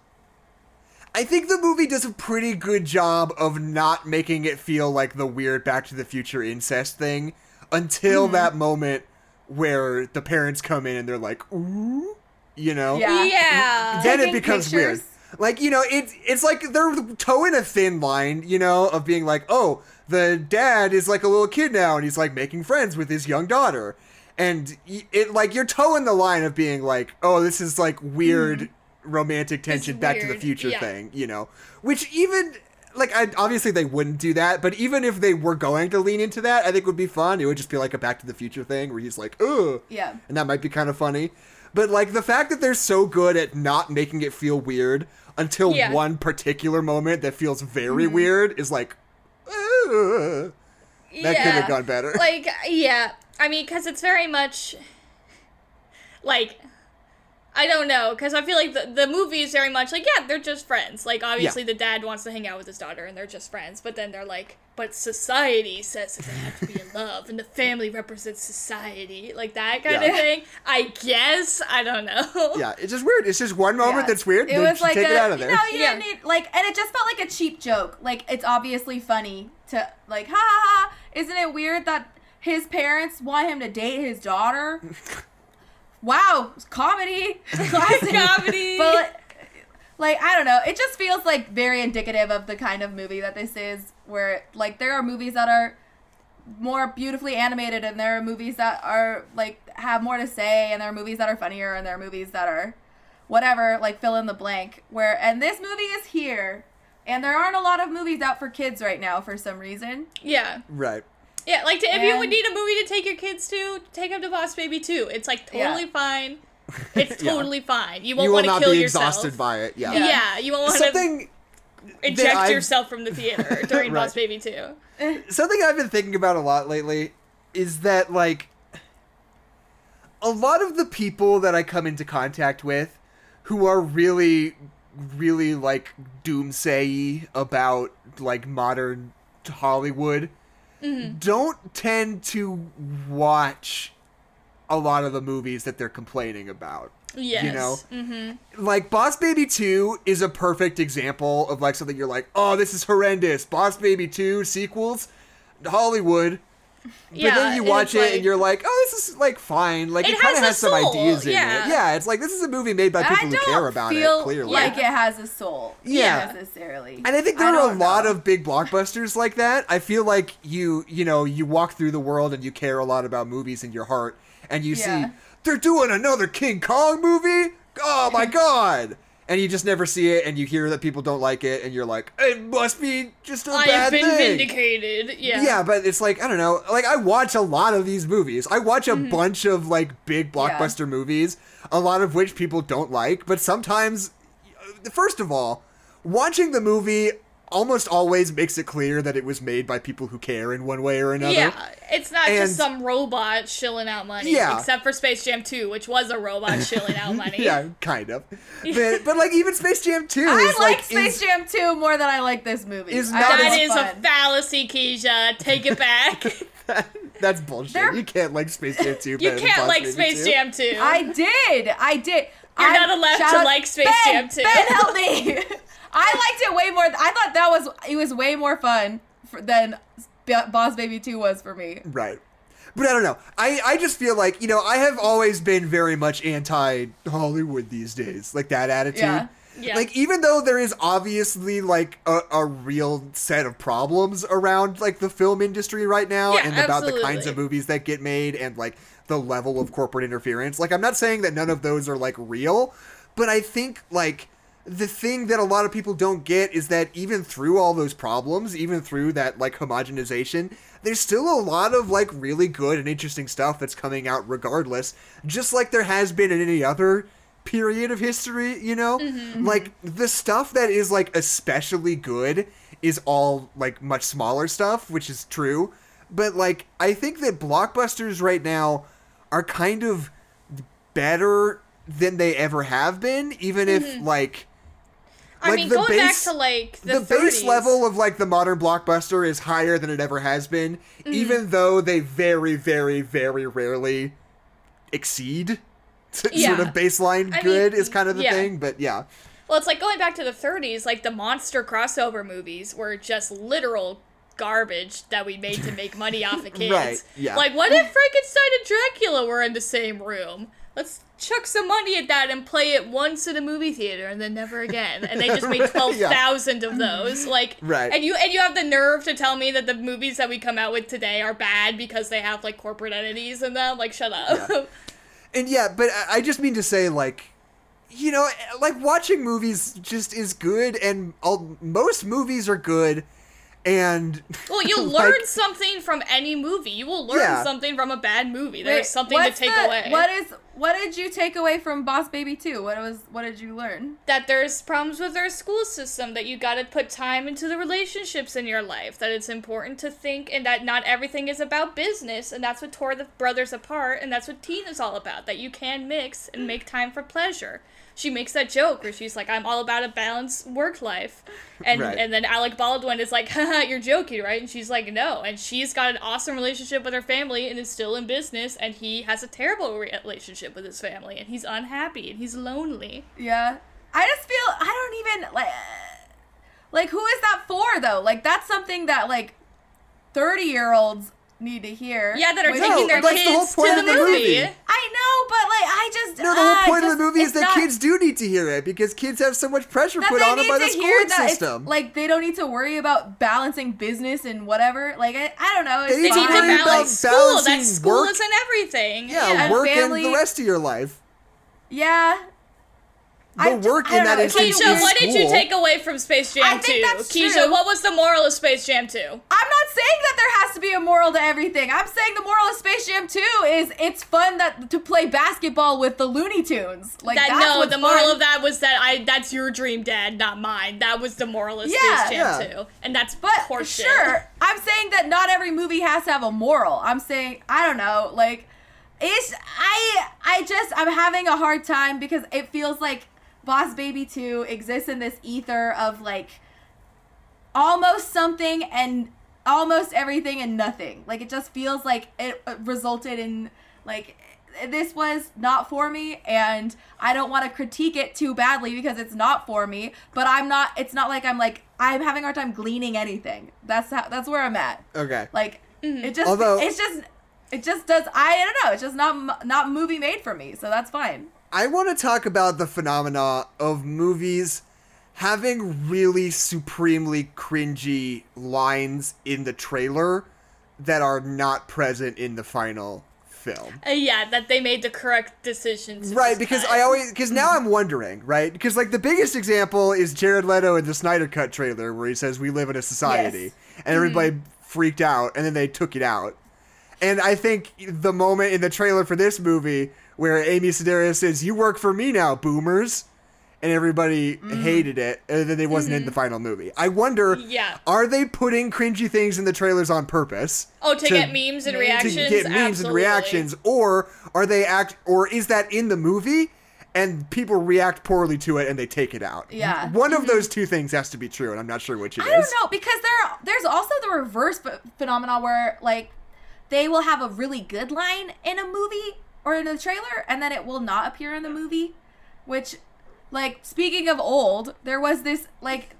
[SPEAKER 1] I think the movie does a pretty good job of not making it feel like the weird Back to the Future incest thing until
[SPEAKER 3] Mm-hmm.
[SPEAKER 1] that moment where the parents come in and they're like, "Ooh," you know.
[SPEAKER 3] Yeah.
[SPEAKER 2] Yeah.
[SPEAKER 1] Then it
[SPEAKER 3] Taking
[SPEAKER 1] becomes weird. Like you know, it's it's like they're towing a thin line, you know, of being like, oh, the dad is like a little kid now, and he's like making friends with his young daughter, and it like you're towing the line of being like, oh, this is like weird mm-hmm. romantic tension, Back to the Future
[SPEAKER 2] yeah.
[SPEAKER 1] thing, you know, which even. Like I, obviously they wouldn't do that, but even if they were going to lean into that, I think would be fun. It would just be like a Back to the Future thing where he's like, "Ugh,"
[SPEAKER 3] Yeah.
[SPEAKER 1] and that might be kind of funny. But like the fact that they're so good at not making it feel weird until
[SPEAKER 2] Yeah.
[SPEAKER 1] one particular moment that feels very mm-hmm. weird is like, "Ugh." that could have gone better.
[SPEAKER 2] Like, yeah. I mean, because it's very much like I don't know, because I feel like the the movie is very much like yeah, they're just friends. Like obviously the dad wants to hang out with his daughter, and they're just friends. But then they're like, but society says that they have to be in love, and the family represents society, like that kind
[SPEAKER 1] Yeah.
[SPEAKER 2] of thing. I guess I don't know.
[SPEAKER 1] yeah, it's just weird. It's just one moment
[SPEAKER 3] Yeah.
[SPEAKER 1] that's weird.
[SPEAKER 3] It was like
[SPEAKER 1] take
[SPEAKER 3] a,
[SPEAKER 1] it out of
[SPEAKER 3] you know, you
[SPEAKER 2] Yeah.
[SPEAKER 3] didn't need like, and it just felt like a cheap joke. Like it's obviously funny to like, ha ha ha. Isn't it weird that his parents want him to date his daughter? <laughs> wow, comedy, classic <laughs>
[SPEAKER 2] Comedy.
[SPEAKER 3] But like, I don't know. It just feels like very indicative of the kind of movie that this is. Where like there are movies that are more beautifully animated and there are movies that are like have more to say and there are movies that are funnier and there are movies that are whatever like fill in the blank where and this movie is here and there aren't a lot of movies out for kids right now for some reason
[SPEAKER 2] yeah.
[SPEAKER 1] right.
[SPEAKER 2] Yeah, like to, if you would need a movie to take your kids to, take them to Boss Baby 2. It's like
[SPEAKER 3] Yeah.
[SPEAKER 2] totally fine. <laughs> It's
[SPEAKER 1] Yeah.
[SPEAKER 2] totally fine. You
[SPEAKER 1] You
[SPEAKER 2] won't
[SPEAKER 1] will
[SPEAKER 2] want to
[SPEAKER 1] not
[SPEAKER 2] kill
[SPEAKER 1] be
[SPEAKER 2] yourself.
[SPEAKER 1] exhausted by it. Yeah.
[SPEAKER 3] Yeah.
[SPEAKER 2] Yeah. you won't want to
[SPEAKER 1] Something
[SPEAKER 2] eject
[SPEAKER 1] I've-
[SPEAKER 2] yourself from the theater <laughs> during
[SPEAKER 1] Right.
[SPEAKER 2] Boss Baby 2. <laughs>
[SPEAKER 1] something I've been thinking about a lot lately is that like a lot of the people that I come into contact with who are really really like doomsay about like modern Hollywood don't tend to watch a lot of the movies that they're complaining about.
[SPEAKER 2] Yes.
[SPEAKER 1] You know?
[SPEAKER 2] Mm-hmm.
[SPEAKER 1] like Boss Baby 2 is a perfect example of like something you're like, "Oh, this is horrendous." Boss Baby 2 sequels, Hollywood. But
[SPEAKER 2] Yeah,
[SPEAKER 1] then you watch it
[SPEAKER 2] like-
[SPEAKER 1] and you're like, "Oh, this is like fine." Like
[SPEAKER 2] It
[SPEAKER 1] kind of
[SPEAKER 2] a
[SPEAKER 1] has some ideas in
[SPEAKER 2] yeah.
[SPEAKER 1] it. Yeah, it's like this is a movie made by people who care about it, clearly.
[SPEAKER 3] like it has a soul
[SPEAKER 1] Yeah.
[SPEAKER 3] necessarily
[SPEAKER 1] And I think there are a
[SPEAKER 3] don't
[SPEAKER 1] lot of big blockbusters like that. I feel like you, you know, you walk through the world and you care a lot about movies in your heart, and you
[SPEAKER 3] Yeah.
[SPEAKER 1] see they're doing another King Kong movie. Oh my <laughs> god! And you just never see it, and you hear that people don't like it, and you're like, it must be just a
[SPEAKER 2] I
[SPEAKER 1] bad
[SPEAKER 2] have been
[SPEAKER 1] thing.
[SPEAKER 2] vindicated. Yeah.
[SPEAKER 1] Yeah, but it's like I don't know. Like I watch a lot of these movies. I watch a mm-hmm. bunch of like big blockbuster movies, a lot of which people don't like. But sometimes, uh, first of all, watching the movie almost always makes it clear that it was made by people who care in one way or another.
[SPEAKER 2] Yeah, it's not
[SPEAKER 1] And-
[SPEAKER 2] just some robot shilling out money.
[SPEAKER 1] Yeah.
[SPEAKER 2] Except for Space Jam 2, which was a robot <laughs> shilling out money.
[SPEAKER 1] Yeah, kind of. But but like even Space Jam Two
[SPEAKER 3] I
[SPEAKER 1] is
[SPEAKER 3] like
[SPEAKER 1] like
[SPEAKER 3] Space
[SPEAKER 1] is,
[SPEAKER 3] Jam 2 more than I like this movie.
[SPEAKER 1] Is not
[SPEAKER 3] thought it
[SPEAKER 1] as
[SPEAKER 2] That
[SPEAKER 3] was
[SPEAKER 2] a fallacy, Keisha. Take it back. <laughs>
[SPEAKER 1] that's bullshit.
[SPEAKER 3] They're-
[SPEAKER 1] You can't like Space Jam Two.
[SPEAKER 2] you can't
[SPEAKER 1] Boss
[SPEAKER 2] like Space
[SPEAKER 1] 2.
[SPEAKER 2] Jam 2.
[SPEAKER 3] I did. I did.
[SPEAKER 2] You're
[SPEAKER 3] I-
[SPEAKER 2] not allowed to
[SPEAKER 3] out-
[SPEAKER 2] like Space
[SPEAKER 3] ben,
[SPEAKER 2] Jam 2.
[SPEAKER 3] Ben, help me. <laughs> I liked it way more. I thought that was it was way more fun for, than B- Boss Baby 2 was for me.
[SPEAKER 1] Right. But I don't know. I, I just feel like, you know, I have always been very much anti Hollywood these days. Like that attitude.
[SPEAKER 3] Yeah.
[SPEAKER 2] Yeah.
[SPEAKER 1] Like even though there is obviously like a, a real set of problems around like the film industry right now
[SPEAKER 2] Yeah,
[SPEAKER 1] and about the kinds of movies that get made and like the level of corporate interference. Like I'm not saying that none of those are like real, but I think like the thing that a lot of people don't get is that even through all those problems, even through that like homogenization, there's still a lot of like really good and interesting stuff that's coming out regardless, just like there has been in any other period of history, you know? Mm-hmm, mm-hmm. Like the stuff that is like especially good is all like much smaller stuff, which is true. But like I think that blockbusters right now are kind of better than they ever have been, even if mm-hmm. like
[SPEAKER 2] I
[SPEAKER 1] like,
[SPEAKER 2] mean,
[SPEAKER 1] the
[SPEAKER 2] going
[SPEAKER 1] base-
[SPEAKER 2] back to like the,
[SPEAKER 1] the, base level of like the modern blockbuster is higher than it ever has been,
[SPEAKER 2] Mm-hmm.
[SPEAKER 1] even though they very, very, very rarely exceed <laughs> sort of baseline
[SPEAKER 2] I
[SPEAKER 1] good
[SPEAKER 2] mean,
[SPEAKER 1] is kind of the
[SPEAKER 2] yeah.
[SPEAKER 1] thing. But yeah,
[SPEAKER 2] Well, it's like going back to the 30s, like the monster crossover movies were just literal garbage that we made to make money off of <laughs> kids.
[SPEAKER 1] Right, yeah.
[SPEAKER 2] Like, what if Frankenstein and Dracula were in the same room? Let's chuck some money at that and play it once in a movie theater and then never again. And they just made <laughs> twelve
[SPEAKER 1] yeah.
[SPEAKER 2] of those. Like,
[SPEAKER 1] Right.
[SPEAKER 2] And you and you have the nerve to tell me that the movies that we come out with today are bad because they have like corporate entities in them. Like, shut up.
[SPEAKER 1] and yeah, but I- I just mean to say like. You know, like watching movies just is good, and all, most movies are good, and
[SPEAKER 2] Well, you <laughs>
[SPEAKER 1] like,
[SPEAKER 2] learn something from any movie. You will learn
[SPEAKER 1] Yeah.
[SPEAKER 2] something from a bad movie. There's
[SPEAKER 3] Wait,
[SPEAKER 2] something to take
[SPEAKER 3] the-
[SPEAKER 2] away.
[SPEAKER 3] What is what did you take away from Boss Baby 2? What was what did you learn?
[SPEAKER 2] that there's problems with our school system. That you got to put time into the relationships in your life. That it's important to think, and that not everything is about business. And that's what tore the brothers apart. And that's what teen is all about. That you can mix and make time for pleasure. She makes that joke where she's like, "I'm all about a balanced work life," and
[SPEAKER 1] Right.
[SPEAKER 2] and then Alec Baldwin is like, <laughs> "Haha, you're joking, right?" And she's like, "No." And she's got an awesome relationship with her family and is still in business, and he has a terrible relationship with his family, and he's unhappy and he's lonely.
[SPEAKER 3] Yeah. I just feel I don't even like like who is that for though? Like that's something that like 30-year-olds need to hear.
[SPEAKER 2] Yeah, that are
[SPEAKER 3] Which-
[SPEAKER 2] taking
[SPEAKER 1] No,
[SPEAKER 2] their
[SPEAKER 1] that's the whole
[SPEAKER 2] kids
[SPEAKER 1] point
[SPEAKER 2] to
[SPEAKER 1] of
[SPEAKER 2] the
[SPEAKER 1] the
[SPEAKER 2] movie.
[SPEAKER 1] movie.
[SPEAKER 3] I know, but like I just
[SPEAKER 1] no, the
[SPEAKER 3] uh,
[SPEAKER 1] whole point of the movie is that
[SPEAKER 3] not-
[SPEAKER 1] kids do need to hear it because kids have so much pressure put on them by the
[SPEAKER 3] to hear
[SPEAKER 1] schooling
[SPEAKER 3] that it's,
[SPEAKER 1] system.
[SPEAKER 3] like they don't need to worry about balancing business and whatever. Like I, I don't know. It's
[SPEAKER 1] They
[SPEAKER 2] They
[SPEAKER 1] need
[SPEAKER 2] need
[SPEAKER 1] to
[SPEAKER 2] to
[SPEAKER 1] worry about
[SPEAKER 2] balance school.
[SPEAKER 1] balancing
[SPEAKER 2] That school
[SPEAKER 1] work-
[SPEAKER 2] isn't everything.
[SPEAKER 1] yeah,
[SPEAKER 3] and
[SPEAKER 1] work
[SPEAKER 3] family-
[SPEAKER 1] and the rest of your life.
[SPEAKER 3] Yeah.
[SPEAKER 1] The
[SPEAKER 3] I just-
[SPEAKER 1] work
[SPEAKER 3] I
[SPEAKER 1] in
[SPEAKER 3] don't
[SPEAKER 1] that
[SPEAKER 3] know,
[SPEAKER 1] is
[SPEAKER 3] it's like
[SPEAKER 2] Keisha,
[SPEAKER 3] a
[SPEAKER 2] what did you take away from Space Jam
[SPEAKER 3] I
[SPEAKER 2] 2?
[SPEAKER 3] think that's
[SPEAKER 2] Keisha,
[SPEAKER 3] true.
[SPEAKER 2] what was the moral of Space Jam 2?
[SPEAKER 3] I'm not saying that there has to be a moral to everything. I'm saying the moral of Space Jam 2 is it's fun that to play basketball with the Looney Tunes. Like
[SPEAKER 2] that
[SPEAKER 3] that's
[SPEAKER 2] no,
[SPEAKER 3] what's
[SPEAKER 2] the moral of that was that I that's your dream, Dad, not mine. That was the moral of
[SPEAKER 3] Yeah.
[SPEAKER 2] Space Jam
[SPEAKER 1] Yeah.
[SPEAKER 2] 2. And that's
[SPEAKER 3] But
[SPEAKER 2] horseshit.
[SPEAKER 3] sure, I'm saying that not every movie has to have a moral. I'm saying I don't know, like it's I I just I'm having a hard time because it feels like Boss Baby 2 exists in this ether of like almost something and almost everything and nothing. Like it just feels like it uh, resulted in like this was not for me and I don't want to critique it too badly because it's not for me, but I'm not it's not like I'm like I'm having a hard time gleaning anything. That's how that's where I'm at.
[SPEAKER 1] Okay.
[SPEAKER 3] Like it just
[SPEAKER 1] Although-
[SPEAKER 3] it's just it just does I, I don't know, it's just not not movie made for me, so that's fine.
[SPEAKER 1] I want to talk about the phenomena of movies having really supremely cringy lines in the trailer that are not present in the final film.
[SPEAKER 2] Uh, yeah, that they made the correct decision. to
[SPEAKER 1] Right, because
[SPEAKER 2] cut.
[SPEAKER 1] I always because now I'm wondering, right? Because like the biggest example is Jared Leto in the Snyder Cut trailer where he says we live in a society, and everybody freaked out, and then they took it out. And I think the moment in the trailer for this movie where Amy Sedaris says, "You work for me now, boomers," and everybody mm-hmm. hated it, uh, and then it wasn't in the mm-hmm. final movie. I wonder,
[SPEAKER 2] Yeah.
[SPEAKER 1] are they putting cringy things in the trailers on purpose?
[SPEAKER 2] Oh, to, get memes and reactions?
[SPEAKER 1] to get memes and reactions, or are they act, or is that in the movie and people react poorly to it and they take it out?
[SPEAKER 3] Yeah.
[SPEAKER 1] one of mm-hmm. those two things has to be true, and I'm not sure which it is.
[SPEAKER 3] I don't know because there there's also the reverse ph- phenomena where like they will have a really good line in a movie or in a trailer and then it will not appear in the movie, which like speaking of old, there was this like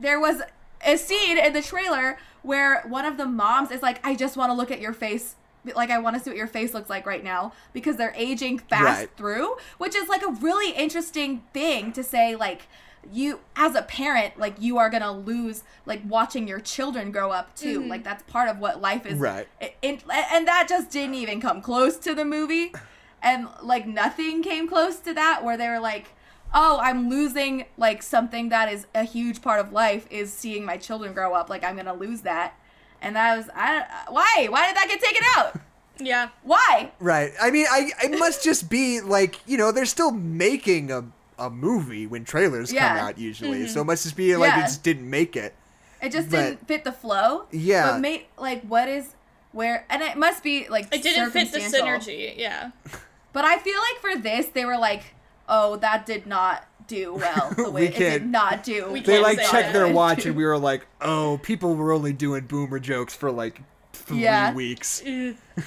[SPEAKER 3] there was a scene in the trailer where one of the moms is like I just want to look at your face like I want to see what your face looks like right now because they're aging fast
[SPEAKER 1] Right.
[SPEAKER 3] through, which is like a really interesting thing to say like you as a parent like you are going to lose like watching your children grow up too.
[SPEAKER 2] Mm-hmm.
[SPEAKER 3] Like that's part of what life is.
[SPEAKER 1] Right.
[SPEAKER 3] It, it- and that just didn't even come close to the movie. And like nothing came close to that where they were like oh, I'm losing like something that is a huge part of life is seeing my children grow up. Like I'm gonna lose that, and that was I. Why? Why did that get taken out?
[SPEAKER 2] Yeah.
[SPEAKER 3] Why?
[SPEAKER 1] Right. I mean, I it must just be like you know they're still making a a movie when trailers come out usually, so mm-hmm. it must just be like it just didn't make it.
[SPEAKER 3] It just
[SPEAKER 1] But-
[SPEAKER 3] didn't fit the flow.
[SPEAKER 1] Yeah.
[SPEAKER 3] But made like what is where? And it must be like
[SPEAKER 2] It didn't fit the synergy. Yeah. <laughs>
[SPEAKER 3] But I feel like for this, they were like, oh, that did not do well. The <laughs> way
[SPEAKER 1] We
[SPEAKER 3] it did not do.
[SPEAKER 2] We
[SPEAKER 1] They like
[SPEAKER 2] say
[SPEAKER 1] checked their watch <laughs> and we were like, oh, people were only doing boomer jokes for like three
[SPEAKER 3] Yeah.
[SPEAKER 1] weeks. <laughs>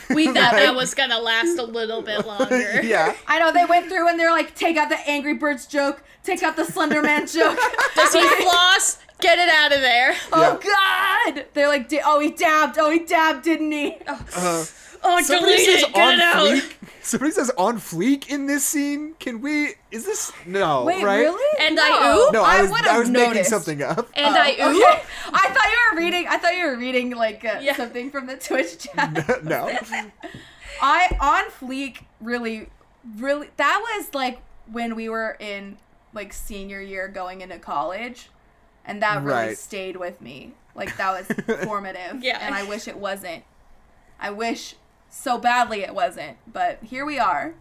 [SPEAKER 2] We thought that was gonna last a little bit longer. <laughs>
[SPEAKER 1] yeah.
[SPEAKER 3] I know they went through and they're like, take out the Angry Birds joke, take out the Slender Man <laughs> joke.
[SPEAKER 2] Does he floss? Get it out of there.
[SPEAKER 3] Oh God! They're like, oh, he dabbed. Oh, he dabbed, didn't he?
[SPEAKER 1] Uh,
[SPEAKER 2] Oh,
[SPEAKER 1] somebody
[SPEAKER 2] delete
[SPEAKER 1] says
[SPEAKER 2] it. Get
[SPEAKER 1] on
[SPEAKER 2] it out.
[SPEAKER 1] fleek. Somebody says on fleek in this scene. Can we? Is this no?
[SPEAKER 3] Wait,
[SPEAKER 1] right?
[SPEAKER 3] really?
[SPEAKER 2] And
[SPEAKER 3] no.
[SPEAKER 2] I oop?
[SPEAKER 1] No, I was
[SPEAKER 3] would've
[SPEAKER 1] I was making
[SPEAKER 3] noticed.
[SPEAKER 1] something up.
[SPEAKER 2] And
[SPEAKER 3] Oh,
[SPEAKER 2] I
[SPEAKER 3] okay.
[SPEAKER 2] oop.
[SPEAKER 3] I thought you were reading. I thought you were reading like uh,
[SPEAKER 2] Yeah.
[SPEAKER 3] something from the Twitch chat. <laughs>
[SPEAKER 1] no. <laughs>
[SPEAKER 3] I on fleek really, really. That was like when we were in like senior year going into college, and that really
[SPEAKER 1] Right.
[SPEAKER 3] stayed with me. Like that was <laughs> formative.
[SPEAKER 2] Yeah.
[SPEAKER 3] And I wish it wasn't. I wish so badly it wasn't, but here we are.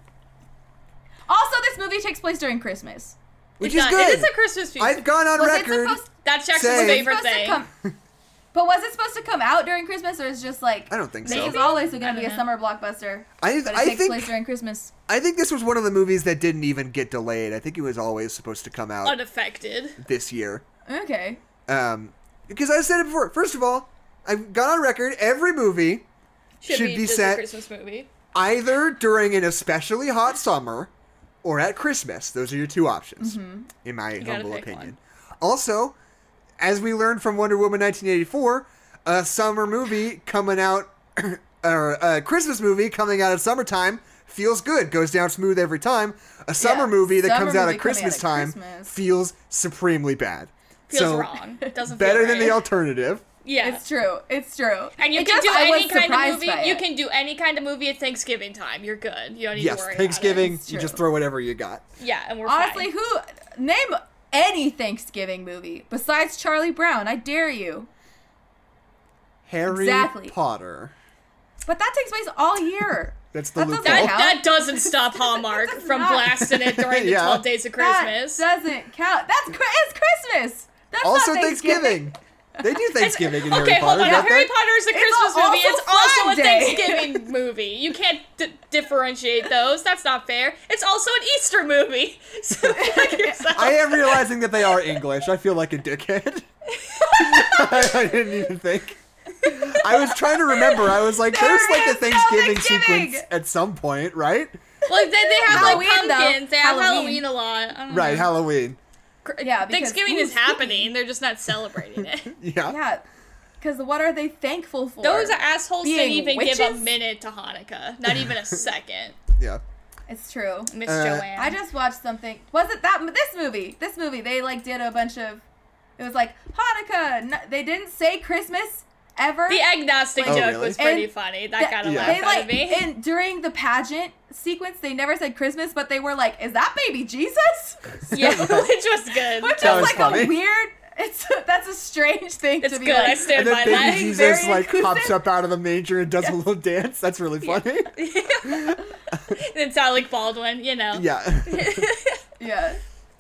[SPEAKER 3] Also, this movie takes place during Christmas.
[SPEAKER 1] Which
[SPEAKER 2] It
[SPEAKER 1] is
[SPEAKER 2] does-
[SPEAKER 1] good.
[SPEAKER 2] It is a Christmas movie.
[SPEAKER 1] I've gone on
[SPEAKER 3] Was
[SPEAKER 1] record.
[SPEAKER 3] supposed?
[SPEAKER 2] That's Jackson's
[SPEAKER 1] Same.
[SPEAKER 2] favorite
[SPEAKER 3] to
[SPEAKER 2] thing.
[SPEAKER 3] come? But was it supposed to come out during Christmas, or is just like
[SPEAKER 1] I don't think
[SPEAKER 3] this
[SPEAKER 1] so.
[SPEAKER 3] is always going to
[SPEAKER 2] don't
[SPEAKER 3] be a summer blockbuster?
[SPEAKER 1] I,
[SPEAKER 3] But it
[SPEAKER 1] I
[SPEAKER 3] takes
[SPEAKER 1] think
[SPEAKER 3] place during Christmas.
[SPEAKER 1] I think this was one of the movies that didn't even get delayed. I think it was always supposed to come out
[SPEAKER 2] Unaffected.
[SPEAKER 1] this year.
[SPEAKER 3] Okay.
[SPEAKER 1] Um, because I said it before. First of all, I've gone on record. Every movie
[SPEAKER 2] Should,
[SPEAKER 1] Should
[SPEAKER 2] be,
[SPEAKER 1] be set-
[SPEAKER 2] Christmas movie.
[SPEAKER 1] either during an especially hot summer or at Christmas. Those are your two options, mm-hmm. in my humble opinion. Also, as we learned from Wonder Woman 1984, a summer movie coming out, <coughs> or a Christmas movie coming out of summertime feels good, goes down smooth every time. A summer
[SPEAKER 3] Yeah,
[SPEAKER 1] movie that
[SPEAKER 3] summer
[SPEAKER 1] comes out
[SPEAKER 3] movie
[SPEAKER 1] at
[SPEAKER 3] coming out
[SPEAKER 1] Christmas
[SPEAKER 3] at
[SPEAKER 1] time
[SPEAKER 3] Christmas.
[SPEAKER 1] feels supremely bad.
[SPEAKER 2] Feels
[SPEAKER 1] so,
[SPEAKER 2] wrong. Doesn't
[SPEAKER 1] Better
[SPEAKER 2] feel
[SPEAKER 1] than the <laughs> alternative.
[SPEAKER 2] Yeah.
[SPEAKER 3] It's true. It's true.
[SPEAKER 2] and you
[SPEAKER 3] It
[SPEAKER 2] can
[SPEAKER 3] just-
[SPEAKER 2] do any kind of movie. You can do any kind of movie at Thanksgiving time. You're good. You don't need
[SPEAKER 1] Yes,
[SPEAKER 2] to worry
[SPEAKER 1] Thanksgiving,
[SPEAKER 3] It's
[SPEAKER 1] you just throw whatever you got.
[SPEAKER 2] Yeah, and we're
[SPEAKER 3] Honestly,
[SPEAKER 2] fine.
[SPEAKER 3] who name any Thanksgiving movie besides Charlie Brown? I dare you.
[SPEAKER 1] Harry
[SPEAKER 3] Exactly.
[SPEAKER 1] Potter.
[SPEAKER 3] But that takes place all year. <laughs>
[SPEAKER 1] That's the
[SPEAKER 3] That
[SPEAKER 1] loophole.
[SPEAKER 3] doesn't
[SPEAKER 2] That, that doesn't stop <laughs> Hallmark
[SPEAKER 3] does
[SPEAKER 2] from
[SPEAKER 3] not.
[SPEAKER 2] blasting it during the <laughs>
[SPEAKER 1] Yeah.
[SPEAKER 2] 12 days of Christmas.
[SPEAKER 3] That doesn't count. That's it's Christmas. That's
[SPEAKER 1] also
[SPEAKER 3] not Thanksgiving.
[SPEAKER 1] Thanksgiving. They do <laughs> Thanksgiving in
[SPEAKER 2] okay,
[SPEAKER 1] Harry
[SPEAKER 2] hold
[SPEAKER 1] Potter,
[SPEAKER 2] on.
[SPEAKER 1] don't
[SPEAKER 2] Harry
[SPEAKER 1] they?
[SPEAKER 2] Potter is a Christmas
[SPEAKER 3] also
[SPEAKER 2] movie. It's also
[SPEAKER 3] Flag
[SPEAKER 2] a
[SPEAKER 3] Day.
[SPEAKER 2] Thanksgiving <laughs> movie. You can't d- differentiate those. That's not fair. It's also an Easter movie. <laughs> So fuck.
[SPEAKER 1] I am realizing that they are English. I feel like a dickhead. I didn't even think. I was trying to remember. I was like,
[SPEAKER 3] There
[SPEAKER 1] there's like a
[SPEAKER 3] is no
[SPEAKER 1] Thanksgiving,
[SPEAKER 3] Thanksgiving.
[SPEAKER 1] sequence at some point, right?
[SPEAKER 2] Well, they, they have
[SPEAKER 3] Halloween,
[SPEAKER 2] like
[SPEAKER 3] though.
[SPEAKER 2] They have
[SPEAKER 3] Halloween.
[SPEAKER 2] Halloween a lot. I don't
[SPEAKER 1] Right,
[SPEAKER 2] know.
[SPEAKER 1] Halloween.
[SPEAKER 2] Cr-
[SPEAKER 3] Yeah, because
[SPEAKER 2] Thanksgiving is happening. They're just not celebrating it. <laughs>
[SPEAKER 1] Yeah.
[SPEAKER 3] Yeah. Because what are they thankful for?
[SPEAKER 2] Those assholes
[SPEAKER 3] Being
[SPEAKER 2] didn't even give a minute to Hanukkah. Not even a <laughs> second.
[SPEAKER 1] Yeah.
[SPEAKER 3] It's true.
[SPEAKER 2] Miss
[SPEAKER 1] Uh,
[SPEAKER 2] Joanne.
[SPEAKER 3] I just watched something. Was it that this movie? This movie. They like did a bunch of. It was like Hanukkah. No, they didn't say Christmas ever.
[SPEAKER 2] the agnostic
[SPEAKER 1] Oh,
[SPEAKER 2] joke
[SPEAKER 1] really?
[SPEAKER 2] was pretty
[SPEAKER 3] And
[SPEAKER 2] funny. That
[SPEAKER 3] Th-
[SPEAKER 2] got a
[SPEAKER 1] Yeah.
[SPEAKER 2] laugh
[SPEAKER 3] They
[SPEAKER 2] out
[SPEAKER 3] like
[SPEAKER 2] of me.
[SPEAKER 3] and during the pageant sequence, they never said Christmas, but they were like, "Is that baby Jesus?" <laughs>
[SPEAKER 2] yeah, <laughs> which was good.
[SPEAKER 3] Which
[SPEAKER 1] That
[SPEAKER 3] is
[SPEAKER 1] was
[SPEAKER 3] like
[SPEAKER 1] funny.
[SPEAKER 3] a weird. It's that's a strange thing
[SPEAKER 2] It's
[SPEAKER 3] to be
[SPEAKER 2] good. I
[SPEAKER 3] like.
[SPEAKER 2] stand
[SPEAKER 1] And
[SPEAKER 2] by
[SPEAKER 1] then baby
[SPEAKER 2] that.
[SPEAKER 1] Jesus
[SPEAKER 3] very
[SPEAKER 1] like
[SPEAKER 3] inclusive.
[SPEAKER 1] pops up out of the manger and does a little dance. That's really funny. <laughs>
[SPEAKER 2] it's Alec Baldwin, you know.
[SPEAKER 1] Yeah.
[SPEAKER 3] Yeah.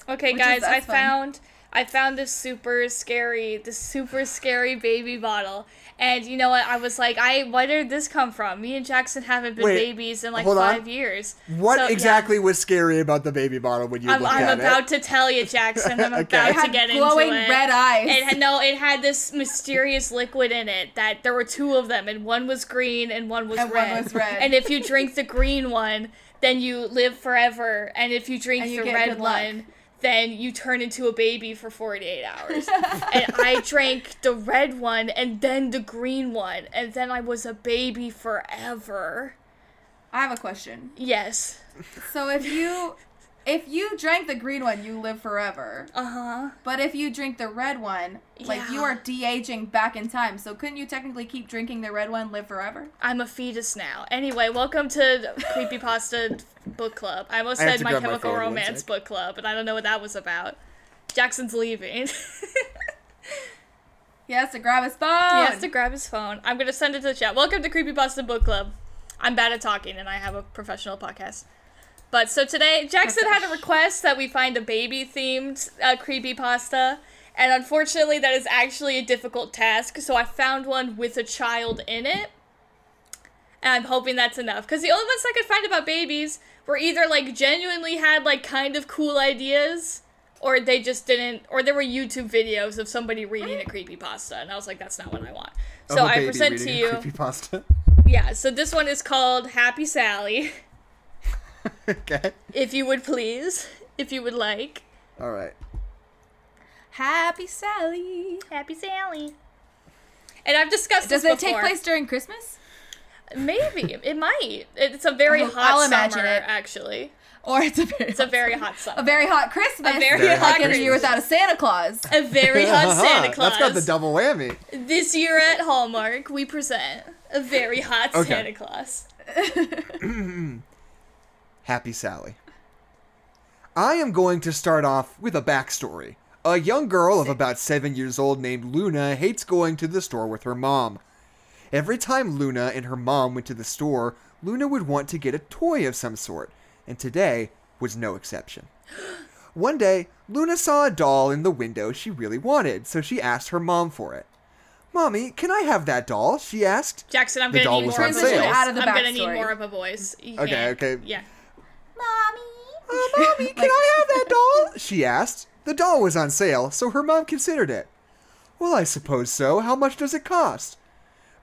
[SPEAKER 2] Okay,
[SPEAKER 3] Which is-
[SPEAKER 2] guys, I
[SPEAKER 3] fun.
[SPEAKER 2] found I found this super scary, this super scary baby bottle. And you know what? I was like, I where did this come from? Me and Jackson haven't been
[SPEAKER 1] Wait,
[SPEAKER 2] babies in like
[SPEAKER 1] hold on.
[SPEAKER 2] five years.
[SPEAKER 1] What
[SPEAKER 2] So, yeah.
[SPEAKER 1] exactly was scary about the baby bottle when you
[SPEAKER 2] I'm,
[SPEAKER 1] looked
[SPEAKER 2] I'm
[SPEAKER 1] at
[SPEAKER 2] about to tell you, Jackson. I'm <laughs>
[SPEAKER 1] Okay.
[SPEAKER 2] about
[SPEAKER 3] It
[SPEAKER 2] to get
[SPEAKER 3] glowing
[SPEAKER 2] into it.
[SPEAKER 3] red eyes.
[SPEAKER 2] It had no. It had this mysterious liquid in it that there were two of them, and one was green and one was
[SPEAKER 3] And one
[SPEAKER 2] red.
[SPEAKER 3] was red.
[SPEAKER 2] And if you drink the green one, then you live forever, and if you drink
[SPEAKER 3] And you
[SPEAKER 2] the
[SPEAKER 3] get
[SPEAKER 2] red
[SPEAKER 3] good luck.
[SPEAKER 2] Then you turn into a baby for 48 hours. <laughs> and I drank the red one and then the green one, and then I was a baby forever.
[SPEAKER 3] I have a question.
[SPEAKER 2] Yes.
[SPEAKER 3] So if you if you drank the green one, you live forever.
[SPEAKER 2] Uh huh.
[SPEAKER 3] But if you drink the red one, like you are de-aging back in time. So couldn't you technically keep drinking the red one, live forever?
[SPEAKER 2] I'm a fetus now. Anyway, welcome to <laughs> Creepypasta Book Club. I almost
[SPEAKER 1] I
[SPEAKER 2] said My
[SPEAKER 1] grab my
[SPEAKER 2] Chemical Romance. Book Club, and I don't know what that was about. Jackson's leaving. <laughs>
[SPEAKER 3] He has to grab his phone.
[SPEAKER 2] He has to grab his phone. I'm gonna send it to the chat. Welcome to Creepypasta Book Club. I'm bad at talking, and I have a professional podcast. But so today, Jackson had a request that we find a baby themed uh, creepypasta, and unfortunately, that is actually a difficult task. So I found one with a child in it, and I'm hoping that's enough. Because the only ones I could find about babies were either like genuinely had like kind of cool ideas, or they just didn't, or there were YouTube videos of somebody reading a creepy pasta, and I was like, that's not what I want. So I present to you,
[SPEAKER 1] a creepypasta.
[SPEAKER 2] yeah. So this one is called Happy Sally. <laughs> <laughs>
[SPEAKER 1] okay.
[SPEAKER 2] If you would please, if you would like.
[SPEAKER 1] All right.
[SPEAKER 3] Happy Sally.
[SPEAKER 2] Happy Sally. And I've discussed it.
[SPEAKER 3] Does
[SPEAKER 2] this
[SPEAKER 3] it take place during Christmas?
[SPEAKER 2] Maybe it might. It's a very
[SPEAKER 3] I'll-
[SPEAKER 2] hot
[SPEAKER 3] I'll imagine
[SPEAKER 2] summer,
[SPEAKER 3] it.
[SPEAKER 2] actually.
[SPEAKER 3] Or it's a very
[SPEAKER 2] It's a very hot summer.
[SPEAKER 3] a very hot Christmas.
[SPEAKER 2] A very
[SPEAKER 1] Very
[SPEAKER 2] hot
[SPEAKER 1] hot
[SPEAKER 3] like a year without a Santa Claus.
[SPEAKER 2] A very hot <laughs> Santa Claus.
[SPEAKER 1] That's got the double whammy.
[SPEAKER 2] This year at Hallmark, we present a very hot
[SPEAKER 1] Okay.
[SPEAKER 2] Santa Claus. <clears throat>
[SPEAKER 1] Happy Sally. I am going to start off with a backstory. A young girl of about seven years old named Luna hates going to the store with her mom. Every time Luna and her mom went to the store, Luna would want to get a toy of some sort, and today was no exception. <gasps> One day, Luna saw a doll in the window she really wanted, so she asked her mom for it. Mommy, can I have that doll? She asked.
[SPEAKER 2] Jackson, I'm
[SPEAKER 1] The
[SPEAKER 2] gonna
[SPEAKER 1] doll
[SPEAKER 2] need
[SPEAKER 1] was
[SPEAKER 2] more
[SPEAKER 1] on
[SPEAKER 2] of a
[SPEAKER 1] sale.
[SPEAKER 2] voice.
[SPEAKER 3] Out of the
[SPEAKER 2] I'm gonna need
[SPEAKER 3] backstory.
[SPEAKER 2] more of a voice. You
[SPEAKER 1] Okay,
[SPEAKER 2] can't-
[SPEAKER 1] okay.
[SPEAKER 2] Yeah.
[SPEAKER 1] Oh, mommy, uh, <laughs> can I have that doll? <laughs> She asked. The doll was on sale, so her mom considered it. Well, I suppose so. How much does it cost?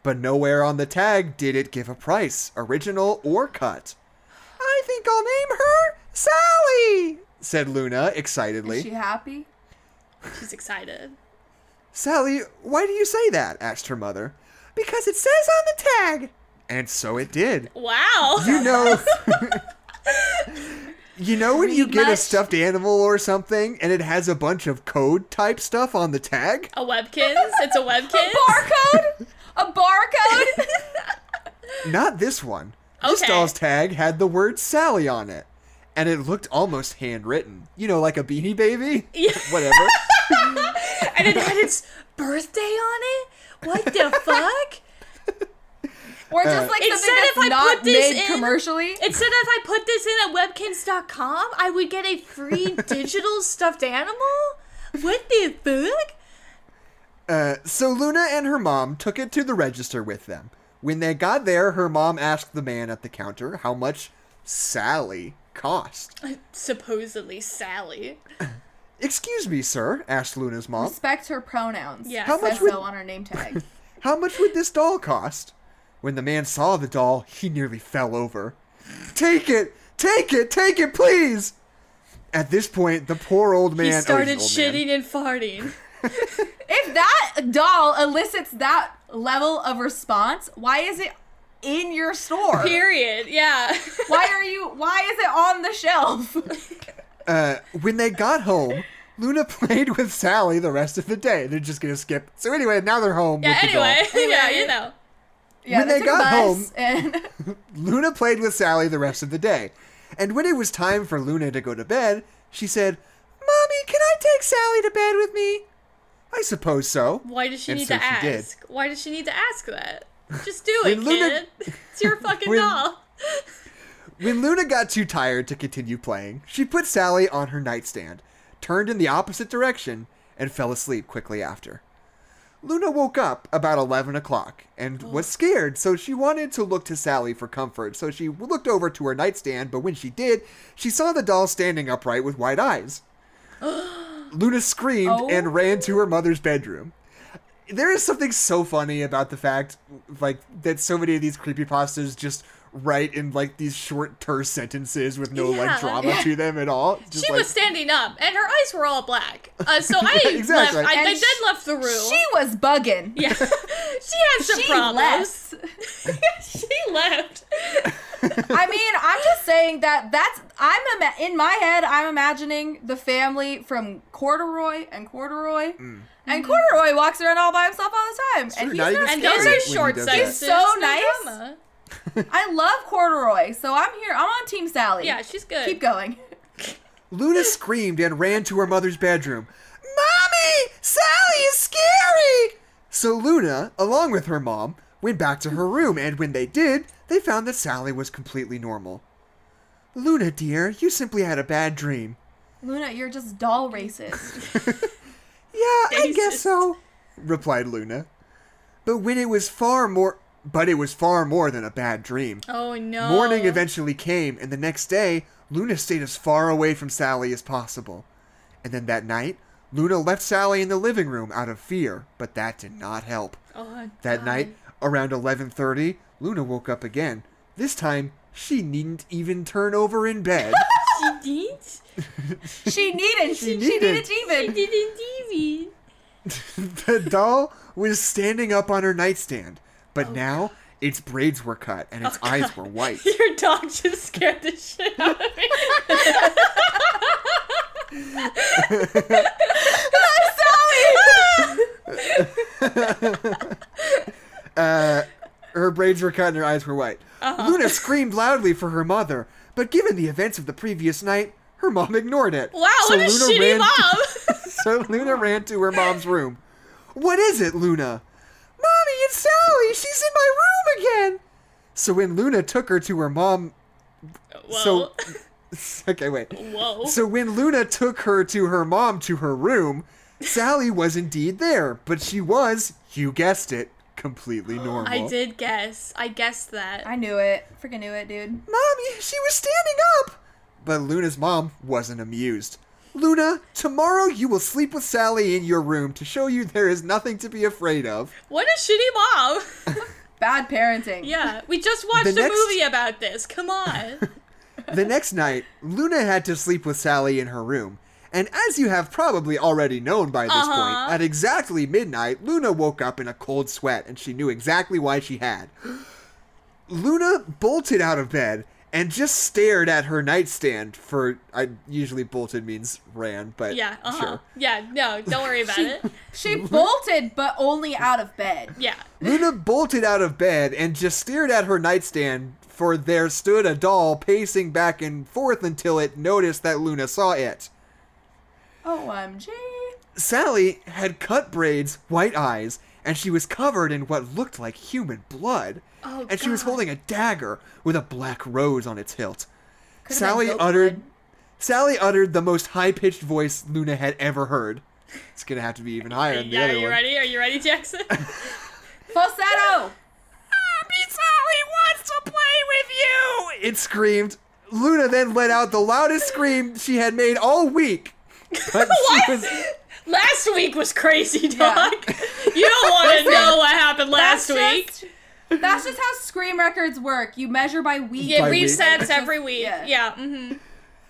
[SPEAKER 1] But nowhere on the tag did it give a price, original or cut. I think I'll name her Sally, said Luna excitedly.
[SPEAKER 3] Is she happy?
[SPEAKER 2] She's excited.
[SPEAKER 1] Sally, why do you say that? asked her mother. Because it says on the tag. And so it did.
[SPEAKER 2] Wow.
[SPEAKER 1] You know. <laughs> you know when you get a
[SPEAKER 3] much?
[SPEAKER 1] stuffed animal or something and it has a bunch of code type stuff on the tag?
[SPEAKER 2] A Webkinz? It's a Webkinz?
[SPEAKER 3] Barcode? a barcode? <laughs>
[SPEAKER 1] Not this one. This
[SPEAKER 2] Okay.
[SPEAKER 1] doll's tag had the word Sally on it. And it looked almost handwritten. You know, like a beanie baby?
[SPEAKER 2] Yeah. <laughs>
[SPEAKER 1] Whatever. <laughs>
[SPEAKER 2] and it had its birthday on it? What the fuck?
[SPEAKER 3] Or just
[SPEAKER 1] Uh,
[SPEAKER 3] like
[SPEAKER 2] It
[SPEAKER 3] something
[SPEAKER 2] said if
[SPEAKER 3] that's
[SPEAKER 2] I
[SPEAKER 3] not
[SPEAKER 2] put this
[SPEAKER 3] made
[SPEAKER 2] in-
[SPEAKER 3] commercially?
[SPEAKER 2] It said if I put this in at webkinz.com, I would get a free <laughs> digital stuffed animal? What the fuck?
[SPEAKER 1] Uh, so Luna and her mom took it to the register with them. When they got there, her mom asked the man at the counter how much Sally cost.
[SPEAKER 2] Supposedly Sally. <coughs>
[SPEAKER 1] Excuse me, sir, asked Luna's mom.
[SPEAKER 3] Respect her pronouns.
[SPEAKER 2] Yeah.
[SPEAKER 1] How much would
[SPEAKER 3] so on her name tag. <laughs>
[SPEAKER 1] how much would this doll cost? When the man saw the doll, he nearly fell over. Take it! Take it! Take it, please! At this point, the poor old man
[SPEAKER 2] He
[SPEAKER 1] oh,
[SPEAKER 2] started
[SPEAKER 1] an old man.
[SPEAKER 2] shitting and farting. <laughs>
[SPEAKER 3] if that doll elicits that level of response, why is it in your store?
[SPEAKER 2] Period. Yeah. <laughs>
[SPEAKER 3] Why are you? Why is it on the shelf? <laughs>
[SPEAKER 1] Uh, when they got home, Luna played with Sally the rest of the day. They're just gonna skip. So anyway, now they're home.
[SPEAKER 2] yeah,
[SPEAKER 1] with the doll.
[SPEAKER 2] anyway. Yeah, you know.
[SPEAKER 3] Yeah,
[SPEAKER 1] When they
[SPEAKER 3] took a
[SPEAKER 1] got
[SPEAKER 3] home, and <laughs>
[SPEAKER 1] Luna played with Sally the rest of the day. And when it was time for Luna to go to bed, she said, Mommy, can I take Sally to bed with me? I suppose so.
[SPEAKER 2] Why does she
[SPEAKER 1] And
[SPEAKER 2] need
[SPEAKER 1] so
[SPEAKER 2] to
[SPEAKER 1] she
[SPEAKER 2] ask?
[SPEAKER 1] did.
[SPEAKER 2] Why does she need to ask that? Just do it,
[SPEAKER 1] Luna-
[SPEAKER 2] kid. It's your <laughs> fucking
[SPEAKER 1] When-
[SPEAKER 2] doll.
[SPEAKER 1] When Luna got too tired to continue playing, she put Sally on her nightstand, turned in the opposite direction, and fell asleep quickly after. Luna woke up about 11 o'clock and oh. was scared, so she wanted to look to Sally for comfort. So she looked over to her nightstand, but when she did, she saw the doll standing upright with wide eyes. <gasps> Luna screamed
[SPEAKER 3] Oh.
[SPEAKER 1] and ran to her mother's bedroom. There is something so funny about the fact, like, that so many of these creepypastas just write in like these short terse sentences with no
[SPEAKER 2] Yeah.
[SPEAKER 1] like drama to <laughs> them at all. Just
[SPEAKER 2] She
[SPEAKER 1] like,
[SPEAKER 2] was standing up, and her eyes were all black. Uh, so <laughs> I
[SPEAKER 1] Exactly.
[SPEAKER 2] left. I, I then left the room.
[SPEAKER 3] She was bugging.
[SPEAKER 2] yeah, <laughs> she had some
[SPEAKER 3] She
[SPEAKER 2] problems.
[SPEAKER 3] left.
[SPEAKER 2] she left.
[SPEAKER 3] I mean, I'm just saying that that's I'm ima- in my head. I'm imagining the family from Corduroy and Corduroy, and Corduroy walks around all by himself all the time, and
[SPEAKER 1] true,
[SPEAKER 3] he's
[SPEAKER 1] not even
[SPEAKER 3] not
[SPEAKER 2] And those are short
[SPEAKER 1] does
[SPEAKER 2] sentences.
[SPEAKER 3] He's so nice.
[SPEAKER 2] drama. <laughs>
[SPEAKER 3] I love Corduroy, so I'm here. I'm on Team Sally.
[SPEAKER 2] Yeah, she's good.
[SPEAKER 3] keep going.
[SPEAKER 1] Luna screamed and ran to her mother's bedroom. Mommy! Sally is scary! So Luna, along with her mom, went back to her room, and when they did, they found that Sally was completely normal. Luna, dear, you simply had a bad dream.
[SPEAKER 3] Luna, you're just doll racist. <laughs>
[SPEAKER 1] Yeah, I guess so, replied Luna. But when it was far more but it was far more than a bad dream.
[SPEAKER 2] Oh no.
[SPEAKER 1] Morning eventually came, and the next day, Luna stayed as far away from Sally as possible. And then that night, Luna left Sally in the living room out of fear, but that did not help.
[SPEAKER 2] Oh,
[SPEAKER 1] That
[SPEAKER 2] God.
[SPEAKER 1] night, around 11:30, Luna woke up again. This time, she needn't even turn over in bed. <laughs>
[SPEAKER 2] She didn't. <laughs>
[SPEAKER 3] she needed. She, she
[SPEAKER 1] needed.
[SPEAKER 3] needed
[SPEAKER 2] She
[SPEAKER 3] even.
[SPEAKER 2] didn't even.
[SPEAKER 1] the doll was standing up on her nightstand, but now its braids were cut and its
[SPEAKER 2] Oh,
[SPEAKER 1] eyes
[SPEAKER 2] God.
[SPEAKER 1] were white. <laughs>
[SPEAKER 2] Your dog just scared the shit out of me. <laughs>
[SPEAKER 1] Uh, her braids were cut and her eyes were white.
[SPEAKER 2] Uh-huh.
[SPEAKER 1] Luna screamed loudly for her mother, but given the events of the previous night, her mom ignored it.
[SPEAKER 2] Wow,
[SPEAKER 1] So
[SPEAKER 2] what a
[SPEAKER 1] Luna
[SPEAKER 2] shitty
[SPEAKER 1] ran-
[SPEAKER 2] mom. <laughs>
[SPEAKER 1] so Luna ran to her mom's room. What is it, Luna? Mommy, it's Sally. She's in my room again. So when Luna took her to her mom,
[SPEAKER 2] Whoa.
[SPEAKER 1] so <laughs> okay, wait.
[SPEAKER 2] Whoa.
[SPEAKER 1] So when Luna took her to her mom to her room, Sally was indeed there, but she was, you guessed it, completely <gasps> normal.
[SPEAKER 2] I did guess. I guessed that.
[SPEAKER 3] I knew it. Freaking knew it, dude.
[SPEAKER 1] Mommy, she was standing up. But Luna's mom wasn't amused. Luna, tomorrow you will sleep with Sally in your room to show you there is nothing to be afraid of.
[SPEAKER 2] What a shitty mom. <laughs>
[SPEAKER 3] Bad parenting.
[SPEAKER 2] yeah, we just watched
[SPEAKER 1] The
[SPEAKER 2] a
[SPEAKER 1] next-
[SPEAKER 2] movie about this. Come on. <laughs>
[SPEAKER 1] The next night, Luna had to sleep with Sally in her room. And as you have probably already known by this
[SPEAKER 2] Uh-huh.
[SPEAKER 1] point, at exactly midnight, Luna woke up in a cold sweat and she knew exactly why she had. <gasps> Luna bolted out of bed and just stared at her nightstand for I usually bolted means ran, but
[SPEAKER 2] Yeah, uh huh.
[SPEAKER 1] sure.
[SPEAKER 2] Yeah, no, don't worry about it.
[SPEAKER 3] She bolted, but only out of bed.
[SPEAKER 2] Yeah.
[SPEAKER 1] Luna bolted out of bed and just stared at her nightstand, for there stood a doll pacing back and forth until it noticed that Luna saw it.
[SPEAKER 3] OMG.
[SPEAKER 1] Sally had cut braids, white eyes, and she was covered in what looked like human blood.
[SPEAKER 2] Oh,
[SPEAKER 1] and she was holding a dagger with a black rose on its hilt.
[SPEAKER 3] Could've
[SPEAKER 1] Sally
[SPEAKER 3] been goat
[SPEAKER 1] uttered
[SPEAKER 3] blood.
[SPEAKER 1] Sally uttered the most high-pitched voice Luna had ever heard. It's gonna have to be even <laughs> higher than the
[SPEAKER 2] Yeah,
[SPEAKER 1] other
[SPEAKER 2] are you
[SPEAKER 1] one.
[SPEAKER 2] ready? Are you ready, Jackson? <laughs>
[SPEAKER 3] Falsetto.
[SPEAKER 1] Happy Sally wants to play with you! It screamed. Luna then let out the loudest scream she had made all week. But <laughs> she was
[SPEAKER 2] last week was crazy,
[SPEAKER 3] Yeah.
[SPEAKER 2] You don't want to know what happened last
[SPEAKER 3] That's
[SPEAKER 2] week.
[SPEAKER 3] just- That's just how Scream records work. You measure by week.
[SPEAKER 2] Yeah,
[SPEAKER 1] By
[SPEAKER 2] resets
[SPEAKER 1] week.
[SPEAKER 2] Every week.
[SPEAKER 3] yeah.
[SPEAKER 2] Yeah. mm-hmm.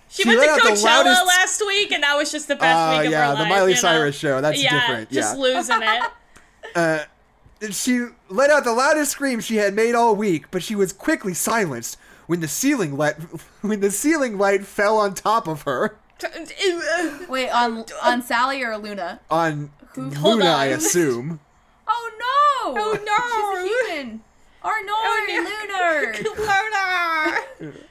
[SPEAKER 2] She,
[SPEAKER 1] She
[SPEAKER 2] went to
[SPEAKER 1] out
[SPEAKER 2] Coachella
[SPEAKER 1] loudest-
[SPEAKER 2] last week, and that was just the best
[SPEAKER 1] Ah,
[SPEAKER 2] week of
[SPEAKER 1] yeah,
[SPEAKER 2] her
[SPEAKER 1] the
[SPEAKER 2] life.
[SPEAKER 1] Miley
[SPEAKER 2] you know?
[SPEAKER 1] Cyrus show. That's
[SPEAKER 2] yeah,
[SPEAKER 1] different.
[SPEAKER 2] Just losing it. <laughs> <laughs>
[SPEAKER 1] Uh, she let out the loudest scream she had made all week, but she was quickly silenced when the ceiling light <laughs> when the ceiling light fell on top of her
[SPEAKER 3] Wait, on on Sally or Luna?
[SPEAKER 1] on
[SPEAKER 2] Hold
[SPEAKER 1] Luna, I assume.
[SPEAKER 3] Oh no!
[SPEAKER 2] Oh, no.
[SPEAKER 3] She's a human. Or oh, no,
[SPEAKER 2] Oh,
[SPEAKER 3] lunar.
[SPEAKER 2] Luna.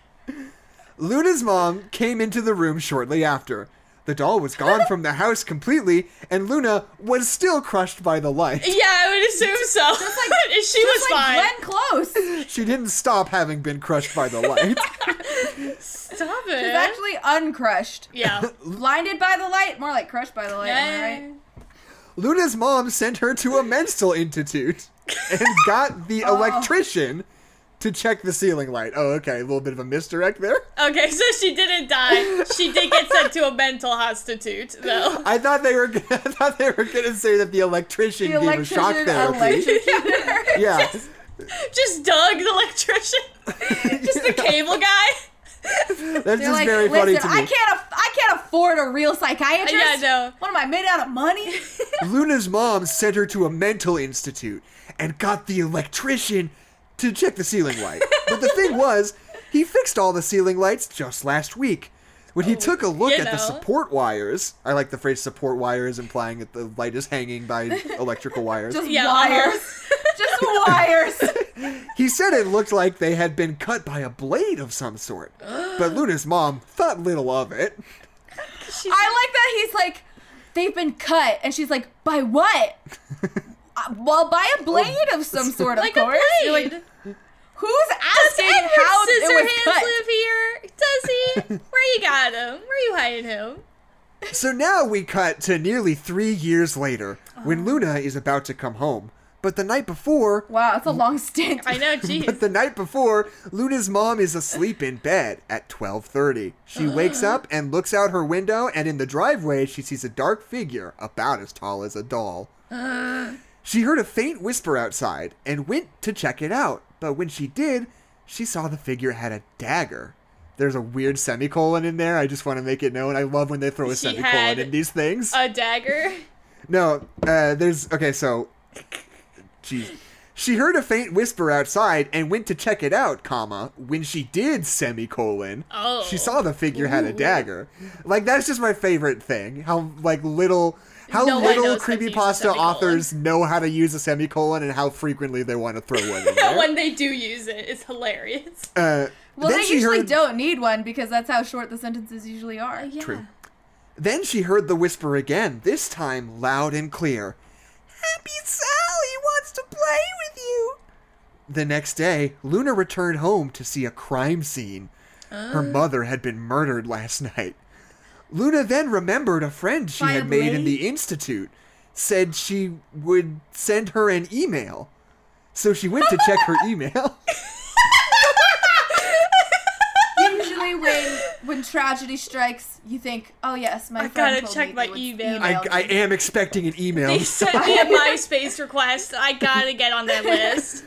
[SPEAKER 1] Luna's mom came into the room shortly after. The doll was gone from the house completely, and Luna was still crushed by the light.
[SPEAKER 2] Yeah, I would assume so. Just like, <laughs> she was
[SPEAKER 3] Just like
[SPEAKER 2] fine.
[SPEAKER 3] Glenn Close.
[SPEAKER 1] She didn't stop having been crushed by the light. <laughs>
[SPEAKER 2] Stop it.
[SPEAKER 3] She's actually uncrushed.
[SPEAKER 2] yeah. <laughs>
[SPEAKER 3] Blinded by the light. More like crushed by the light, am right?
[SPEAKER 1] Luna's mom sent her to a mental institute and got the <laughs>
[SPEAKER 3] Oh.
[SPEAKER 1] electrician to check the ceiling light. Oh, okay, a little bit of a misdirect there.
[SPEAKER 2] Okay, so she didn't die. She did get sent to a mental hostitute, though. <laughs>
[SPEAKER 1] I thought they were. g- <laughs> I thought they were gonna say that the electrician
[SPEAKER 3] The
[SPEAKER 1] gave a shock
[SPEAKER 3] electrician
[SPEAKER 1] therapy.
[SPEAKER 3] her.
[SPEAKER 1] yeah,
[SPEAKER 2] Just Doug, the electrician. just the cable guy.
[SPEAKER 1] That's
[SPEAKER 3] They're
[SPEAKER 1] just
[SPEAKER 3] like,
[SPEAKER 1] very funny to me.
[SPEAKER 3] I can't, aff- I can't afford a real psychiatrist.
[SPEAKER 2] Yeah, no.
[SPEAKER 3] What am I made out of money?
[SPEAKER 1] Luna's mom sent her to a mental institute and got the electrician to check the ceiling light. But the thing was, he fixed all the ceiling lights just last week. When he oh, took a look
[SPEAKER 2] you
[SPEAKER 1] at the support wires, I like the phrase support wires implying that the light is hanging by <laughs> electrical wires.
[SPEAKER 3] Just
[SPEAKER 2] Yeah,
[SPEAKER 3] wires. <laughs> Just wires. <laughs>
[SPEAKER 1] He said it looked like they had been cut by a blade of some sort. But <gasps> Luna's mom thought little of it.
[SPEAKER 2] She's
[SPEAKER 3] I like that he's like, they've been cut, and she's like, by what? Uh, well, by a blade of some <laughs> sort, of
[SPEAKER 2] like a
[SPEAKER 3] course. You're
[SPEAKER 2] blade.
[SPEAKER 3] like, who's asking
[SPEAKER 2] Edward
[SPEAKER 3] how it was
[SPEAKER 2] Scissorhands
[SPEAKER 3] cut?
[SPEAKER 2] live here? Does he? <laughs> Where you got him? Where you hiding him?
[SPEAKER 1] So now we cut to nearly three years later, when Luna is about to come home. But the night before,
[SPEAKER 3] Wow, that's a long stint.
[SPEAKER 2] I know, <laughs>
[SPEAKER 1] geez.
[SPEAKER 2] But
[SPEAKER 1] the night before, Luna's mom is asleep in bed at 12:30. She wakes up and looks out her window and in the driveway she sees a dark figure about as tall as a doll. She heard a faint whisper outside and went to check it out. But when she did, she saw the figure had a dagger. There's a weird semicolon in there. I just want to make it known. I love when they throw a
[SPEAKER 2] She
[SPEAKER 1] semicolon in these things.
[SPEAKER 2] A dagger.
[SPEAKER 1] No, uh, there's okay. So, jeez, she heard a faint whisper outside and went to check it out, comma. When she did, semicolon,
[SPEAKER 2] Oh.
[SPEAKER 1] she saw the figure had a dagger. Like that's just my favorite thing. How like little. How
[SPEAKER 2] No
[SPEAKER 1] little
[SPEAKER 2] knows how to use a
[SPEAKER 1] creepypasta authors know how to use a semicolon and how frequently they want to throw one in <laughs> there.
[SPEAKER 2] when they do use it, it's hilarious.
[SPEAKER 1] uh,
[SPEAKER 3] well, they usually
[SPEAKER 1] heard,
[SPEAKER 3] don't need one because that's how short the sentences usually are.
[SPEAKER 2] Yeah.
[SPEAKER 1] True. Then she heard the whisper again, this time loud and clear. Happy Sally wants to play with you. The next day, Luna returned home to see a crime scene. Her mother had been murdered last <laughs> night. Luna then remembered a friend she
[SPEAKER 3] By
[SPEAKER 1] had made in the institute said she would send her an email. So she went to check her email. <laughs>
[SPEAKER 3] Usually, when when tragedy strikes, you think, "Oh yes, my friend.
[SPEAKER 2] I
[SPEAKER 3] friend
[SPEAKER 2] gotta
[SPEAKER 3] told
[SPEAKER 2] check
[SPEAKER 3] me
[SPEAKER 2] my
[SPEAKER 3] they would
[SPEAKER 2] email.
[SPEAKER 1] I,
[SPEAKER 3] email
[SPEAKER 1] I
[SPEAKER 3] me."
[SPEAKER 1] am expecting an email.
[SPEAKER 2] They sent me a <laughs> MySpace request. I gotta get on that list.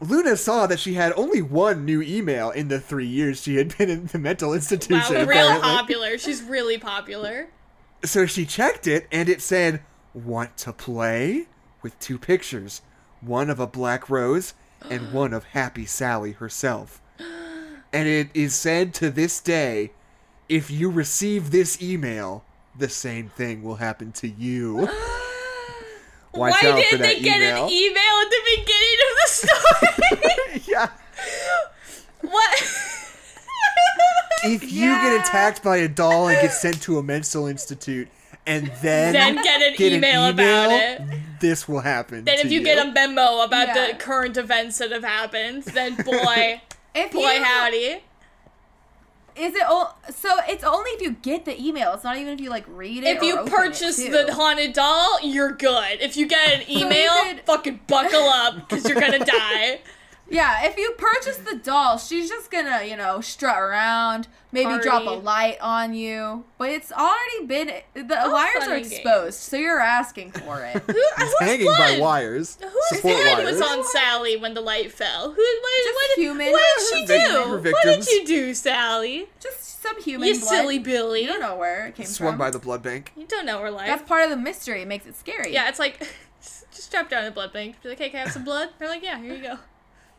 [SPEAKER 1] Luna saw that she had only one new email in the three years she had been in the mental
[SPEAKER 2] Wow,
[SPEAKER 1] institution.
[SPEAKER 2] real
[SPEAKER 1] apparently.
[SPEAKER 2] popular. She's really popular.
[SPEAKER 1] So she checked it, and it said, "Want to play?" with two pictures, one of a black rose and <gasps> one of Happy Sally herself. And it is said to this day, if you receive this email, the same thing will happen to you. <gasps> <laughs> Watch
[SPEAKER 2] Why
[SPEAKER 1] out
[SPEAKER 2] did
[SPEAKER 1] for
[SPEAKER 2] they get
[SPEAKER 1] email.
[SPEAKER 2] an email at the beginning of the story? <laughs>
[SPEAKER 1] yeah.
[SPEAKER 2] what?
[SPEAKER 1] if you
[SPEAKER 3] Yeah.
[SPEAKER 1] get attacked by a doll and get sent to a mental institute and then
[SPEAKER 2] Then get an email about it.
[SPEAKER 1] this will happen.
[SPEAKER 2] Then
[SPEAKER 1] to
[SPEAKER 2] if you get a memo about
[SPEAKER 3] Yeah.
[SPEAKER 2] the current events that have happened, then boy, <laughs>
[SPEAKER 3] If
[SPEAKER 2] boy
[SPEAKER 3] you,
[SPEAKER 2] howdy.
[SPEAKER 3] Is it o- so? It's only if you get the email. It's not even if you like read it.
[SPEAKER 2] If you purchase the haunted doll, you're good. If you get an <laughs> email,
[SPEAKER 3] could-
[SPEAKER 2] fucking buckle up because you're gonna <laughs> die.
[SPEAKER 3] Yeah, if you purchase the doll, she's just gonna you know strut around, maybe drop a light on you. But it's already been the
[SPEAKER 2] All
[SPEAKER 3] wires are
[SPEAKER 2] and games.
[SPEAKER 3] exposed, so you're asking for it.
[SPEAKER 2] Who,
[SPEAKER 1] It's
[SPEAKER 2] whose
[SPEAKER 1] hanging by
[SPEAKER 2] blood?
[SPEAKER 1] wires.
[SPEAKER 2] Whose
[SPEAKER 1] support
[SPEAKER 2] blood
[SPEAKER 1] wires.
[SPEAKER 2] was on Sally when the light fell? Who? What,
[SPEAKER 3] Just
[SPEAKER 2] what,
[SPEAKER 3] human.
[SPEAKER 2] what did she do? What did
[SPEAKER 1] victims.
[SPEAKER 2] you do, Sally?
[SPEAKER 3] just some human.
[SPEAKER 2] You
[SPEAKER 3] blood.
[SPEAKER 2] silly Billy.
[SPEAKER 3] You don't know where it came from.
[SPEAKER 1] Swung
[SPEAKER 3] from.
[SPEAKER 1] by the blood bank.
[SPEAKER 2] You don't know her life.
[SPEAKER 3] That's part of the mystery. It makes it scary.
[SPEAKER 2] yeah, it's like just, <laughs> just drop down the blood bank. Be like, hey, can I have some blood? They're like, yeah, here you go.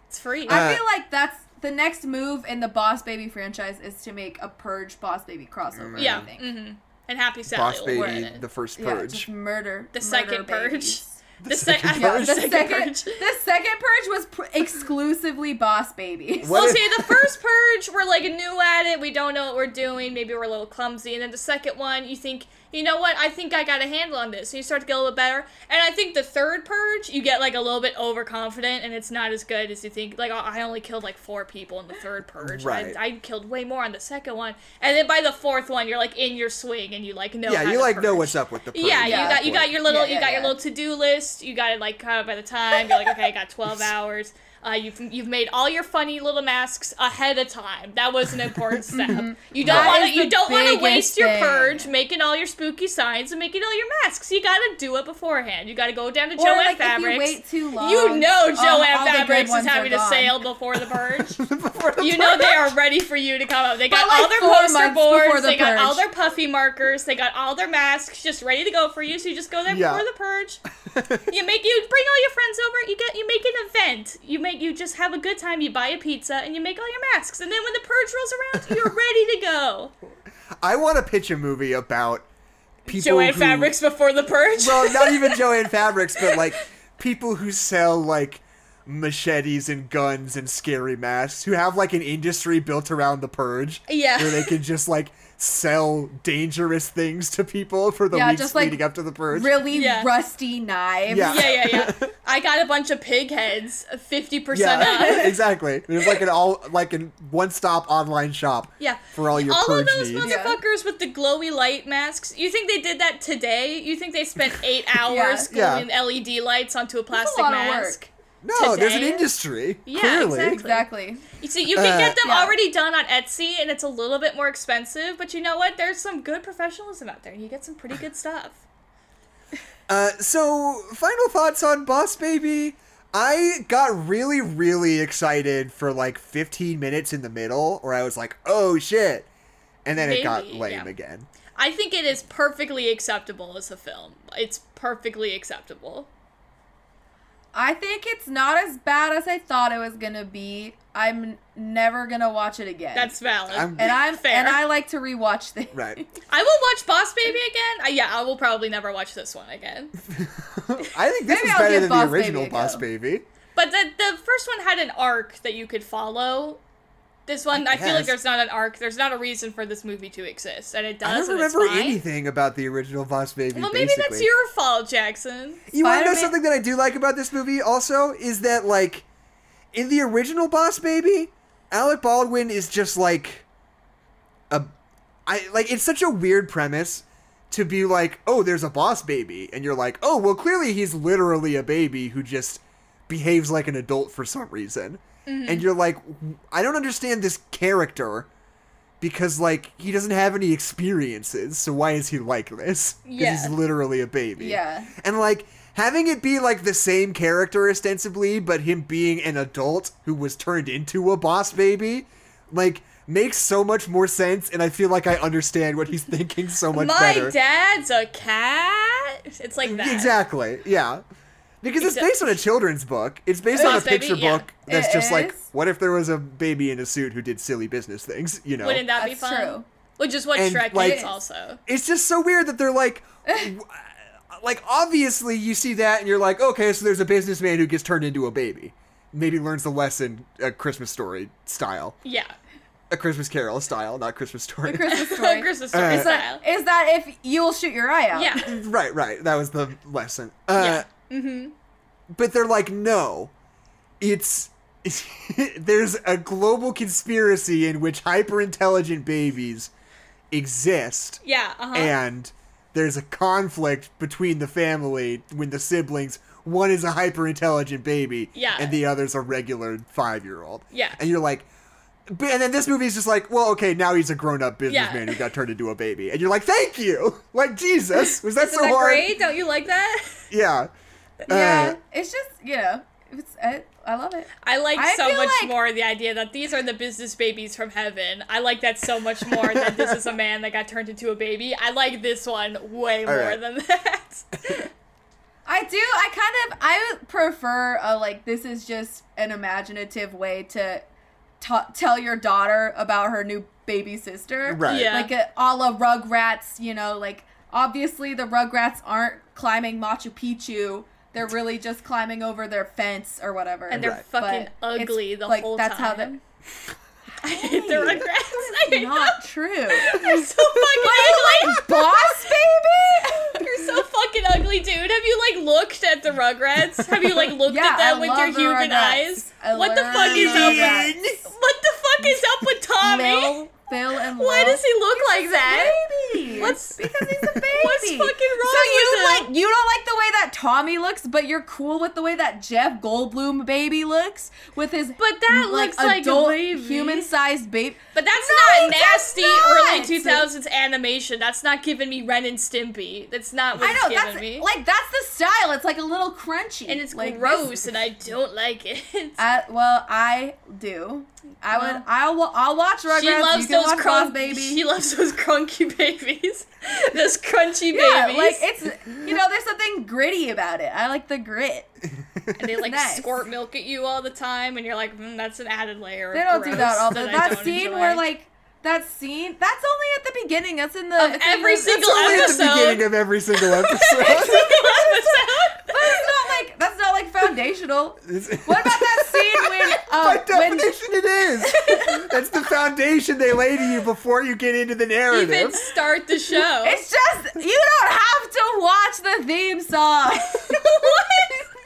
[SPEAKER 2] It's free.
[SPEAKER 1] Uh,
[SPEAKER 3] I feel like that's the next move in the Boss Baby franchise is to make a Purge Boss Baby crossover.
[SPEAKER 2] yeah.
[SPEAKER 3] I think.
[SPEAKER 2] hmm And Happy Sally
[SPEAKER 1] Boss
[SPEAKER 2] will wear
[SPEAKER 1] Baby, the first
[SPEAKER 3] Yeah,
[SPEAKER 1] purge.
[SPEAKER 3] just murder.
[SPEAKER 2] The
[SPEAKER 3] murder
[SPEAKER 2] second purge. <laughs>
[SPEAKER 3] babies.
[SPEAKER 2] The, sec-
[SPEAKER 1] second <laughs>
[SPEAKER 3] Yeah,
[SPEAKER 1] Purge?
[SPEAKER 3] the
[SPEAKER 2] second
[SPEAKER 3] second,
[SPEAKER 2] purge.
[SPEAKER 3] the second purge was pr- exclusively boss babies.
[SPEAKER 1] What
[SPEAKER 2] Well,
[SPEAKER 1] if-
[SPEAKER 2] see, the first purge, we're like new at it. We don't know what we're doing. Maybe we're a little clumsy. And then the second one, you think, you know what? I think I got a handle on this. So you start to get a little bit better. And I think the third purge, you get like a little bit overconfident, and it's not as good as you think. Like I only killed like four people in the third purge.
[SPEAKER 1] Right.
[SPEAKER 2] I, I killed way more on the second one. And then by the fourth one, you're like in your swing, and you like know.
[SPEAKER 1] yeah, you like know what's up with the purge.
[SPEAKER 2] Yeah,
[SPEAKER 3] Yeah,
[SPEAKER 2] you got you got your little
[SPEAKER 3] Yeah,
[SPEAKER 2] you
[SPEAKER 3] yeah,
[SPEAKER 2] got your little to do list. You got it like kind of by the time you're like, okay, I got twelve <laughs> hours. Uh, you've you've made all your funny little masks ahead of time. That was an important <laughs> step. You don't want to you don't want to waste your
[SPEAKER 3] thing.
[SPEAKER 2] purge making all your spooky signs and making all your masks. You gotta do it beforehand. You gotta go down to Joanne
[SPEAKER 3] like, if you wait too long,
[SPEAKER 2] You know
[SPEAKER 3] um,
[SPEAKER 2] Joanne
[SPEAKER 3] all the good
[SPEAKER 2] Fabrics is having a sale before the purge. <laughs>
[SPEAKER 1] Before the
[SPEAKER 2] you know they are ready for you to come out. They got
[SPEAKER 3] like,
[SPEAKER 2] all their poster boards,
[SPEAKER 3] the
[SPEAKER 2] they got all their puffy markers, they got all their masks just ready to go for you. So you just go there
[SPEAKER 1] Yeah.
[SPEAKER 2] before the purge. <laughs> you make you bring all your friends over. You get you make an event. You make you just have a good time. You buy a pizza and you make all your masks. And then when the purge rolls around, you're ready to go. <laughs>
[SPEAKER 1] I want to pitch a movie about people
[SPEAKER 2] Joanne
[SPEAKER 1] who,
[SPEAKER 2] Fabrics before the purge.
[SPEAKER 1] Well, not <laughs> even Joanne Fabrics, but like people who sell like machetes and guns and scary masks, who have like an industry built around the purge,
[SPEAKER 2] Yeah.
[SPEAKER 1] where they can just like sell dangerous things to people for the
[SPEAKER 3] Yeah,
[SPEAKER 1] weeks
[SPEAKER 3] just, like,
[SPEAKER 1] leading up to the purge.
[SPEAKER 3] Really
[SPEAKER 2] Yeah.
[SPEAKER 3] rusty knives.
[SPEAKER 1] Yeah.
[SPEAKER 2] yeah, yeah, yeah. <laughs> I got a bunch of pig heads, fifty percent off. <laughs>
[SPEAKER 1] exactly. There's like an all like an one-stop online shop.
[SPEAKER 2] Yeah.
[SPEAKER 1] For all your
[SPEAKER 2] All
[SPEAKER 1] purge
[SPEAKER 2] of those
[SPEAKER 1] needs.
[SPEAKER 2] motherfuckers with the glowy light masks. You think they did that today? You think they spent eight <laughs> hours
[SPEAKER 1] Yeah.
[SPEAKER 2] gluing LED lights onto a plastic
[SPEAKER 3] lot of
[SPEAKER 2] mask?
[SPEAKER 3] Work.
[SPEAKER 1] No, there's an industry.
[SPEAKER 2] Yeah,
[SPEAKER 1] clearly.
[SPEAKER 2] exactly.
[SPEAKER 3] Exactly.
[SPEAKER 2] You see, you can
[SPEAKER 1] Uh,
[SPEAKER 2] get them
[SPEAKER 3] Yeah.
[SPEAKER 2] already done on Etsy, and it's a little bit more expensive. But you know what? There's some good professionalism out there, and you get some pretty good stuff.
[SPEAKER 1] Uh, so final thoughts on Boss Baby. I got really, really excited for like 15 minutes in the middle, where I was like, "Oh shit," and then it got lame
[SPEAKER 2] yeah.
[SPEAKER 1] again.
[SPEAKER 2] I think it is perfectly acceptable as a film. It's perfectly acceptable.
[SPEAKER 3] I think it's not as bad as I thought it was gonna be. I'm never gonna watch it again.
[SPEAKER 2] That's valid.
[SPEAKER 1] I'm-
[SPEAKER 3] and I'm
[SPEAKER 2] fair.
[SPEAKER 3] and I like to rewatch things.
[SPEAKER 1] Right. <laughs>
[SPEAKER 2] I will watch Boss Baby again. Uh, yeah, I will probably never watch this one again. <laughs>
[SPEAKER 1] I think this is better than
[SPEAKER 3] Boss
[SPEAKER 1] the original
[SPEAKER 3] Baby
[SPEAKER 1] Boss. Baby.
[SPEAKER 2] But the the first one had an arc that you could follow. This one, I, feel like there's not an arc. There's not a reason for this movie to exist, and it does.
[SPEAKER 1] I don't remember anything about the original Boss Baby.
[SPEAKER 2] Well, maybe
[SPEAKER 1] basically.
[SPEAKER 2] that's your fault, Jackson.
[SPEAKER 1] You want to know something that I do like about this movie? Also, is that like in the original Boss Baby, Alec Baldwin is just like a, I like it's such a weird premise to be like, oh, there's a Boss Baby, and you're like, oh, well, clearly he's literally a baby who just behaves like an adult for some reason, Mm-hmm. and you're like, I don't understand this character. Because like he doesn't have any experiences, so why is he like this? 'Cause
[SPEAKER 2] Yeah.
[SPEAKER 1] he's literally a baby.
[SPEAKER 3] Yeah.
[SPEAKER 1] And like having it be like the same character ostensibly, but him being an adult who was turned into a boss baby, like makes so much more sense and I feel like I understand what he's thinking so much
[SPEAKER 2] My
[SPEAKER 1] better.
[SPEAKER 2] dad's a cat. It's like that.
[SPEAKER 1] Exactly. Yeah. Because it's
[SPEAKER 2] Except-
[SPEAKER 1] based on a children's book. It's based on a
[SPEAKER 2] Boss Baby,
[SPEAKER 1] picture
[SPEAKER 2] yeah.
[SPEAKER 1] book that's
[SPEAKER 3] It
[SPEAKER 1] just like, what if there was a baby in a suit who did silly business things, you know?
[SPEAKER 2] Wouldn't that be fun?
[SPEAKER 3] true.
[SPEAKER 2] Which is what
[SPEAKER 1] And,
[SPEAKER 2] Shrek
[SPEAKER 1] like-
[SPEAKER 2] is also.
[SPEAKER 1] it's just so weird that they're like w- <laughs> like obviously you see that and you're like okay so there's a businessman who gets turned into a baby maybe learns the lesson a christmas story style
[SPEAKER 2] Yeah.
[SPEAKER 1] a christmas carol style not christmas story
[SPEAKER 3] The Christmas <laughs> story.
[SPEAKER 2] Christmas story
[SPEAKER 1] Uh,
[SPEAKER 2] style.
[SPEAKER 3] Is that if you will shoot your eye out?
[SPEAKER 2] Yeah. <laughs>
[SPEAKER 1] right right that was the lesson uh
[SPEAKER 2] Yeah. Mm-hmm.
[SPEAKER 1] but they're like no it's <laughs> there's a global conspiracy in which hyper intelligent babies exist
[SPEAKER 2] Yeah. Uh huh.
[SPEAKER 1] and there's a conflict between the family when the siblings one is a hyper intelligent baby
[SPEAKER 2] Yeah.
[SPEAKER 1] and the other's a regular five year old
[SPEAKER 2] Yeah.
[SPEAKER 1] and you're like and then this movie's just like well okay now he's a grown-up businessman
[SPEAKER 2] Yeah.
[SPEAKER 1] who got turned into a baby and you're like thank you like jesus was that
[SPEAKER 2] Isn't
[SPEAKER 1] so
[SPEAKER 2] that
[SPEAKER 1] hard
[SPEAKER 2] great? Don't you like that?
[SPEAKER 1] yeah
[SPEAKER 3] Yeah.
[SPEAKER 1] Uh,
[SPEAKER 3] It's just you know, it's I, I love it.
[SPEAKER 2] I like
[SPEAKER 3] I
[SPEAKER 2] so much
[SPEAKER 3] like-
[SPEAKER 2] more the idea that these are the business babies from heaven. I like that so much more than this is a man that got turned into a baby. I like this one way more
[SPEAKER 1] right.
[SPEAKER 2] than that. <laughs>
[SPEAKER 3] I do. I kind of. I prefer a like. This is just an imaginative way to ta tell your daughter about her new baby sister.
[SPEAKER 1] Right.
[SPEAKER 2] Yeah.
[SPEAKER 3] Like a, a la Rugrats. You know, like obviously the Rugrats aren't climbing Machu Picchu. They're really just climbing over their fence or whatever.
[SPEAKER 2] and they're
[SPEAKER 1] Right.
[SPEAKER 2] fucking
[SPEAKER 3] But
[SPEAKER 2] ugly the
[SPEAKER 3] like,
[SPEAKER 2] whole
[SPEAKER 3] that's
[SPEAKER 2] time.
[SPEAKER 3] how <laughs> they- <laughs>
[SPEAKER 2] I hate the Rugrats. I hate
[SPEAKER 3] not true.
[SPEAKER 2] them. They're so <laughs> fucking ugly.
[SPEAKER 3] Boss baby.
[SPEAKER 2] You're so fucking ugly, dude. Have you like looked at the Rugrats? Have you like looked
[SPEAKER 3] Yeah,
[SPEAKER 2] at them
[SPEAKER 3] I
[SPEAKER 2] with your
[SPEAKER 3] the
[SPEAKER 2] human
[SPEAKER 3] Rugrats.
[SPEAKER 2] eyes?
[SPEAKER 3] I
[SPEAKER 2] what the fuck is up? With, what the fuck is up with Tommy?
[SPEAKER 3] Lil, And
[SPEAKER 2] Why does he look like that?
[SPEAKER 3] baby.
[SPEAKER 2] What's- <laughs>
[SPEAKER 3] because he's a baby?
[SPEAKER 2] What's fucking wrong
[SPEAKER 3] So you
[SPEAKER 2] him?
[SPEAKER 3] like you don't like the way that Tommy looks, but you're cool with the way that Jeff Goldblum baby looks with his
[SPEAKER 2] But that looks like a baby.
[SPEAKER 3] human-sized baby.
[SPEAKER 2] But that's
[SPEAKER 3] No,
[SPEAKER 2] not
[SPEAKER 3] that's
[SPEAKER 2] nasty
[SPEAKER 3] not.
[SPEAKER 2] early 2000s animation. That's not giving me Ren and Stimpy. That's not what
[SPEAKER 3] I
[SPEAKER 2] it's
[SPEAKER 3] know that's
[SPEAKER 2] me.
[SPEAKER 3] like that's the style. It's like a little crunchy,
[SPEAKER 2] and it's
[SPEAKER 3] like
[SPEAKER 2] gross,
[SPEAKER 3] this-
[SPEAKER 2] and I don't like it.
[SPEAKER 3] Uh, well, I do. I
[SPEAKER 2] Well,
[SPEAKER 3] would. I'll. I'll watch Rugrats.
[SPEAKER 2] she loves
[SPEAKER 3] you
[SPEAKER 2] those
[SPEAKER 3] watch Boss
[SPEAKER 2] crunk
[SPEAKER 3] Baby.
[SPEAKER 2] She loves those crunky babies, <laughs> those crunchy
[SPEAKER 3] yeah,
[SPEAKER 2] babies.
[SPEAKER 3] like it's you know, there's something gritty about it. I like the grit.
[SPEAKER 2] and they like
[SPEAKER 3] nice.
[SPEAKER 2] squirt milk at you all the time, and you're like, mm, that's an added layer.
[SPEAKER 3] They
[SPEAKER 2] of
[SPEAKER 3] don't do that
[SPEAKER 2] gross
[SPEAKER 3] all the
[SPEAKER 2] I
[SPEAKER 3] That
[SPEAKER 2] don't
[SPEAKER 3] scene
[SPEAKER 2] enjoy.
[SPEAKER 3] where like that scene. That's only at the beginning. That's in the
[SPEAKER 2] Of
[SPEAKER 3] it's in
[SPEAKER 2] every
[SPEAKER 3] the-
[SPEAKER 2] single
[SPEAKER 1] It's only at the
[SPEAKER 2] episode.
[SPEAKER 1] beginning of every single <laughs> episode. <laughs>
[SPEAKER 3] But it's not like that's not like foundational. What about that scene when <laughs>
[SPEAKER 1] By
[SPEAKER 3] uh, when
[SPEAKER 1] definition, it is. That's the foundation they lay to you before you get into the
[SPEAKER 2] Even
[SPEAKER 1] narrative.
[SPEAKER 2] start the show.
[SPEAKER 3] it's just you don't have to watch the theme song. <laughs>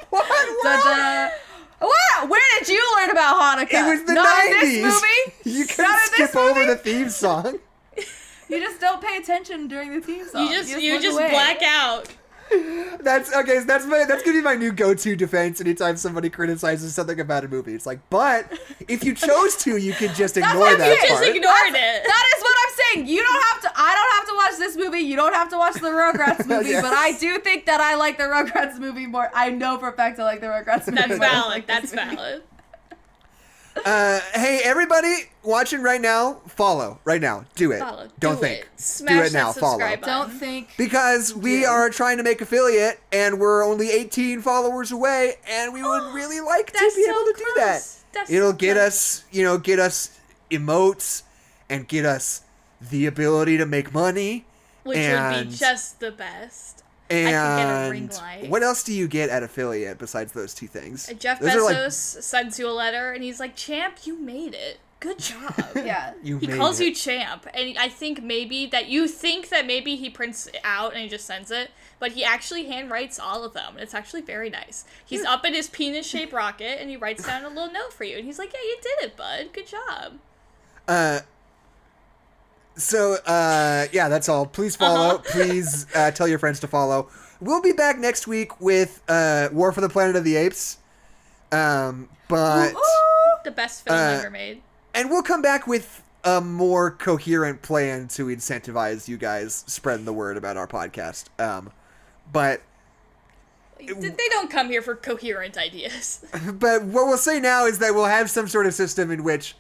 [SPEAKER 1] What?
[SPEAKER 3] Da-da. What? Where did you learn about Hanukkah?
[SPEAKER 1] It was the
[SPEAKER 3] Not
[SPEAKER 1] 90s.
[SPEAKER 3] in this movie.
[SPEAKER 1] You can
[SPEAKER 3] in this
[SPEAKER 1] skip over
[SPEAKER 3] movie?
[SPEAKER 1] the theme song. <laughs>
[SPEAKER 3] You just don't pay attention during the theme song.
[SPEAKER 2] you just you
[SPEAKER 3] look
[SPEAKER 2] just black out.
[SPEAKER 1] That's okay. So that's my that's gonna be my new go-to defense anytime somebody criticizes something about a movie. It's like, but if you chose to, you could just <laughs> ignore
[SPEAKER 3] what
[SPEAKER 1] that
[SPEAKER 3] you
[SPEAKER 2] Just
[SPEAKER 1] part.
[SPEAKER 2] ignored it.
[SPEAKER 3] That is what I'm saying. You don't have to. I don't have to watch this movie. You don't have to watch the Rugrats <laughs> movie.
[SPEAKER 1] Yes.
[SPEAKER 3] But I do think that I like the Rugrats movie more. I know for a fact I like the Rugrats movie.
[SPEAKER 2] That's
[SPEAKER 3] more
[SPEAKER 2] valid.
[SPEAKER 3] like
[SPEAKER 2] That's valid.
[SPEAKER 1] Uh, hey, everybody watching right now, follow right now. Do it.
[SPEAKER 2] Follow.
[SPEAKER 1] Don't
[SPEAKER 2] Do
[SPEAKER 1] think.
[SPEAKER 2] it.
[SPEAKER 1] Do
[SPEAKER 2] Smash
[SPEAKER 1] it now. Follow.
[SPEAKER 2] button.
[SPEAKER 3] Don't think.
[SPEAKER 1] Because we
[SPEAKER 3] Do.
[SPEAKER 1] are trying to make affiliate, and we're only 18 followers away, and we would really like to be
[SPEAKER 2] so
[SPEAKER 1] able to do that.
[SPEAKER 2] That's
[SPEAKER 1] It'll
[SPEAKER 2] so
[SPEAKER 1] get
[SPEAKER 2] close.
[SPEAKER 1] us, you know, get us emotes, and get us the ability to make money.
[SPEAKER 2] Which would be just the best.
[SPEAKER 1] And
[SPEAKER 2] could get a ring light.
[SPEAKER 1] what else do you get at affiliate besides those two things?
[SPEAKER 2] Uh, Jeff
[SPEAKER 1] Those are, like,
[SPEAKER 2] Bezos sends you a letter and he's like, Champ, you made it. Good job. <laughs>
[SPEAKER 3] Yeah. <laughs>
[SPEAKER 1] you
[SPEAKER 2] He
[SPEAKER 1] made
[SPEAKER 2] calls
[SPEAKER 1] it.
[SPEAKER 2] you champ, and I think maybe that you think that maybe he prints it out and he just sends it, but he actually handwrites all of them. and It's actually very nice. He's up in his penis-shaped <laughs> rocket, and he writes down a little note for you, and he's like, "Yeah, you did it, bud. Good job."
[SPEAKER 1] Uh, so uh, yeah, that's all. Please follow.
[SPEAKER 2] Uh-huh. <laughs>
[SPEAKER 1] Please uh, tell your friends to follow. We'll be back next week with uh, War for the Planet of the Apes. Um, but
[SPEAKER 2] The best film
[SPEAKER 1] Uh,
[SPEAKER 2] ever made.
[SPEAKER 1] and we'll come back with a more coherent plan to incentivize you guys spreading the word about our podcast. Um, but
[SPEAKER 2] They don't come here for coherent ideas. <laughs> <laughs>
[SPEAKER 1] but what we'll say now is that we'll have some sort of system in which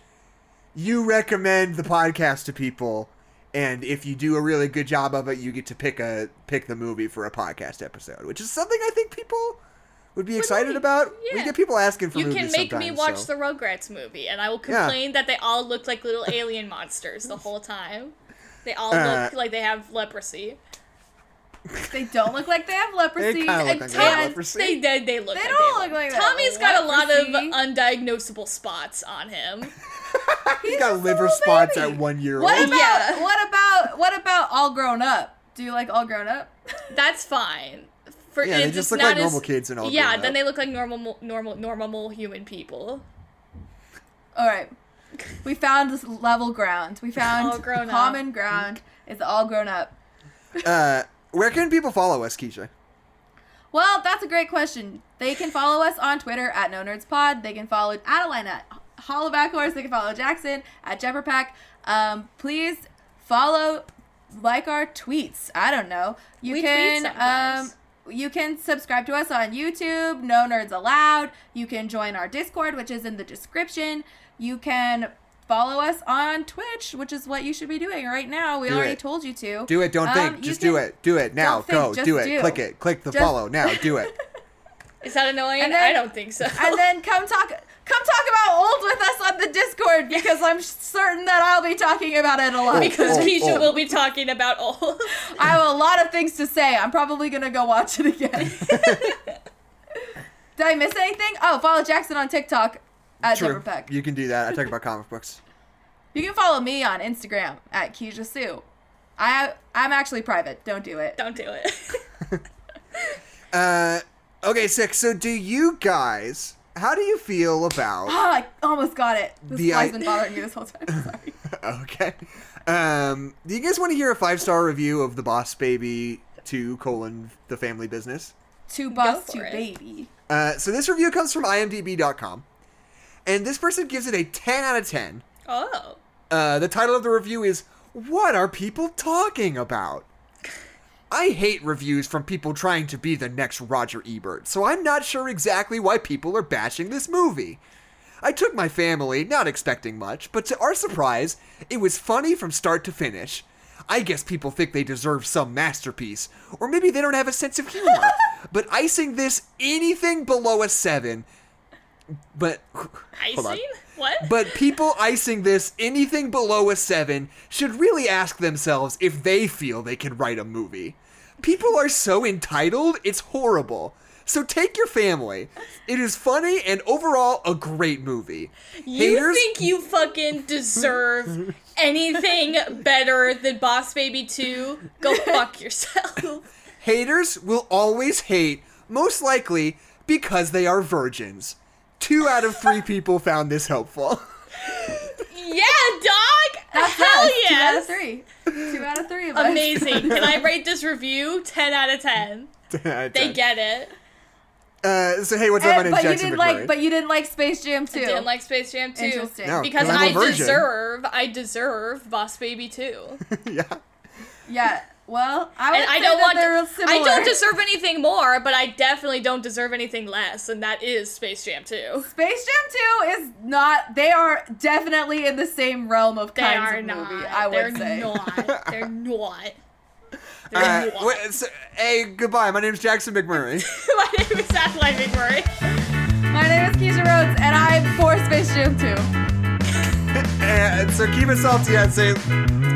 [SPEAKER 1] you recommend the podcast to people and if you do a really good job of it you get to pick a pick the movie for a podcast episode which is something i think people would be excited about we get people asking for
[SPEAKER 2] You
[SPEAKER 1] movies
[SPEAKER 2] can make me watch
[SPEAKER 1] so.
[SPEAKER 2] the Rugrats movie, and I will
[SPEAKER 1] Yeah.
[SPEAKER 2] complain that they all look like little alien monsters the whole time. They all
[SPEAKER 1] Uh,
[SPEAKER 2] look like they have leprosy.
[SPEAKER 3] They don't look like they have leprosy.
[SPEAKER 1] kinda look
[SPEAKER 3] and
[SPEAKER 1] like they
[SPEAKER 3] Tom-
[SPEAKER 1] have leprosy.
[SPEAKER 2] they did. They look.
[SPEAKER 3] They
[SPEAKER 2] like
[SPEAKER 3] don't
[SPEAKER 2] they
[SPEAKER 3] look like they
[SPEAKER 2] Tommy's got a lot of undiagnosable spots on him. <laughs>
[SPEAKER 1] he's got liver spots
[SPEAKER 3] baby.
[SPEAKER 1] at one year
[SPEAKER 3] What
[SPEAKER 1] old
[SPEAKER 3] about
[SPEAKER 2] Yeah.
[SPEAKER 3] what about what about all grown up? Do you like all grown up? <laughs>
[SPEAKER 2] That's fine. For
[SPEAKER 1] Yeah, they just look
[SPEAKER 2] not
[SPEAKER 1] like
[SPEAKER 2] as-
[SPEAKER 1] normal kids and all
[SPEAKER 2] Yeah,
[SPEAKER 1] grown
[SPEAKER 2] then
[SPEAKER 1] up.
[SPEAKER 2] they look like normal, normal, normal human people.
[SPEAKER 3] All right. We found this level ground. We found
[SPEAKER 2] All grown up.
[SPEAKER 3] common ground. It's all grown up.
[SPEAKER 1] uh where can people follow us keisha
[SPEAKER 3] Well, that's a great question. They can follow us on Twitter at No Nerds Pod. They can follow Adeline at Hollowback Horse. They can follow Jackson at Jepperpack. Um, please follow, like our tweets. I don't know. You
[SPEAKER 2] We tweet
[SPEAKER 3] can um, you can subscribe to us on YouTube. No Nerds Allowed. You can join our Discord, which is in the description. You can follow us on Twitch, which is what you should be doing right now. We
[SPEAKER 1] Do
[SPEAKER 3] already
[SPEAKER 1] it.
[SPEAKER 3] told you to.
[SPEAKER 1] do it don't
[SPEAKER 3] Um,
[SPEAKER 1] think just do it do it now
[SPEAKER 3] think,
[SPEAKER 1] go
[SPEAKER 3] just
[SPEAKER 1] do it
[SPEAKER 3] do.
[SPEAKER 1] click it click the
[SPEAKER 3] Just-
[SPEAKER 1] follow now do it <laughs>
[SPEAKER 2] Is that annoying?
[SPEAKER 3] And then-
[SPEAKER 2] I don't think so.
[SPEAKER 3] and then come talk come talk about old with us on the Discord because I'm certain that I'll be talking about it a lot.
[SPEAKER 2] because
[SPEAKER 1] Oh,
[SPEAKER 2] Keisha
[SPEAKER 1] oh.
[SPEAKER 2] will be talking about old.
[SPEAKER 3] I have a lot of things to say. I'm probably gonna go watch it again. <laughs> <laughs> Did I miss anything? Oh, follow Jackson on TikTok at
[SPEAKER 1] True.
[SPEAKER 3] Jepperpeck.
[SPEAKER 1] you can do that i talk <laughs> about comic books
[SPEAKER 3] You can follow me on Instagram at Keisha Sue. I I'm actually private. Don't do it.
[SPEAKER 2] don't do it. <laughs>
[SPEAKER 1] Uh, okay, sick. So, do you guys? How do you feel about?
[SPEAKER 3] Oh, I almost got it. This
[SPEAKER 1] The
[SPEAKER 3] fly's
[SPEAKER 1] I-
[SPEAKER 3] been bothering me this whole time. <laughs> Sorry.
[SPEAKER 1] okay. Um, do you guys want to hear a five star review of the Boss Baby Two colon the Family Business?
[SPEAKER 3] Two Boss, Two
[SPEAKER 2] it.
[SPEAKER 3] Baby.
[SPEAKER 1] Uh, so this review comes from IMDb.com, and this person gives it a 10 out of 10.
[SPEAKER 2] Oh.
[SPEAKER 1] Uh, the title of the review is "What Are People Talking About?" I hate reviews from people trying to be the next Roger Ebert, so I'm not sure exactly why people are bashing this movie. I took my family, not expecting much, but to our surprise, it was funny from start to finish. I guess people think they deserve some masterpiece, or maybe they don't have a sense of humor. <laughs> but icing this anything below a 7. But.
[SPEAKER 2] Icing? What?
[SPEAKER 1] But people icing this anything below a 7 should really ask themselves if they feel they can write a movie. People are so entitled, it's horrible. So take your family. It is funny and overall a great movie.
[SPEAKER 2] you think you fucking deserve <laughs> anything better than Boss Baby 2? Go <laughs> fuck yourself.
[SPEAKER 1] haters will always hate, most likely because they are virgins. Two out of three people found this helpful. <laughs>
[SPEAKER 2] yeah, dog!
[SPEAKER 3] That's
[SPEAKER 2] Hell
[SPEAKER 3] us. Two out of three. Two out of three of us.
[SPEAKER 2] Amazing. Can I <laughs> rate this review 10 out of 10? They get it.
[SPEAKER 1] Uh, so hey, what's up? My name's
[SPEAKER 3] but you didn't
[SPEAKER 1] McMurray.
[SPEAKER 3] like, but you didn't like Space Jam 2.
[SPEAKER 2] Didn't like Space Jam 2.
[SPEAKER 3] Interesting.
[SPEAKER 1] No,
[SPEAKER 2] Because
[SPEAKER 1] 'cause I'm a
[SPEAKER 2] I
[SPEAKER 1] virgin.
[SPEAKER 2] deserve, I deserve Boss Baby 2. <laughs>
[SPEAKER 1] yeah.
[SPEAKER 3] Yeah. Well, I would
[SPEAKER 2] And I don't
[SPEAKER 3] that
[SPEAKER 2] want
[SPEAKER 3] they're
[SPEAKER 2] I don't deserve anything more, but I definitely don't deserve anything less, and that is Space Jam 2.
[SPEAKER 3] Space Jam 2 is not. They are definitely in the same realm of
[SPEAKER 2] They
[SPEAKER 3] kinds
[SPEAKER 2] are
[SPEAKER 3] of
[SPEAKER 2] not.
[SPEAKER 3] movie. I
[SPEAKER 2] They're
[SPEAKER 3] say.
[SPEAKER 2] not. <laughs> They're not. They're
[SPEAKER 1] Uh,
[SPEAKER 2] not.
[SPEAKER 1] wait, so- hey, goodbye. My name is Jackson McMurray. <laughs>
[SPEAKER 2] My name is Adeline McMurray.
[SPEAKER 3] My name is Keisha Rhodes, and I'm for Space Jam 2.
[SPEAKER 1] And so keep it salty out, say,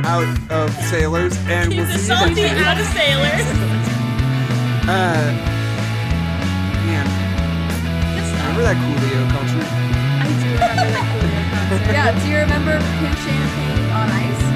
[SPEAKER 1] out of sailors, and
[SPEAKER 2] He's
[SPEAKER 1] we'll you
[SPEAKER 2] salty out of sailors.
[SPEAKER 1] Uh, man, remember that Coolio concert?
[SPEAKER 2] I do remember that cool concert.
[SPEAKER 3] Yeah, do you remember Pink Champagne on Ice?